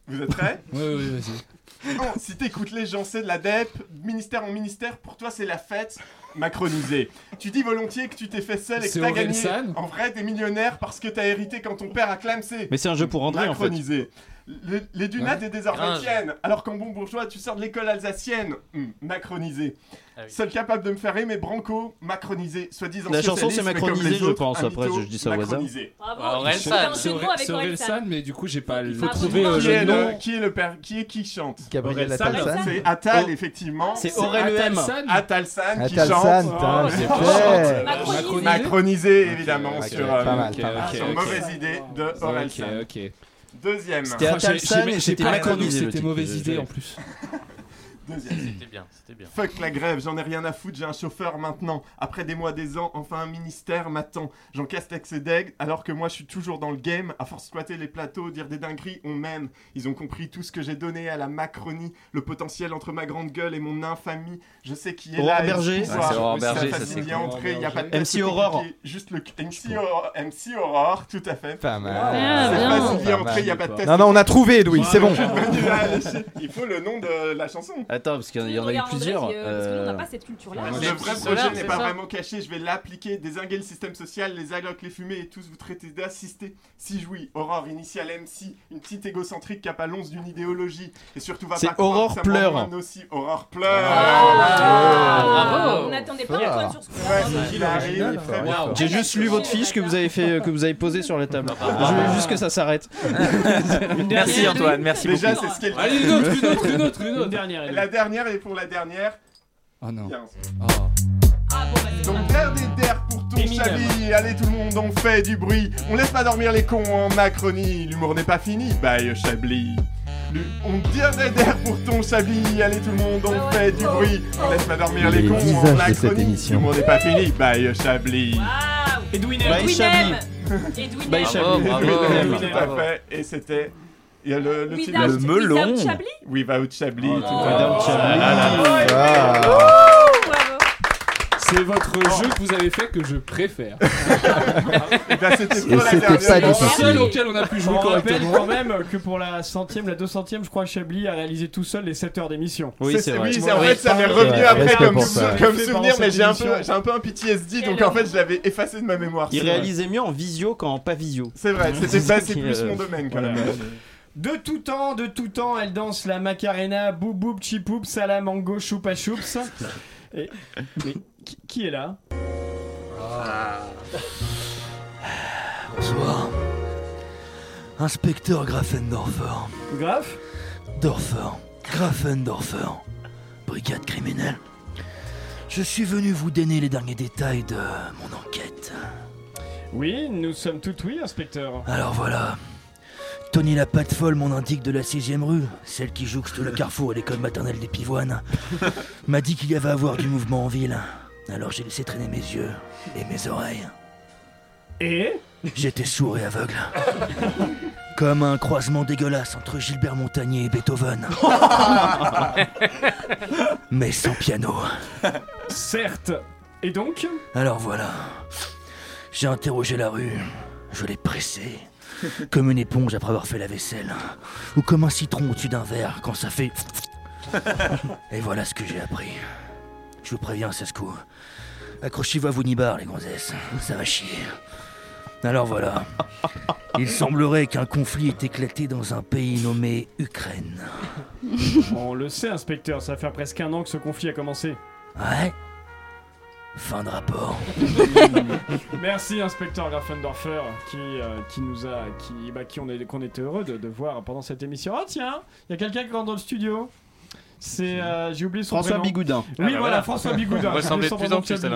Vous êtes prêts? Ouais, ouais, ouais, vas-y. Si t'écoutes les gens, c'est de la DEP, ministère en ministère, pour toi c'est la fête macronisée. Tu dis volontiers que tu t'es fait seul et que t'as gagné. En vrai, t'es millionnaire parce que t'as hérité quand ton père a clamsé. Mais c'est un jeu pour André en fait. Macronisé. Le- les dunates est désormais Gringe. tienne, alors qu'en bon bourgeois, tu sors de l'école alsacienne. Hum, macronisé. Seul capable de me faire aimer Branco, macronisé, soi-disant La chanson, c'est macronisé, je autres, pense. Après, je dis ça au hasard. macronisé. Bravo. Aurel C'est San. un jeu de mots avec C'est Aurel Aurel San. San, mais du coup, j'ai pas le. Faut trouver, euh, qui, le est nom. le, qui est le père, qui est qui chante? Gabriel. Attalsan. C'est Attal, Oh. effectivement. C'est Aurel Atal EM. San. Atalsan qui Attalsan, chante. putain, Oh, fait. Macronisé. Évidemment, sur, pas euh. Mauvaise idée de Aurel Ok, ok. Deuxième. C'était Oh, Atal j'ai- San j'ai- et c'était macronisé. C'était mauvaise idée en plus. Deuxième. C'était bien, c'était bien. Fuck la grève, j'en ai rien à foutre, j'ai un chauffeur maintenant. Après des mois, des ans, enfin un ministère m'attend. J'en casse et deg, alors que moi je suis toujours dans le game. À force de squatter les plateaux, dire des dingueries, on m'aime. Ils ont compris tout ce que j'ai donné à la Macronie, le potentiel entre ma grande gueule et mon infamie. Je sais qui est Aurore là. Berger. c'est Aurore Berger, ça, c'est entrer, y a pas de MC Aurore. Juste le MC Aurore, MC Aurore, tout à fait. Pas mal. Ah, C'est facile d'y Pas entrer, il y a pas de test. Non, non, on a trouvé, Edoui, c'est bon. Il faut le nom de la chanson. Attends, parce qu'il y en a eu plusieurs. euh, Parce que nous, on n'a euh, pas cette culture-là. Ouais, Le vrai projet n'est c'est pas vraiment caché, je vais l'appliquer, désinguer le système social, les allocs, les fumées et tous vous traiter d'assister. Si jouis, Aurore, initiale MC, une petite égocentrique qui a pas l'once d'une idéologie, et surtout va C'est pas croire Aurore pleure. moins nocif. Aurore pleure Ah, bravo. On n'attendait pas sur ce coup-là. Waouh. J'ai juste lu votre fiche que vous avez fait, que vous avez posé sur la table. Je veux juste que ça s'arrête. Merci Antoine, merci Déjà, beaucoup. c'est ce qu'elle Allez, une autre, une autre, une autre, une Une autre. dernière. La dernière, et pour la dernière, Oh non. Oh. Ah, bah, Donc l'air des terres pour ton. Chablis, allez tout le monde, on fait du bruit. On laisse pas dormir les cons en Macronie, l'humour n'est pas fini, bye Chablis. On dirait d'air pour ton Chablis, allez tout le monde, on fait du bruit. On laisse pas dormir les Les cons en Macronie, l'humour n'est pas fini, bye Chablis. Waouh Edwin Bye, Edwin Chablis. Edwin Bye. Chablis. Tout à fait, et c'était... Il y a le, le Without- titre. Le melon. Without Chablis Without Chablis, Oh. Ah. C'est votre jeu que vous avez fait que je préfère. Ben, c'était pas. Le seul auquel on a pu jouer On rappelle quand même que pour la centième, la 200ème, je crois que Chablis a réalisé tout seul les 7 heures d'émission. Oui, c'est vrai. Oui, en fait, ça m'est revenu après comme, pour sou- ça. comme Fait souvenir, mais j'ai un, peu, un peu un PTSD, donc en fait, je l'avais effacé de ma mémoire. Il réalisait mieux en visio qu'en pas visio. C'est vrai, c'était plus euh, mon domaine quand même. De tout temps, de tout temps, elle danse la Macarena, boub boub chipoup, salamango, choupa choups. Et, mais qui, qui est là Bonsoir. Inspecteur Grafendorfer. Graf Dorfer. Grafendorfer. Brigade criminelle. Je suis venu vous donner les derniers détails de mon enquête. Oui, nous sommes tout oui, inspecteur. Alors voilà. Tony la patte folle, mon indique de la 6ème rue, celle qui jouxte le carrefour et l'école maternelle des Pivoines, m'a dit qu'il y avait à avoir du mouvement en ville. Alors j'ai laissé traîner mes yeux et mes oreilles. Et J'étais sourd et aveugle. Comme un croisement dégueulasse entre Gilbert Montagnier et Beethoven. Mais sans piano. Certes. Et donc? Alors voilà. J'ai interrogé la rue. Je l'ai pressé. Comme une éponge après avoir fait la vaisselle. Ou comme un citron au-dessus d'un verre quand ça fait. Et voilà ce que j'ai appris. Je vous préviens, coud. Accrochez-vous à vos nibards, les gonzesses. Ça va chier. Alors voilà. Il semblerait qu'un conflit ait éclaté dans un pays nommé Ukraine. On le sait, inspecteur, ça fait presque un an que ce conflit a commencé. Ouais Fin de rapport. Merci, inspecteur Grafendorfer, qui, euh, qui nous a. qui, bah, qui on est, qu'on était heureux de, de voir pendant cette émission. Oh tiens, il y a quelqu'un qui rentre dans le studio. C'est. euh, j'ai oublié son François prénom. Bigoudin. Oui, Ah bah voilà, voilà. François Bigoudin. On ressemblait de plus en plus à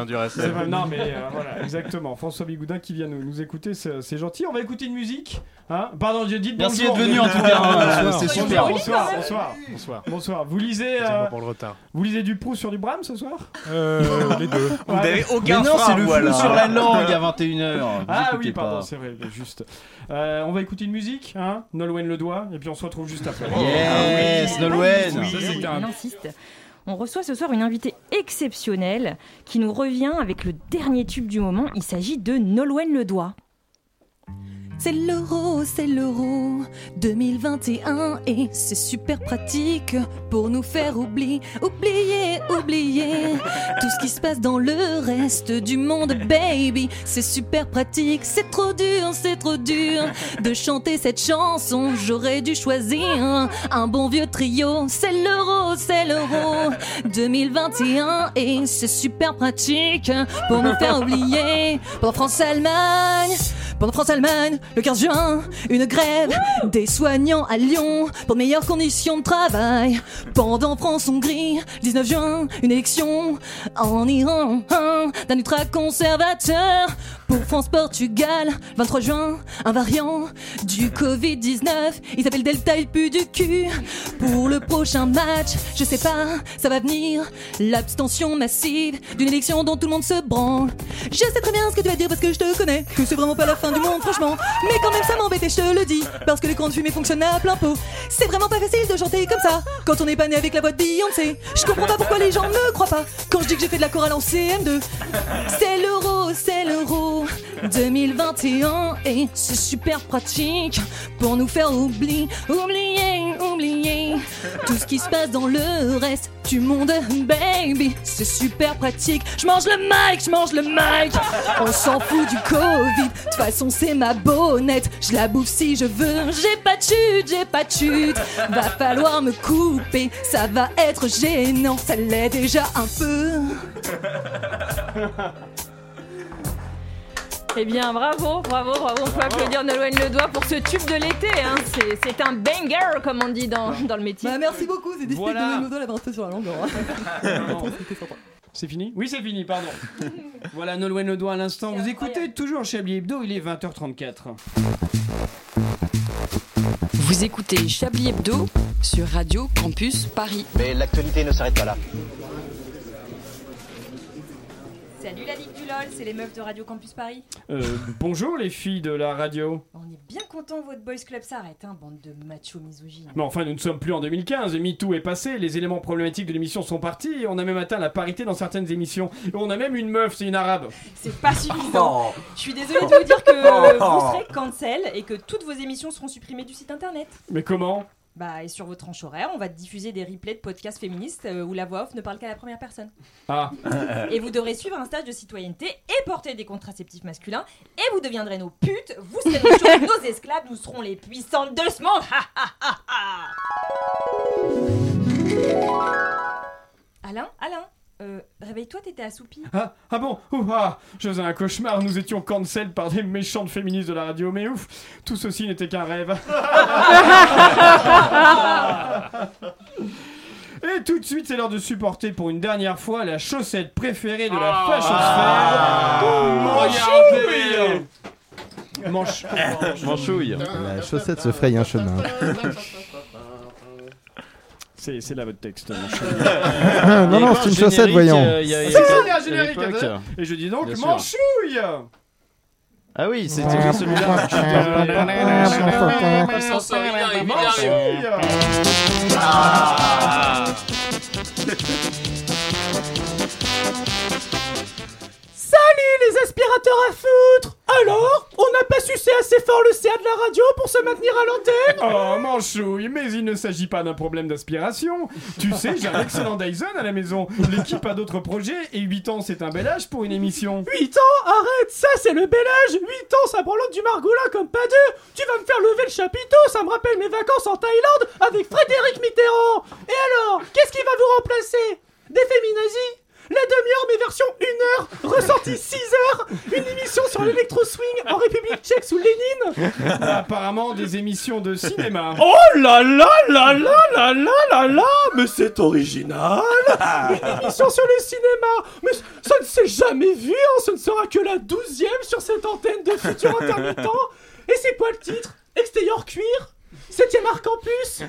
vrai, Non, mais euh, voilà, exactement. François Bigoudin qui vient nous, nous écouter, c'est gentil. On va écouter une musique. Hein Pardon, j'ai dit Merci d'être venu, en tout cas, hein. Bonsoir. C'est Bonsoir, super. Bonsoir, Bonsoir. bonsoir. Bonsoir. Bonsoir. Vous lisez. Euh, pour le retard. vous lisez du Proust sur du Bram ce soir Euh, les deux. Vous n'avez aucun Mais non, c'est le flou voilà. sur la langue à 21h. Ah oui, pardon, c'est vrai, juste. Euh, on va écouter une musique, hein Nolwenn le doigt, et puis on se retrouve juste après. Yes, Nolwenn. Ça, c'était un- On insiste. On reçoit ce soir une invitée exceptionnelle qui nous revient avec le dernier tube du moment. Il s'agit de Nolwenn le doigt. C'est l'euro, c'est l'euro 2021 et c'est super pratique pour nous faire oublier, oublier, oublier tout ce qui se passe dans le reste du monde, baby. C'est super pratique, c'est trop dur, c'est trop dur de chanter cette chanson. J'aurais dû choisir un bon vieux trio. C'est l'euro, c'est l'euro 2021 et c'est super pratique pour nous faire oublier. Pendant France-Allemagne, pendant France-Allemagne, le 15 juin, une grève des soignants à Lyon pour meilleures conditions de travail. Pendant France-Hongrie, 19 juin, une élection en Iran hein, d'un ultra-conservateur. Pour France-Portugal, 23 juin, un variant du Covid-19. Il s'appelle Delta, il pue du cul. Pour le prochain match, je sais pas, ça va venir. L'abstention massive d'une élection dont tout le monde se branle. Je sais très bien ce que tu vas dire parce que je te connais. Que c'est vraiment pas la fin du monde, franchement. Mais quand même, ça m'embête et je te le dis. Parce que l'écran de fumée fonctionne à plein pot. C'est vraiment pas facile de chanter comme ça. Quand on n'est pas né avec la voix de Beyoncé. Je comprends pas pourquoi les gens me croient pas. Quand je dis que j'ai fait de la chorale en CM2. C'est l'euro, c'est l'euro 2021 et c'est super pratique pour nous faire oublier, oublier, oublier tout ce qui se passe dans le reste du monde, baby. C'est super pratique. Je mange le mic, je mange le mic. On s'en fout du Covid. De toute façon, c'est ma bonnette. Je la bouffe si je veux. J'ai pas de chute, j'ai pas de chute. Va falloir me couper. Ça va être gênant. Ça l'est déjà un peu. Eh bien, bravo, bravo, bravo. On peut applaudir Nolwenn Le Doigt pour ce tube de l'été. Hein. C'est- un banger, comme on dit dans, dans le métier. Bah, merci beaucoup, c'est Voilà. de Nolwenn Le Doigt, la peu sur la langue. C'est fini? Oui, c'est fini, pardon. voilà Nolwenn Le Doigt à l'instant. Vous écoutez toujours Chablis Hebdo, il est 20h34. Vous écoutez Chablis Hebdo sur Radio Campus Paris. Mais l'actualité ne s'arrête pas là. Salut la Ligue LOL, c'est les meufs de Radio Campus Paris. Euh, bonjour les filles de la radio. On est bien content que votre boys club s'arrête, hein, bande de machos misogynes. Mais enfin, nous ne sommes plus en 2015. MeToo est passé, les éléments problématiques de l'émission sont partis. et On a même atteint la parité dans certaines émissions. Et on a même une meuf, c'est une arabe. C'est pas suffisant. Je suis désolée de vous dire que vous serez cancel et que toutes vos émissions seront supprimées du site internet. Mais comment? Bah, et sur vos tranches horaires, on va diffuser des replays de podcasts féministes euh, où la voix off ne parle qu'à la première personne. Ah. Et vous devrez suivre un stage de citoyenneté et porter des contraceptifs masculins. Et vous deviendrez nos putes, vous serez nos, chauves, nos esclaves, nous serons les puissantes de ce monde. Alain, Alain, euh, réveille-toi, t'étais assoupi. Ah, ah bon Ouh, ah, Je faisais un cauchemar, nous étions cancel par des méchantes féministes de la radio, mais ouf, tout ceci n'était qu'un rêve. Et tout de suite, c'est l'heure de supporter pour une dernière fois la chaussette préférée de la fachosphère. regardez. Manche. Manchouille. La chaussette se fraye un chemin. C'est là votre texte. non, non, c'est une chaussette, voyons. C'est un générique. Et je dis donc, manchouille ah oui, c'était celui-là. Salut les aspirateurs à foutre Alors, on n'a pas sucé assez fort le CA de la radio pour se maintenir à l'antenne Oh, manchouille, mais il ne s'agit pas d'un problème d'aspiration. Tu sais, j'ai un excellent Dyson à la maison. L'équipe a d'autres projets et 8 ans, c'est un bel âge pour une émission. 8 ans Arrête, ça c'est le bel âge 8 ans, ça branlote du margoulin comme pas deux Tu vas me faire lever le chapiteau, ça me rappelle mes vacances en Thaïlande avec Frédéric Mitterrand Et alors, qu'est-ce qui va vous remplacer? Des féminazis? La demi-heure, mais version 1 heure, ressortie 6 heures, une émission sur l'électro-swing en République tchèque sous Lénine. Apparemment, des émissions de cinéma. Oh là là là là là là là là Mais c'est original. Une émission sur le cinéma Mais ça ne s'est jamais vu, hein, ce ne sera que la douzième sur cette antenne de futur intermittent. Et c'est quoi le titre? Extérieur cuir? Septième art campus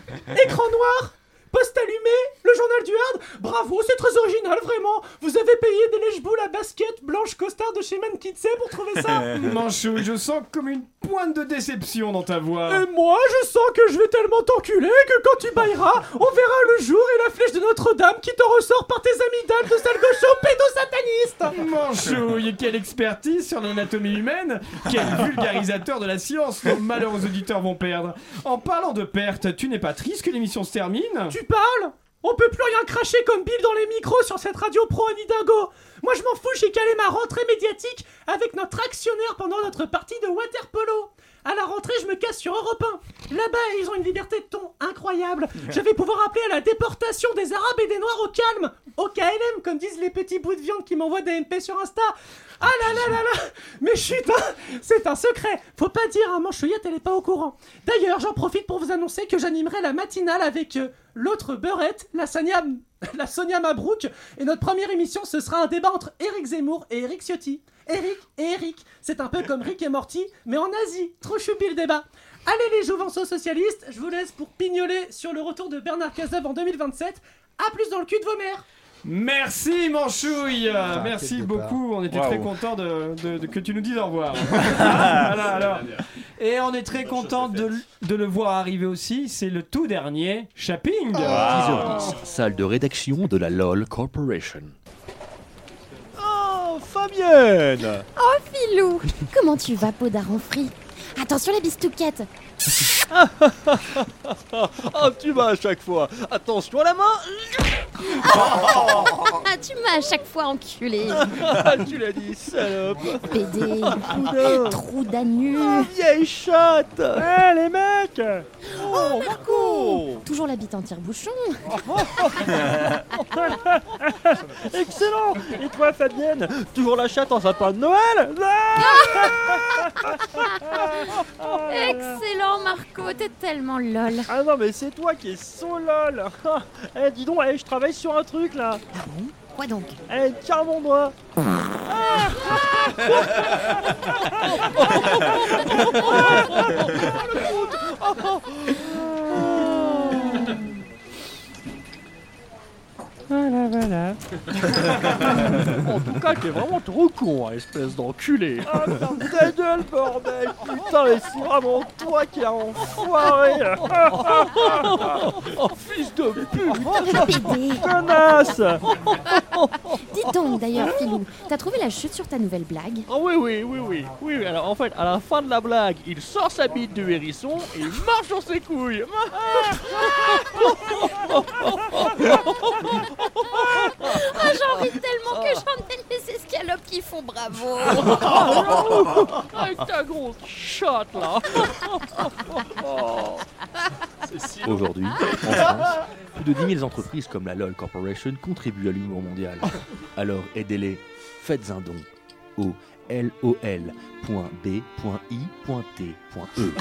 Écran noir? Poste allumé, le journal du hard. Bravo, c'est très original, vraiment. Vous avez payé des lèche-boules à basket blanche costard de chez Mankitse pour trouver ça Manchou, je sens comme une pointe de déception dans ta voix. Et moi, je sens que je vais tellement t'enculer que quand tu bailleras, on verra le jour et la flèche de Notre-Dame qui te ressort par tes amygdales de sale gaucho pédosataniste Manchouille, quelle expertise sur l'anatomie humaine Quel vulgarisateur de la science nos malheureux auditeurs vont perdre En parlant de perte, tu n'es pas triste que l'émission se termine? Tu parles? On peut plus rien cracher comme Bill dans les micros sur cette radio pro Anidago Moi je m'en fous, j'ai calé ma rentrée médiatique avec notre actionnaire pendant notre partie de waterpolo à la rentrée, je me casse sur Europe 1. Là-bas, ils ont une liberté de ton incroyable. Je vais pouvoir appeler à la déportation des Arabes et des Noirs au calme. Au KLM, comme disent les petits bouts de viande qui m'envoient des MP sur Insta. Ah là là là là Mais chut, hein, c'est un secret. Faut pas dire, hein, Manchouillette, elle est pas au courant. D'ailleurs, j'en profite pour vous annoncer que j'animerai la matinale avec euh, l'autre beurette, la Sonia, la Sonia Mabrouk. Et notre première émission, ce sera un débat entre Eric Zemmour et Eric Ciotti. Eric et Eric, c'est un peu comme Rick et Morty, mais en Asie. Trop choupi le débat. Allez les jouvenceaux socialistes, je vous laisse pour pignoler sur le retour de Bernard Cazeneuve en 2027. À plus dans le cul de vos mères Merci Manchouille. Merci beaucoup, on était très contents de, de- de- que tu nous dises au revoir. Voilà, alors. Et on est très content de, le voir arriver aussi, c'est le tout dernier Shopping. 10h10, salle de rédaction de la LOL Corporation. Oh, Fabienne. Oh, Filou Comment tu vas, peau d'aranfri Attention les bistouquettes Oh, tu m'as à chaque fois. Attention à la main. Ah, tu m'as à chaque fois enculé. Tu l'as dit, salope. PD Poudre. Trou d'anus. Oh, vieille chatte. Eh, les mecs. Oh, Marco. Toujours la bite en tire-bouchon. Excellent. Et toi, Fabienne Toujours la chatte en sapin de Noël. Excellent, Marco, t'es tellement lol Ah non, mais c'est toi qui es so lol Eh, dis donc, eh, je travaille sur un truc, là Quoi donc Eh, tiens mon doigt Voilà, voilà. en tout cas, t'es vraiment trop con, hein, espèce d'enculé. Ah, ferme ta gueule, bordel Putain, mais c'est vraiment toi qui as enfoiré Oh, fils de pute Connasse Dis donc d'ailleurs, Filou, t'as trouvé la chute sur ta nouvelle blague? Ah oui, oui, oui, oui, oui, oui, alors en fait, à la fin de la blague, il sort sa bite du hérisson et il marche sur ses couilles. Ah, j'en ris tellement que j'en ai les escalopes qui font bravo Avec ta grosse chatte là Aujourd'hui, en France, plus de 10 000 entreprises comme la LOL Corporation contribuent à l'humour mondial. Alors aidez-les, faites un don au lol.b.i.t.e E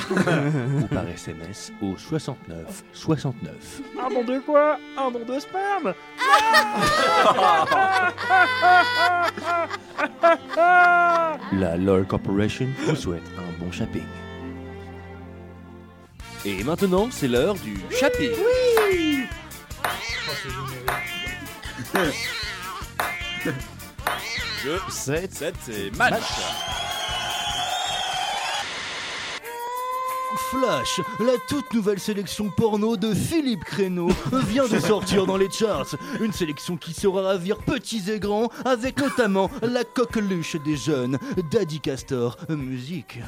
ou par SMS au 69 69. Un don de quoi Un don de sperme La LOL Corporation vous souhaite un bon shopping. Et maintenant, c'est l'heure du shopping. Oui Jeu 7, 7 et match. Flash, la toute nouvelle sélection porno de Philippe Créneau vient de sortir dans les charts. Une sélection qui saura ravir petits et grands, avec notamment la coqueluche des jeunes, Daddy Castor, musique.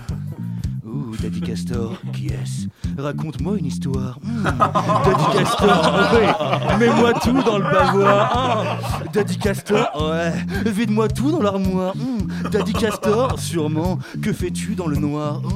Ouh, Daddy Castor, qui est-ce? Raconte-moi une histoire. Hmm, Daddy Castor, oui, mets-moi tout dans le bavoir. Ah, Daddy Castor, ouais, vide-moi tout dans l'armoire. Hmm, Daddy Castor, sûrement, que fais-tu dans le noir? Oh,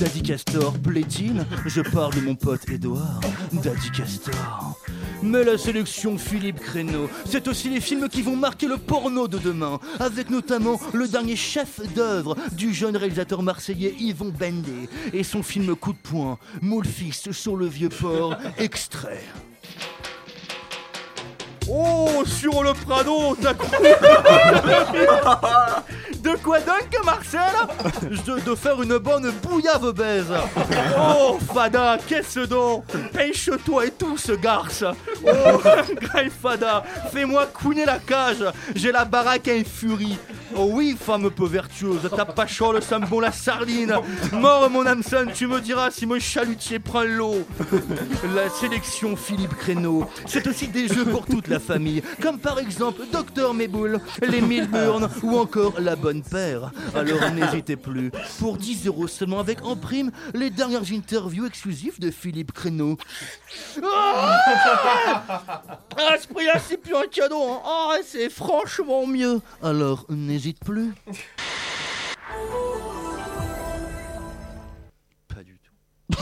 Daddy Castor, plaît-il? Je parle de mon pote Edouard. Daddy Castor. Mais la sélection Philippe Créneau, c'est aussi les films qui vont marquer le porno de demain, avec notamment le dernier chef d'œuvre du jeune réalisateur marseillais Yvon Bendé et son film Coup de poing, Moule Fist sur le vieux port, extrait. Oh, sur le Prado, t'as De quoi donc, Marcel de, de faire une bonne bouillave obèse. Oh, Fada, qu'est-ce donc Pêche-toi et tout, ce garce. Oh, Fada, fais-moi couiner la cage. J'ai la baraque à une furie. Oh oui, femme peu vertueuse, ta pachole, ça me bon la sardine. Mort, mon Hamson, tu me diras si mon chalutier prend l'eau. La sélection Philippe Créneau, c'est aussi des jeux pour toute la famille, comme par exemple Docteur Méboul, les Milburn ou encore La Bonne Paire. Alors n'hésitez plus, pour 10 euros seulement avec en prime les dernières interviews exclusives de Philippe Créneau. Ah, ce c'est plus un cadeau, hein. Ah, c'est franchement mieux. Alors n'hésite plus.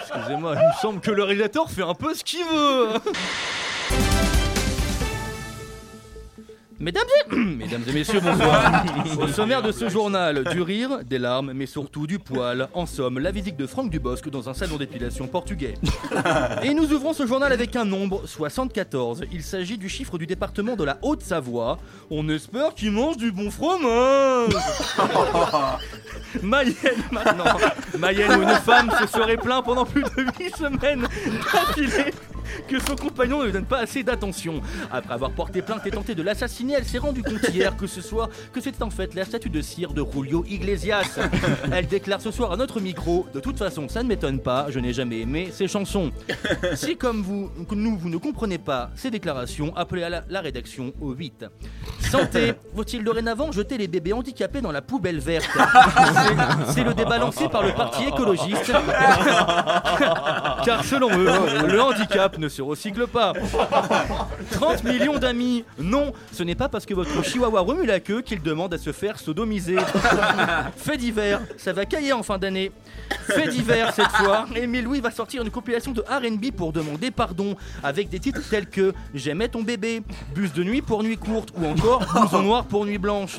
Excusez-moi, il me semble que le réalisateur fait un peu ce qu'il veut. Mesdames et, Mesdames et messieurs, bonsoir. Au sommaire de ce journal, du rire, des larmes, mais surtout du poil. En somme, la visite de Franck Dubosc dans un salon d'épilation portugais. Et nous ouvrons ce journal avec un nombre, 74. Il s'agit du chiffre du département de la Haute-Savoie. On espère qu'il mange du bon fromage. Mayenne maintenant. Mayenne où une femme se serait plaint pendant plus de 8 semaines d'affilée que son compagnon ne lui donne pas assez d'attention. Après avoir porté plainte et tenté de l'assassiner, elle s'est rendue compte hier que ce soir que c'était en fait la statue de cire de Julio Iglesias. Elle déclare ce soir à notre micro De toute façon, ça ne m'étonne pas, je n'ai jamais aimé ces chansons. Si comme vous, nous, vous ne comprenez pas ces déclarations, appelez à la, la rédaction au 8. Santé, faut-il dorénavant jeter les bébés handicapés dans la poubelle verte C'est- C'est le débat lancé par le parti écologiste. Car selon eux, le handicap ne se recycle pas. 30 millions d'amis Non, ce n'est pas parce que votre chihuahua remue la queue qu'il demande à se faire sodomiser. Fait divers, ça va cailler en fin d'année. Fait divers cette fois, Émile Louis va sortir une compilation de RB pour demander pardon avec des titres tels que J'aimais ton bébé, Bus de nuit pour nuit courte ou encore Blouson noir pour nuit blanche.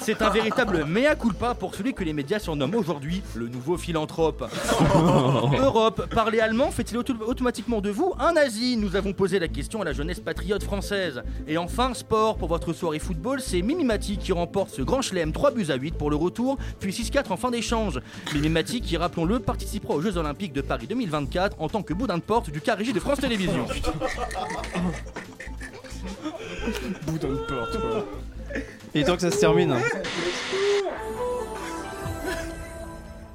C'est un véritable mea culpa pour celui que les médias surnomment aujourd'hui le nouveau philanthrope. Europe, parler allemand fait-il auto- automatiquement de vous un nazi Nous avons posé la question à la jeunesse patriote française. Et enfin, sport, pour votre soirée football, c'est Mimimati qui remporte ce grand chelem 3 buts à 8 pour le retour, puis 6-4 en fin d'échange. Mimimati qui, rappelons-le, participera aux Jeux Olympiques de Paris 2024 en tant que boudin de porte du cas régie de France Télévisions. Boudin de porte, quoi. Et tant que ça se termine.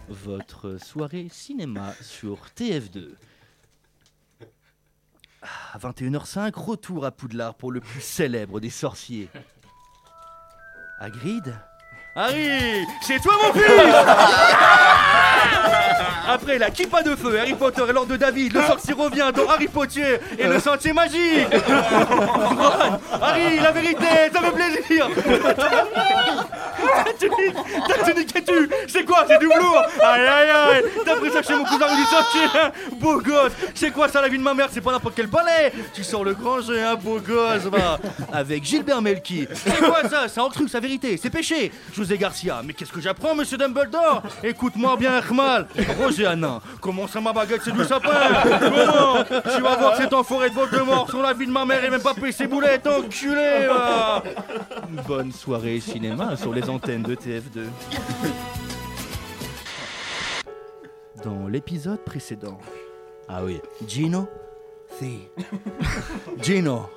Votre soirée cinéma sur TF2. À 21h05, retour à Poudlard pour le plus célèbre des sorciers. Hagrid? Harry C'est toi mon fils Après la kippa de feu, Harry Potter et l'ordre de David, le sorcier revient dans Harry Potter et le sentier magique. Harry, la vérité, ça fait plaisir. Ta tunique, ta tu C'est quoi, c'est du velours? Aïe aïe aïe. T'as pris ça chez mon cousin du sorcier hein. Beau gosse. C'est quoi ça la vie de ma mère? C'est pas n'importe quel palais Tu sors le grand jeu, hein, beau gosse, Avec Gilbert Melki. C'est quoi ça? C'est Orcrux, sa vérité, c'est péché. José Garcia, mais qu'est-ce que j'apprends, monsieur Dumbledore? Écoute-moi bien, Hermal Roger Hanin, comment ça ma baguette, c'est du sapin Comment Tu vas voir c'est en forêt de Voldemort sur la vie de ma mère et même pas ses boulettes, enculé va. Bonne soirée cinéma sur les antennes de TF2. Dans l'épisode précédent. Ah oui. Gino Si. Gino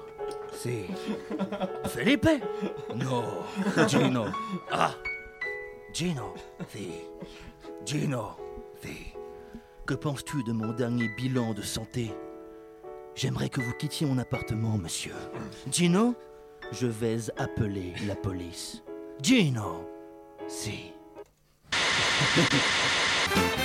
Si. Felipe No. Gino. Ah. Gino Si. Gino Si. Que penses-tu de mon dernier bilan de santé? J'aimerais que vous quittiez mon appartement, monsieur. Gino Je vais appeler la police. Gino Si.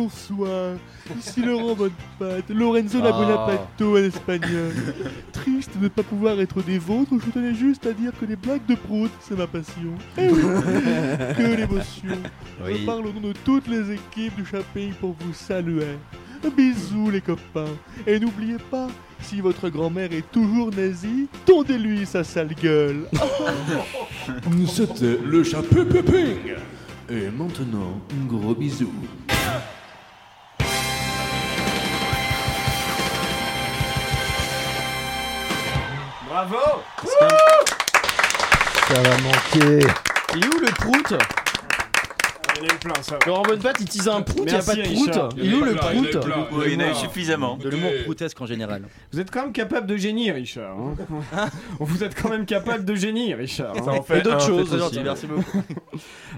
Bonsoir, ici Laurent Bonnepatte, Lorenzo la Ah. Bonapato en espagnol. Triste de ne pas pouvoir être des vôtres, je tenais juste à dire que les blagues de prout, c'est ma passion. Eh oui, que l'émotion. Oui. Je parle au nom de toutes les équipes du Chapin pour vous saluer. Bisous les copains. Et n'oubliez pas, si votre grand-mère est toujours nazie, tondez-lui sa sale gueule. C'était le chat Pépéping. Et maintenant, gros bisous. Bravo Ça va manquer. Il est où le prout? Il y en a eu plein, ça. Laurent Bonnepatte, il tease un prout, il n'y a pas de prout. Richard. Il est où le prout il y en a eu suffisamment. De l'humour proutesque en général. Vous êtes quand même capable de génie, Richard. hein. Vous êtes quand même capable de génie, Richard. hein. Ça en fait Et d'autres choses aussi. merci beaucoup.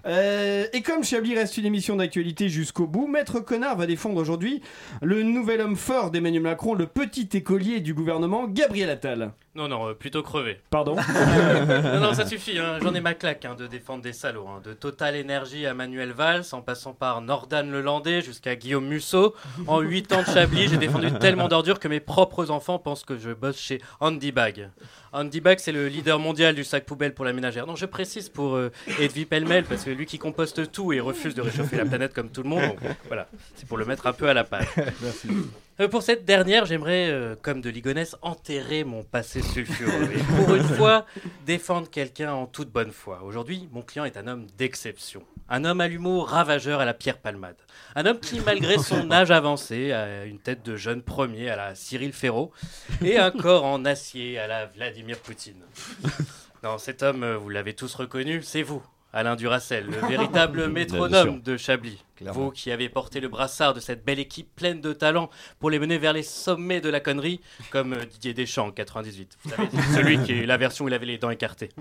Euh, et comme Chablis reste une émission d'actualité jusqu'au bout, Maître Connard va défendre aujourd'hui le nouvel homme fort d'Emmanuel Macron, le petit écolier du gouvernement, Gabriel Attal. Non, non, euh, plutôt crevé. Pardon non, non, ça suffit, hein. j'en ai ma claque hein, de défendre des salauds. hein. De Total Energy à Manuel Valls, en passant par Nordan Lelandais jusqu'à Guillaume Musso. En 8 ans de Chablis, j'ai défendu tellement d'ordures que mes propres enfants pensent que je bosse chez Andy Bag. Andy Bag, c'est le leader mondial du sac poubelle pour la ménagère. Non, je précise pour euh, Edwy Pellemel, parce que lui qui composte tout et refuse de réchauffer la planète comme tout le monde. Donc, voilà, c'est pour le mettre un peu à la page. Merci. Euh, pour cette dernière, j'aimerais, euh, comme de Ligonesse, enterrer mon passé sulfureux et pour une fois défendre quelqu'un en toute bonne foi. Aujourd'hui, mon client est un homme d'exception. Un homme à l'humour ravageur à la Pierre Palmade. Un homme qui, malgré son âge avancé, a une tête de jeune premier à la Cyril Ferraud et un corps en acier à la Vladimir Poutine. Non, cet homme, euh, vous l'avez tous reconnu, c'est vous, Alain Duracel, le véritable métronome de Chablis. Clairement. Vous qui avez porté le brassard de cette belle équipe pleine de talent pour les mener vers les sommets de la connerie, comme euh, Didier Deschamps en 98. Vous savez, celui qui est la version où il avait les dents écartées.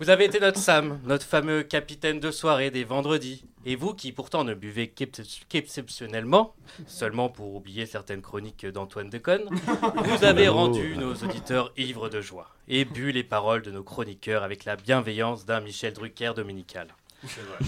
Vous avez été notre Sam, notre fameux capitaine de soirée des vendredis. Et vous qui pourtant ne buvez qu'ex- qu'exceptionnellement, seulement pour oublier certaines chroniques d'Antoine Deconne, vous avez rendu nos auditeurs ivres de joie et bu les paroles de nos chroniqueurs avec la bienveillance d'un Michel Drucker dominical.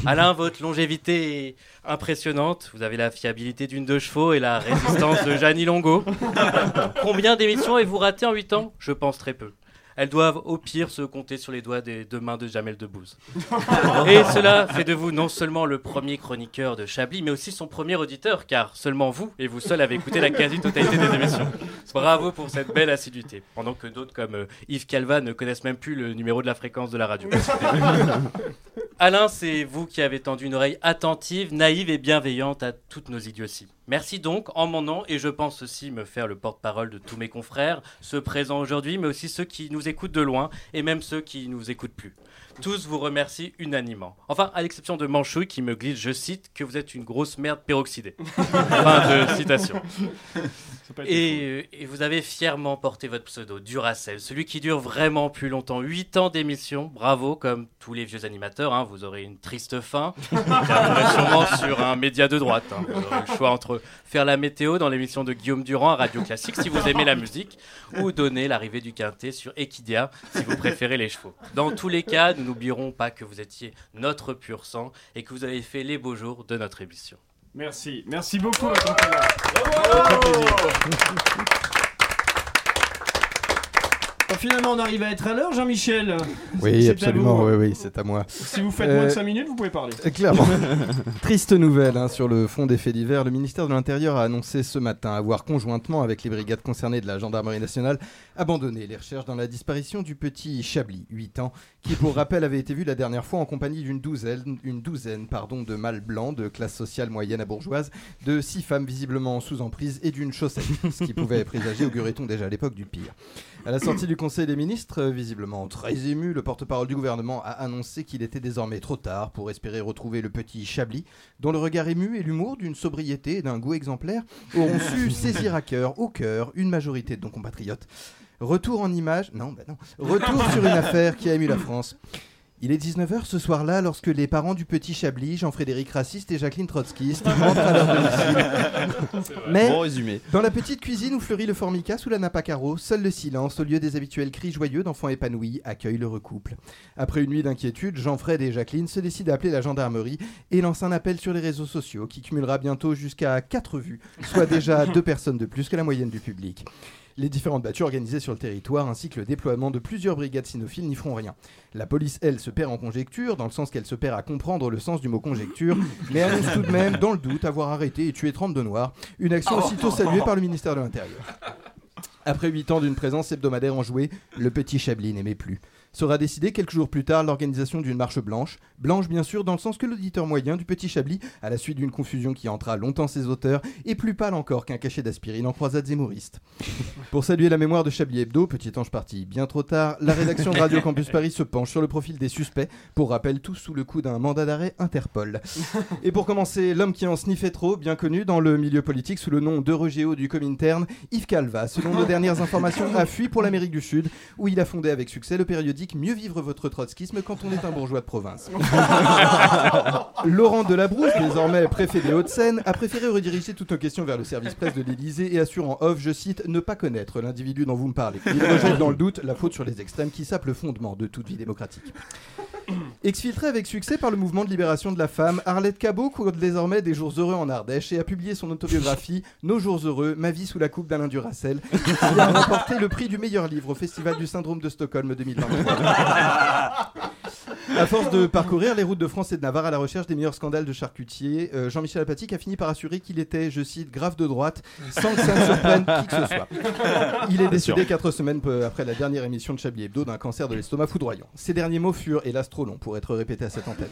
Alain, votre longévité est impressionnante. Vous avez la fiabilité d'une deux chevaux et la résistance de Jeannie Longo. Combien d'émissions avez-vous raté en 8 ans? Je pense très peu. Elles doivent au pire se compter sur les doigts des deux mains de Jamel Debbouze. Et cela fait de vous non seulement le premier chroniqueur de Chablis, mais aussi son premier auditeur, car seulement vous et vous seul avez écouté la quasi-totalité des émissions. Bravo pour cette belle assiduité, pendant que d'autres comme euh, Yves Calva ne connaissent même plus le numéro de la fréquence de la radio. Alain, c'est vous qui avez tendu une oreille attentive, naïve et bienveillante à toutes nos idioties. Merci donc en mon nom et je pense aussi me faire le porte-parole de tous mes confrères, ceux présents aujourd'hui, mais aussi ceux qui nous écoutent de loin et même ceux qui nous écoutent plus. Tous vous remercient unanimement. Enfin, à l'exception de Manchouille qui me glisse, je cite, que vous êtes une grosse merde peroxydée. fin de citation. Et, et vous avez fièrement porté votre pseudo, Duracell, celui qui dure vraiment plus longtemps. 8 ans d'émission, bravo, comme tous les vieux animateurs, hein, vous aurez une triste fin. Vous sûrement sur un média de droite. hein. Vous aurez le choix entre faire la météo dans l'émission de Guillaume Durand à Radio Classique si vous aimez la musique, ou donner l'arrivée du Quintet sur Equidia si vous préférez les chevaux. Dans tous les cas, nous n'oublierons pas que vous étiez notre pur sang et que vous avez fait les beaux jours de notre émission. Merci, merci beaucoup. Maître Connard. Bon, finalement, on arrive à être à l'heure, Jean-Michel. Oui, absolument, oui, oui, c'est à moi. Si vous faites moins de Euh, 5 minutes, vous pouvez parler. Euh, Clairement. Triste nouvelle hein, sur le fond des faits divers. Le ministère de l'Intérieur a annoncé ce matin avoir conjointement avec les brigades concernées de la gendarmerie nationale abandonné les recherches dans la disparition du petit Chablis, 8 ans, qui pour rappel avait été vu la dernière fois en compagnie d'une douzaine, une douzaine pardon, de mâles blancs de classe sociale moyenne à bourgeoise, de six femmes visiblement sous emprise et d'une chaussette, ce qui pouvait présager, augurait-on déjà à l'époque, du pire. À la sortie du Conseil des ministres, euh, visiblement très ému, le porte-parole du gouvernement a annoncé qu'il était désormais trop tard pour espérer retrouver le petit Chablis, dont le regard ému et l'humour d'une sobriété et d'un goût exemplaire auront su saisir à cœur, au cœur, une majorité de nos compatriotes. Retour en image, non, bah non, retour sur une affaire qui a ému la France. Il est 19h ce soir-là lorsque les parents du petit Chablis, Jean-Frédéric Raciste et Jacqueline Trotskiste, rentrent à leur domicile. Mais Bon résumé. dans la petite cuisine où fleurit le formica sous la nappe à carreaux, seul le silence, au lieu des habituels cris joyeux d'enfants épanouis, accueille le recouple. Après une nuit d'inquiétude, Jean-Fred et Jacqueline se décident à appeler la gendarmerie et lancent un appel sur les réseaux sociaux qui cumulera bientôt jusqu'à 4 vues, soit déjà deux personnes de plus que la moyenne du public. Les différentes battues organisées sur le territoire ainsi que le déploiement de plusieurs brigades cynophiles n'y feront rien. La police, elle, se perd en conjecture, dans le sens qu'elle se perd à comprendre le sens du mot conjecture, mais annonce tout de même, dans le doute, avoir arrêté et tué 32 noirs. Une action aussitôt saluée par le ministère de l'Intérieur. Après 8 ans d'une présence hebdomadaire enjouée, le petit Chablis n'aimait plus. Sera décidée quelques jours plus tard l'organisation d'une marche blanche. Blanche, bien sûr, dans le sens que l'auditeur moyen du petit Chablis, à la suite d'une confusion qui entra longtemps ses auteurs, est plus pâle encore qu'un cachet d'aspirine en croisade zémouriste. Pour saluer la mémoire de Chablis Hebdo, petit ange parti bien trop tard, la rédaction de Radio Campus Paris se penche sur le profil des suspects, pour rappel tous sous le coup d'un mandat d'arrêt Interpol. Et pour commencer, l'homme qui en sniffait trop, bien connu dans le milieu politique sous le nom d'Eurogéo du Comintern, Yves Calva, selon nos dernières informations, a fui pour l'Amérique du Sud, où il a fondé avec succès le périodique Mieux vivre votre trotskisme quand on est un bourgeois de province. Laurent Delabrousse, désormais préfet des Hauts-de-Seine, a préféré rediriger toutes nos questions vers le service presse de l'Élysée et assure en off, je cite, ne pas connaître l'individu dont vous me parlez. Il rejette dans le doute la faute sur les extrêmes qui sapent le fondement de toute vie démocratique. Exfiltré avec succès par le mouvement de libération de la femme, Arlette Cabot court désormais des jours heureux en Ardèche et a publié son autobiographie Nos jours heureux, ma vie sous la coupe d'Alain Duracel, qui a remporté le prix du meilleur livre au Festival du syndrome de Stockholm 2023. À force de parcourir les routes de France et de Navarre à la recherche des meilleurs scandales de charcutier, euh, Jean-Michel Apathique a fini par assurer qu'il était, je cite, grave de droite, sans que ça ne surprenne qui que ce soit. Il est décédé quatre semaines après la dernière émission de Chablis Hebdo d'un cancer de l'estomac foudroyant. Ces derniers mots furent, hélas, trop longs pour être répétés à cette antenne.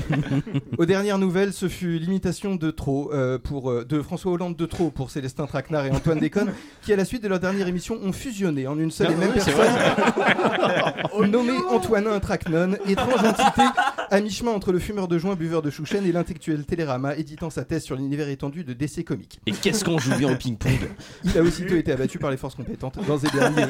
Aux dernières nouvelles, ce fut l'imitation de trop euh, pour euh, de François Hollande de trop pour Célestin Traquenard et Antoine Déconne, qui à la suite de leur dernière émission ont fusionné en une seule et même Oui, c'est personne, nommé Antoinein Tracnon, étrange entité à mi-chemin entre le fumeur de joint, buveur de chouchen et l'intellectuel Télérama, éditant sa thèse sur l'univers étendu de DC Comics. Et qu'est-ce qu'on joue bien au ping-pong Il a aussitôt été abattu par les forces compétentes dans ces derniers.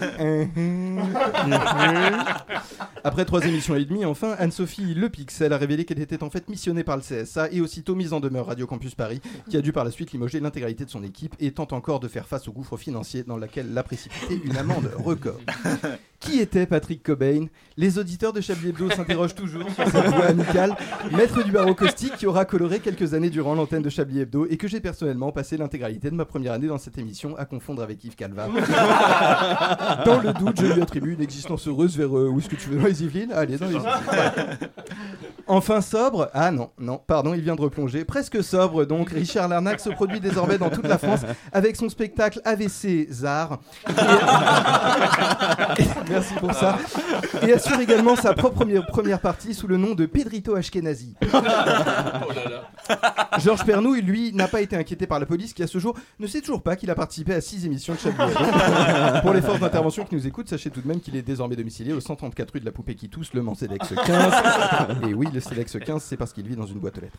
Après trois émissions et demie, enfin, Anne-Sophie Le Pixel a révélé qu'elle était en fait missionnée par le CSA et aussitôt mise en demeure Radio Campus Paris, qui a dû par la suite limoger l'intégralité de son équipe et tente encore de faire face au gouffre financier dans lequel l'a précipité une amende record. Qui était Patrick Cobain Les auditeurs de Chablis Hebdo s'interrogent toujours sur cette voix amicale, maître du barreau caustique qui aura coloré quelques années durant l'antenne de Chablis Hebdo et que j'ai personnellement passé l'intégralité de ma première année dans cette émission à confondre avec Yves Calva. dans le doute, je lui attribue une existence heureuse vers euh, où est-ce que tu veux dans les Yvelines Allez, dans les Yvelines. Enfin sobre, ah non, non, pardon, il vient de replonger. Presque sobre, donc Richard Larnac se produit désormais dans toute la France avec son spectacle AVC Zar. Et- Merci pour ça. Et assure également sa propre première, partie sous le nom de Pedrito Ashkenazi. Georges Pernouille, lui, n'a pas été inquiété par la police qui, à ce jour, ne sait toujours pas qu'il a participé à 6 émissions de Chablis Hebdo. Pour les forces d'intervention qui nous écoutent, sachez tout de même qu'il est désormais domicilié au 134 rue de la Poupée qui tousse, le Mans Cedex 15. Et oui, le Cedex 15, c'est parce qu'il vit dans une boîte aux lettres.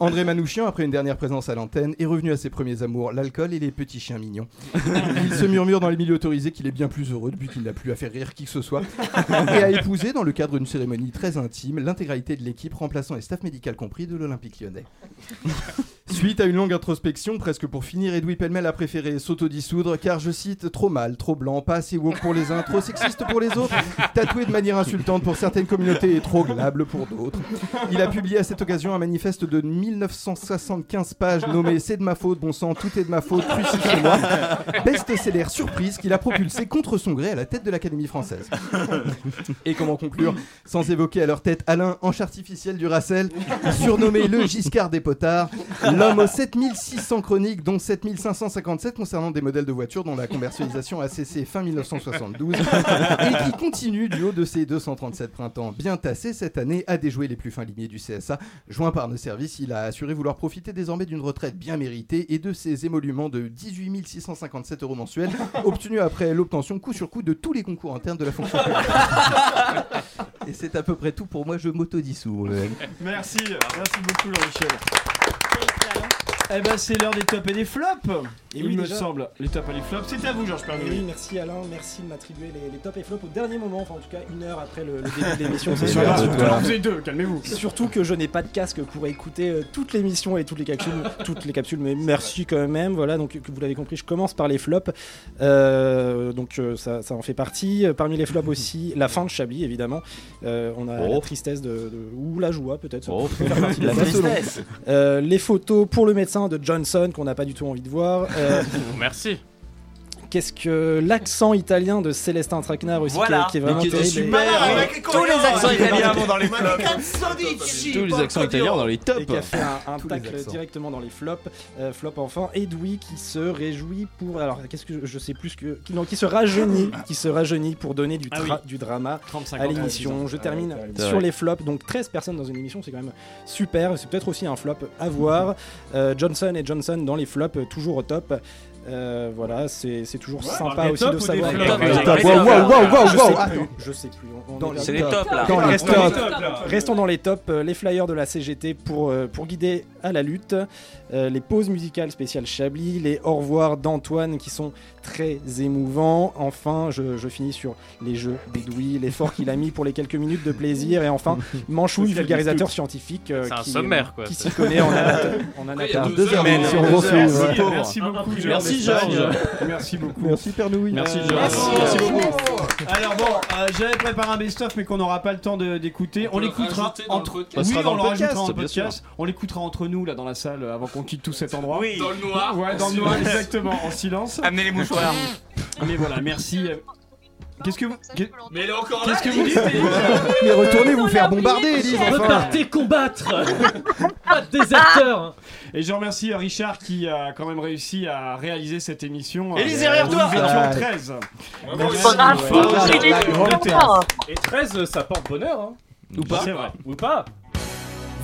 André Manouchian, après une dernière présence à l'antenne, est revenu à ses premiers amours, l'alcool et les petits chiens mignons. Il se murmure dans les milieux autorisés qu'il est bien plus heureux depuis qu'il n'a plus à faire rire qui que ce soit, et a épousé, dans le cadre d'une cérémonie très intime, l'intégralité de l'équipe, remplaçant et staff médical compris de l'Olympique lyonnais. Suite à une longue introspection, presque pour finir, Edoui Pellemel a préféré s'autodissoudre car, je cite, trop mal, trop blanc, pas assez woke pour les uns, trop sexiste pour les autres, tatoué de manière insultante pour certaines communautés et trop glable pour d'autres. Il a publié à cette occasion un manifeste de 1975 pages nommé C'est de ma faute, bon sang, tout est de ma faute, crucifiez-moi. Best-seller surprise qu'il a propulsé contre son gré à la tête de l'Académie française. Et comment conclure? Sans évoquer à leur tête Alain, hanche artificielle du Racel, surnommé le Giscard des potards, l'homme aux 7600 chroniques, dont 7557 concernant des modèles de voitures dont la commercialisation a cessé fin 1972, et qui continue du haut de ses 237 printemps bien tassés cette année à déjouer les plus fins limiers du CSA. Joint par nos services, il a assuré vouloir profiter désormais d'une retraite bien méritée et de ses émoluments de 18 657 euros mensuels, obtenus après l'obtention coup sur coup de tous les concours internes de la fonction publique. Et c'est à peu près tout pour moi, je m'autodissous. Merci, merci beaucoup Jean-Michel. Eh ben c'est l'heure des tops et des flops. Et il oui, me déjà. semble. Les tops et les flops, c'est à vous Georges Et Pernouille. oui, merci Alain, merci de m'attribuer les, les tops et flops au dernier moment, enfin en tout cas une heure après le, le début de l'émission. C'est sûr. vous êtes deux, calmez-vous. Surtout que je n'ai pas de casque pour écouter euh, toute l'émission et toutes les capsules, toutes les capsules, mais merci quand même. Voilà, donc que vous l'avez compris, je commence par les flops. Euh, donc euh, ça, ça en fait partie. Euh, Parmi les flops aussi, la fin de Chablis évidemment. Euh, on a Oh. la tristesse de, de- ou la joie peut-être. Oh. La tristesse. Euh, les photos pour le médecin de Johnson qu'on n'a pas du tout envie de voir. Euh, Merci. Qu'est-ce que l'accent italien de Célestin Traquenard aussi, Voilà. qui, est- qui est vraiment Mais qui est terrible. super, Et- avec Tous les accents italiens vont dans les flops. Tous les accents italiens dans les tops. Et qui a fait un, un tacle directement dans les flops. Euh, flop enfin. Edoui qui se réjouit pour. Alors, qu'est-ce que je, je sais plus que. Qui, non, qui se rajeunit. qui se rajeunit pour donner du, Ah tra- oui. du drama 35 à l'émission. 36 ans. Je Ah termine ouais, sur les flops. Donc, 13 personnes dans une émission, c'est quand même super. C'est peut-être aussi un flop à voir. Euh, Johnson et Johnson dans les flops, toujours au top. Euh, voilà, c'est c'est toujours sympa aussi de savoir. je sais plus, on- on est C'est les tops, là. Dans les Restons tops. dans les tops, là. Restons dans les tops. euh, Les flyers de la CGT pour, euh, pour guider à la lutte. Euh, les pauses musicales spéciales Chablis. Les au revoir d'Antoine qui sont très émouvants. Enfin, je, je finis sur les jeux d'Edoui, l'effort qu'il a mis pour les quelques minutes de plaisir. Et enfin, Manchouille, vulgarisateur scientifique. euh, C'est un qui, sommaire, quoi. Qui s'y connaît en anatomie. deux Deux heures Merci, on merci, merci beaucoup, Georges. Merci. Georges. Merci beaucoup. Merci Pernouille. Merci Euh, Georges. merci. Merci beaucoup. Alors bon, euh, j'avais préparé un best-of mais qu'on n'aura pas le temps d'écouter. On l'écoutera entre. Oui, on le le rajoutera en podcast. On l'écoutera entre nous là dans la salle avant qu'on quitte tout cet endroit. Oui. Dans le noir. Ouais, dans le noir exactement, en silence. Amenez les mouchoirs. Mais voilà, merci. Qu'est-ce que vous Mais elle est encore là. Qu'est-ce que vous dites Mais retournez vous faire bombarder, Elise. Repartez combattre Pas de déserteurs Et je remercie Richard qui a quand même réussi à réaliser cette émission. Élise, Euh, derrière toi Nous étions Ah. 13. Bravo. Merci. Philippe. La grande terrasse. Et 13, ça porte bonheur, hein Ou pas C'est vrai. Ou pas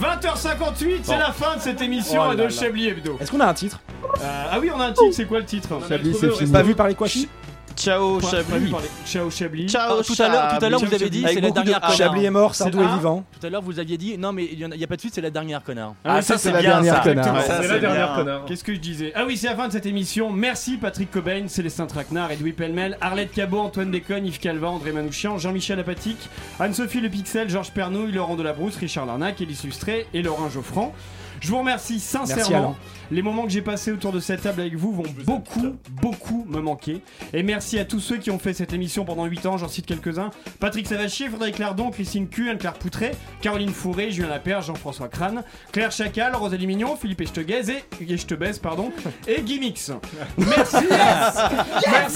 20h58, c'est la fin de cette émission Oh là de là. Chablis Hebdo. Est-ce qu'on a un titre? Euh, ah oui, on a un titre, c'est quoi le titre? Chablis, c'est fini. Pas vu par les quoi Ciao Pas- pas vu Chablis. Ciao Chablis. Ciao Oh, tout à l'heure, tout à l'heure, vous avez dit, c'est la dernière connard. Chablis est mort, C'est Sardou est vivant. Tout à l'heure, vous aviez dit, non, mais il y en a, pas de suite, c'est la dernière connard. Ah, oui, ça, c'est c'est la bien, dernière ça. connard. C'est la dernière bien. connard Qu'est-ce que je disais Ah oui, c'est la fin de cette émission. Merci Patrick Cobain, Célestin Traquenard, Edoui Pellemel, Arlette Cabot, Antoine Déconne, Yves Calva, André Manouchian, Jean-Michel Apatique, Anne-Sophie Le Pixel, Georges Pernouille, Laurent Delabrousse, Richard Larnac, Élise Lustré et Laurent Geoffrand. Je vous remercie Merci, sincèrement. Les moments que j'ai passés autour de cette table avec vous vont beaucoup, beaucoup me manquer. Et merci à tous ceux qui ont fait cette émission pendant 8 ans, j'en cite quelques-uns. Patrick Savachier, Frédéric Lardon, Christine Q, Anne-Claire Poutré, Caroline Fourré, Julien Lapierre, Jean-François Crane, Claire Chacal, Rosalie Mignon, Philippe Echteguez et Echtebez, pardon, et Gimmix. Merci. à,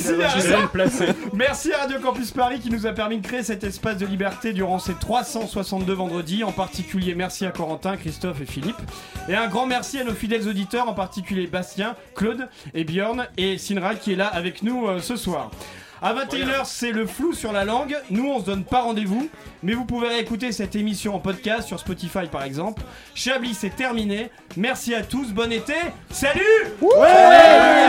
merci à Radio Campus Paris qui nous a permis de créer cet espace de liberté durant ces 362 vendredis. En particulier, merci à Corentin, Christophe et Philippe. Et un grand merci à nos fidèles auditeurs, en particulier Bastien, Claude et Bjorn et Sinra qui est là avec nous euh, ce soir. À 21h, c'est le flou sur la langue. Nous, on se donne pas rendez-vous, mais vous pouvez réécouter cette émission en podcast sur Spotify par exemple. Chablis, c'est terminé. Merci à tous, bon été. Salut Ouais